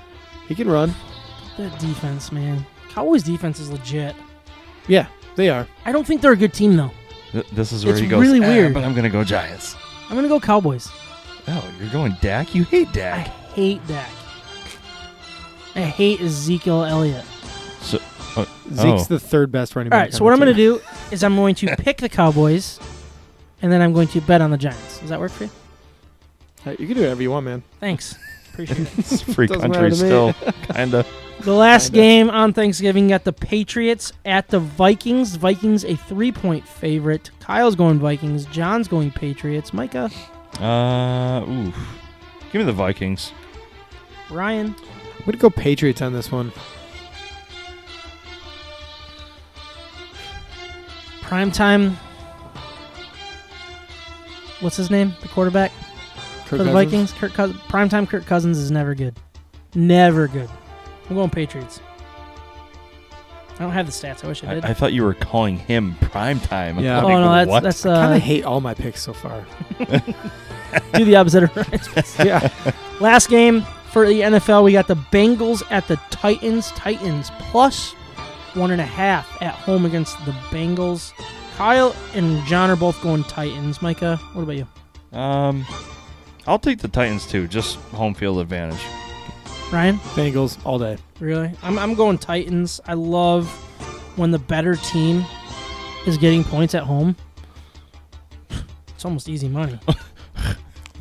He can run. That defense, man. Cowboys defense is legit. Yeah, they are. I don't think they're a good team, though. Th- this is where It's he goes. really "Ah, weird." but I'm gonna go Giants. I'm going to go Cowboys. Oh, you're going Dak? You hate Dak. I Dak. hate Dak. I hate Ezekiel Elliott. So, uh, Zeke's oh. the third best running All back. right, on so what I'm going to team. do is I'm going to pick the Cowboys, and then I'm going to bet on the Giants. Does that work for you? Hey, You can do whatever you want, man. Thanks. Appreciate it. it's free Doesn't country to me. still, kinda. The last game on Thanksgiving got the Patriots at the Vikings. Vikings a three point favorite. Kyle's going Vikings. John's going Patriots. Micah, Uh, oof. Give me the Vikings. Ryan, I'm going to go Patriots on this one. primetime. What's his name? The quarterback Kirk for the Cousins. Vikings. Kirk Cousins. Primetime Kirk Cousins is never good. Never good. I'm going Patriots. I don't have the stats. I wish I did. I, I thought you were calling him prime time. I'm Yeah. oh like, no, that's what? that's I kind uh, of hate all my picks so far. do the opposite of Ryan's. yeah. Last game for the NFL, we got the Bengals at the Titans. Titans plus one and a half at home against the Bengals. Kyle and John are both going Titans. Micah, what about you? Um, I'll take the Titans too. Just home field advantage. Ryan? Bengals all day. Really? I'm, I'm going Titans. I love when the better team is getting points at home. It's almost easy money.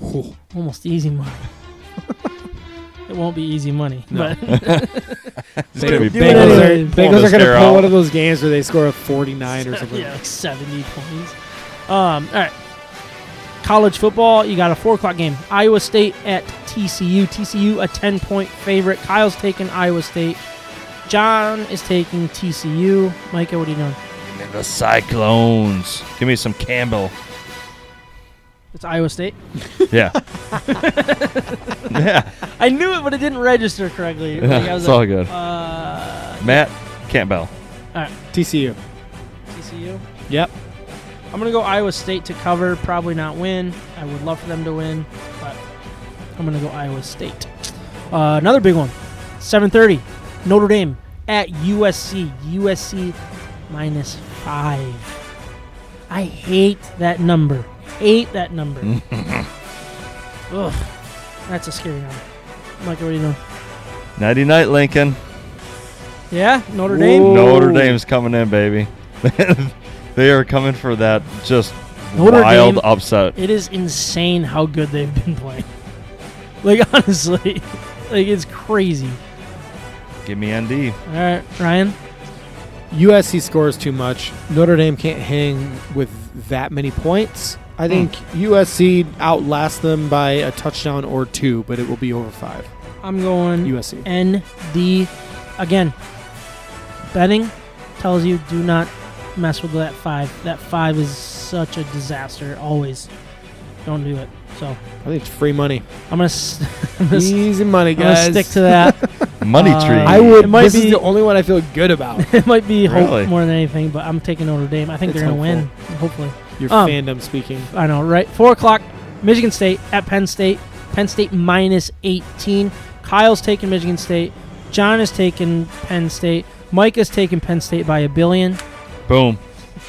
almost easy money. it won't be easy money. No. But It's gonna be Do Bengals are, Bengals are going to pull out. one of those games where they score a 49 or something. yeah, like 70 points. Um, all right. College football, you got a 4 o'clock game. Iowa State at TCU. TCU, a 10 point favorite. Kyle's taking Iowa State. John is taking TCU. Micah, what are you doing? Give me the Cyclones. Give me some Campbell. It's Iowa State. Yeah. yeah. I knew it, but it didn't register correctly. Like, I was it's all like, good. uh, Matt Campbell. All right. TCU. TCU. Yep. I'm gonna go Iowa State to cover, probably not win. I would love for them to win, but I'm gonna go Iowa State. Uh, another big one, 7:30, Notre Dame at USC. USC minus five. I hate that number. Hate that number. Ugh. That's a scary number. Mike, what do you know? Nighty night, Lincoln. Yeah, Notre Dame. Whoa. Notre Dame's coming in, baby. they are coming for that just Notre wild Dame- upset. It is insane how good they've been playing. Like honestly, like it's crazy. Give me ND. All right, Ryan. USC scores too much. Notre Dame can't hang with that many points. I hmm. think USC outlasts them by a touchdown or two, but it will be over five. I'm going USC. ND again. Betting tells you do not mess with that five. That five is such a disaster. Always, don't do it. So I think it's free money. I'm gonna, s- I'm gonna, s- Easy money, I'm gonna guys. stick to that. Money Uh, tree. I would. It might this be- is the only one I feel good about. it might be hope Really? more than anything, but I'm taking Notre Dame. I think It's they're gonna win. Hopefully. Your Um, fandom speaking. I know, right? Four o'clock, Michigan State at Penn State. Penn State minus 18. Kyle's taking Michigan State. John is taking Penn State. Mike is taking Penn State by a billion. Boom.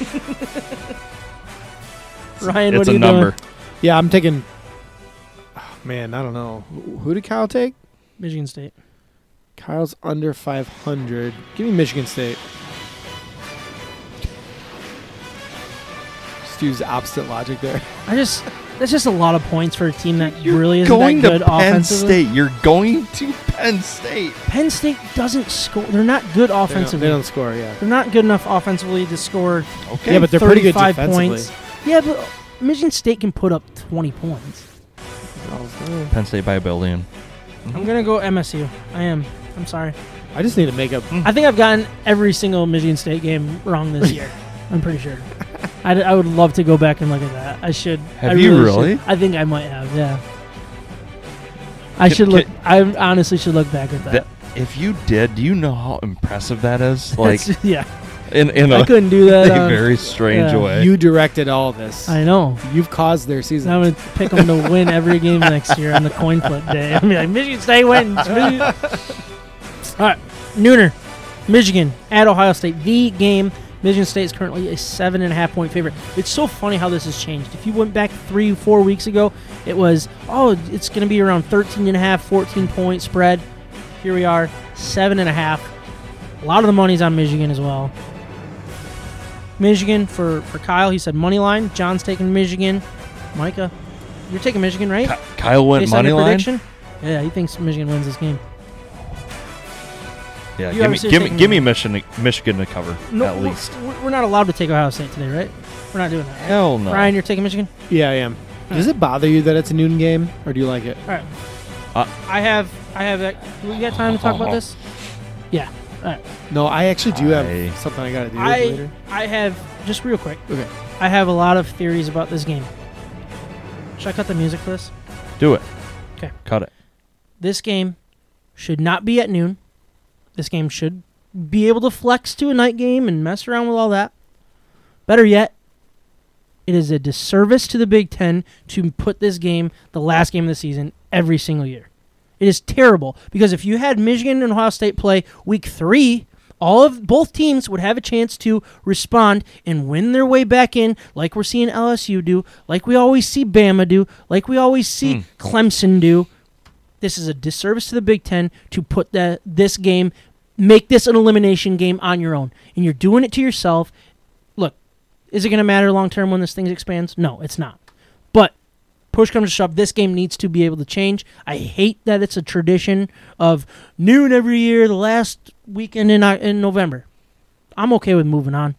Ryan, what it's are a you number. doing? Yeah, I'm taking. oh, man, I don't know. Who- Who did Kyle take? Michigan State. Kyle's under 500. Give me Michigan State. Just use opposite logic there. I just that's just a lot of points for a team that You're really isn't going that to Penn offensively. State. You're going to Penn State. Penn State doesn't score. They're not good They don't, offensively. they don't score, yeah. They're not good enough offensively to score Okay. Yeah, but they're pretty good 35 defensively. points. Yeah, but Michigan State can put up 20 points. Penn State by a billion. I'm gonna go MSU. I am. I'm sorry. I just need to make up. Hmm. I think I've gotten every single Michigan State game wrong this year. I'm pretty sure. I, I would love to go back and look at that. I should. Have I you should. really? I think I might have. Yeah. I Can- should look. can- I honestly should look back at that. That- If you did, do you know how impressive that is? Like That's- yeah, in in I a, couldn't do that. a on- very strange yeah. way. You directed all this. I know. You've caused their season. I'm gonna pick them to win every game next year on the coin flip day. I'm like Michigan State wins. All right, Nooner, Michigan at Ohio State. The game. Michigan State is currently a seven and a half point favorite. It's so funny how this has changed. If you went back three, four weeks ago, it was oh, it's going to be around 13 and a half, 14 point spread. Here we are, seven and a half. A lot of the money's on Michigan as well. Michigan for for Kyle. He said money line. John's taking Michigan. Micah, you're taking Michigan, right? Kyle went Based money line. prediction? Yeah, he thinks Michigan wins this game. Yeah, give me obviously give me give me. Michigan Michigan to cover No, at least. We're, we're not allowed to take Ohio State today, right? We're not doing that. Right? Hell no. Ryan, you're taking Michigan. yeah, I am. Does it bother you that it's a noon game, or do you like it? Alright. Uh, I have, I have uh, that. We got time to talk about uh-huh. this? Yeah. All right. No, I actually do have something I got to do I, later. I have just real quick. Okay. I have a lot of theories about this game. Should I cut the music for this? Do it. Okay. Cut it. This game should not be at noon. This game should be able to flex to a night game and mess around with all that. Better yet, it is a disservice to the Big Ten to put this game, the last game of the season, every single year. It is terrible because if you had Michigan and Ohio State play week three, all of both teams would have a chance to respond and win their way back in, like we're seeing LSU do, like we always see Bama do, like we always see Hmm. Clemson do. This is a disservice to the Big Ten to put that this game, make this an elimination game on your own, and you're doing it to yourself. Look, is it going to matter long term when this thing expands? No, it's not. But push comes to shove, this game needs to be able to change. I hate that it's a tradition of noon every year, the last weekend in uh, in November. I'm okay with moving on.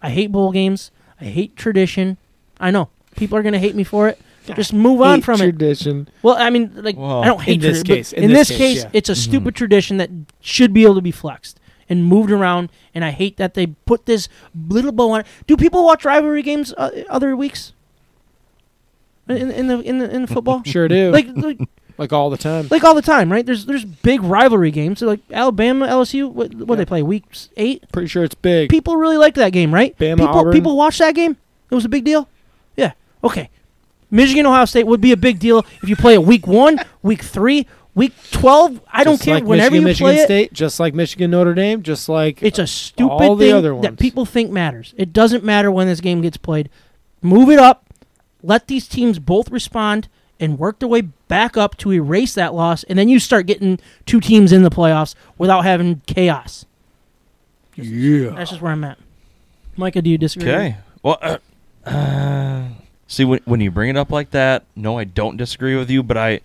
I hate bowl games. I hate tradition. I know people are going to hate me for it. Just move on Hate from it. tradition. Well, I mean, like Well, I don't hate in this tradi- case- In, in this this case, case, yeah. it's a stupid tradition that should be able to be flexed and moved around. And I hate that they put this little bow on it. Do people watch rivalry games uh, other weeks? In, in the in the in the football, Sure do. like, like like all the time. like all the time, right? There's there's big rivalry games. So like Alabama, LSU. What what Yeah. they play week eight? Pretty sure it's big. People really like that game, right? Bama, people Auburn. people watch that game. It was a big deal. Yeah. Okay. Michigan Ohio State would be a big deal if you play it week one, week three, week twelve. I don't care. Like Whenever Michigan, you Michigan play it, Michigan State, just like Michigan Notre Dame, just like it's a stupid all the thing other that people think matters. It doesn't matter when this game gets played. Move it up. Let these teams both respond and work their way back up to erase that loss, and then you start getting two teams in the playoffs without having chaos. Yeah. That's just where I'm at. Micah, do you disagree? Okay. Well, uh, uh, see when when you bring it up like that, no, I don't disagree with you, but I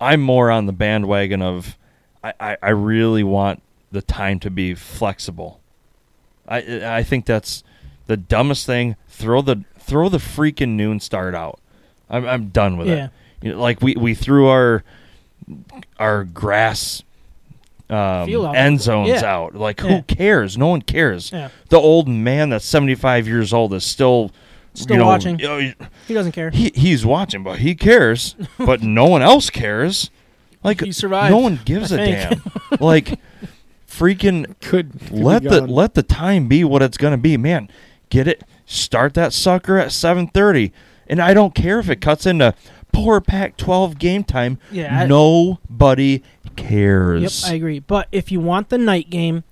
I'm more on the bandwagon of I, I, I really want the time to be flexible. I I think that's the dumbest thing. Throw the throw the freaking noon start out. I'm I'm done with Yeah. it. You know, like we we threw our our grass um, end zones Yeah. out. Like Yeah. who cares? No one cares Yeah. the old man that's 75 years old is still Still you know, watching. you know, He doesn't care. he, he's watching but he cares but no one else cares like He survived, no one gives I a think. damn like freaking Could, could let the let the time be what it's going to be man get it start that sucker at 7:30 and I don't care if it cuts into poor Pac-12 game time Yeah, I- nobody Yep, cares I agree. But if you want the night game,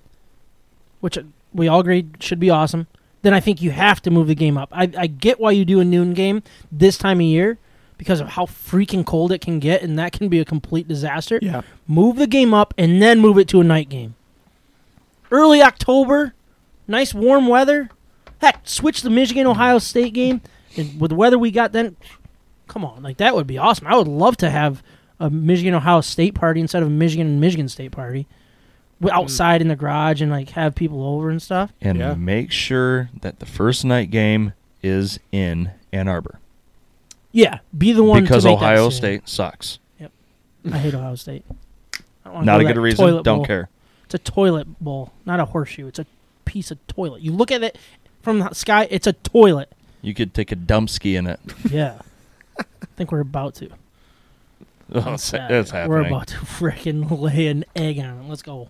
which we all agree should be awesome, then I think you have to move the game up. I, I get why you do a noon game this time of year because of how freaking cold it can get, and that can be a complete disaster. Yeah. Move the game up and then move it to a night game. Early October, nice warm weather. Heck, switch the Michigan Ohio State game, and with the weather we got then, come on, like that would be awesome. I would love to have a Michigan Ohio State party instead of a Michigan and Michigan State party, Mm. outside in the garage and like have people over and stuff. and Yeah. make sure that the first night game is in Ann Arbor Yeah, be the one because to make that Ohio decision. State sucks. Yep. I hate Ohio State. I don't wanna Not go a to good that reason. toilet Don't bowl. care. It's a toilet bowl, not a horseshoe. It's a piece of toilet. You look at it from the sky, it's a toilet. You could take a dump ski in it. Yeah. I think we're about to. It's, it's We're about to freaking lay an egg on it. Let's go.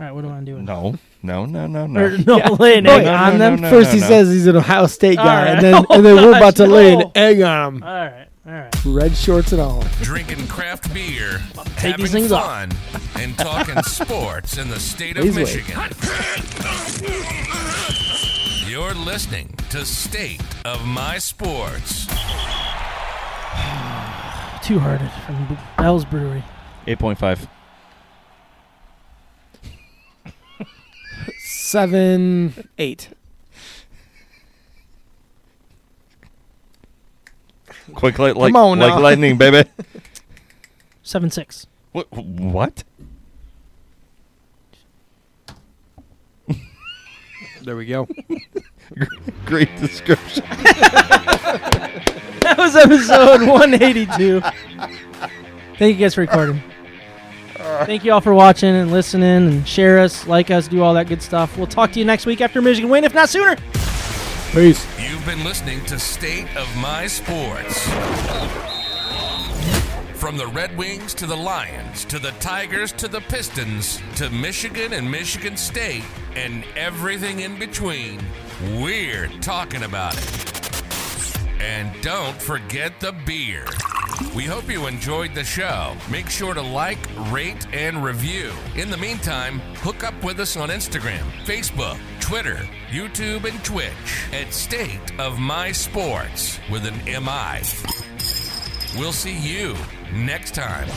All right, what am I doing? No, no, no, no, Or, no. no, Yeah. lay an egg no, on no, them. no, First he no. says he's an Ohio State guy, right. and then Oh, and then we're about to gosh, lay an egg on him. All right, all right. Red shorts and all. Drinking craft beer, Take having these things off. and talking sports in the state of Please wait. Michigan. You're listening to State of My Sports. Two hearted from um, Bell's Brewery. 8.5. Seven, eight. Quick like, like, Come on like now. lightning, baby. Seven six. what? What? There we go. Great description. That was episode 182. Thank you guys for recording. Thank you all for watching and listening and share us, like us, do all that good stuff. We'll talk to you next week after Michigan win, if not sooner. Peace. You've been listening to State of My Sports. From the Red Wings to the Lions to the Tigers to the Pistons to Michigan and Michigan State and everything in between, we're talking about it. And don't forget the beer. We hope you enjoyed the show. Make sure to like, rate, and review. In the meantime, hook up with us on Instagram, Facebook, Twitter, YouTube, and Twitch at State of My Sports with an MI. We'll see you next time.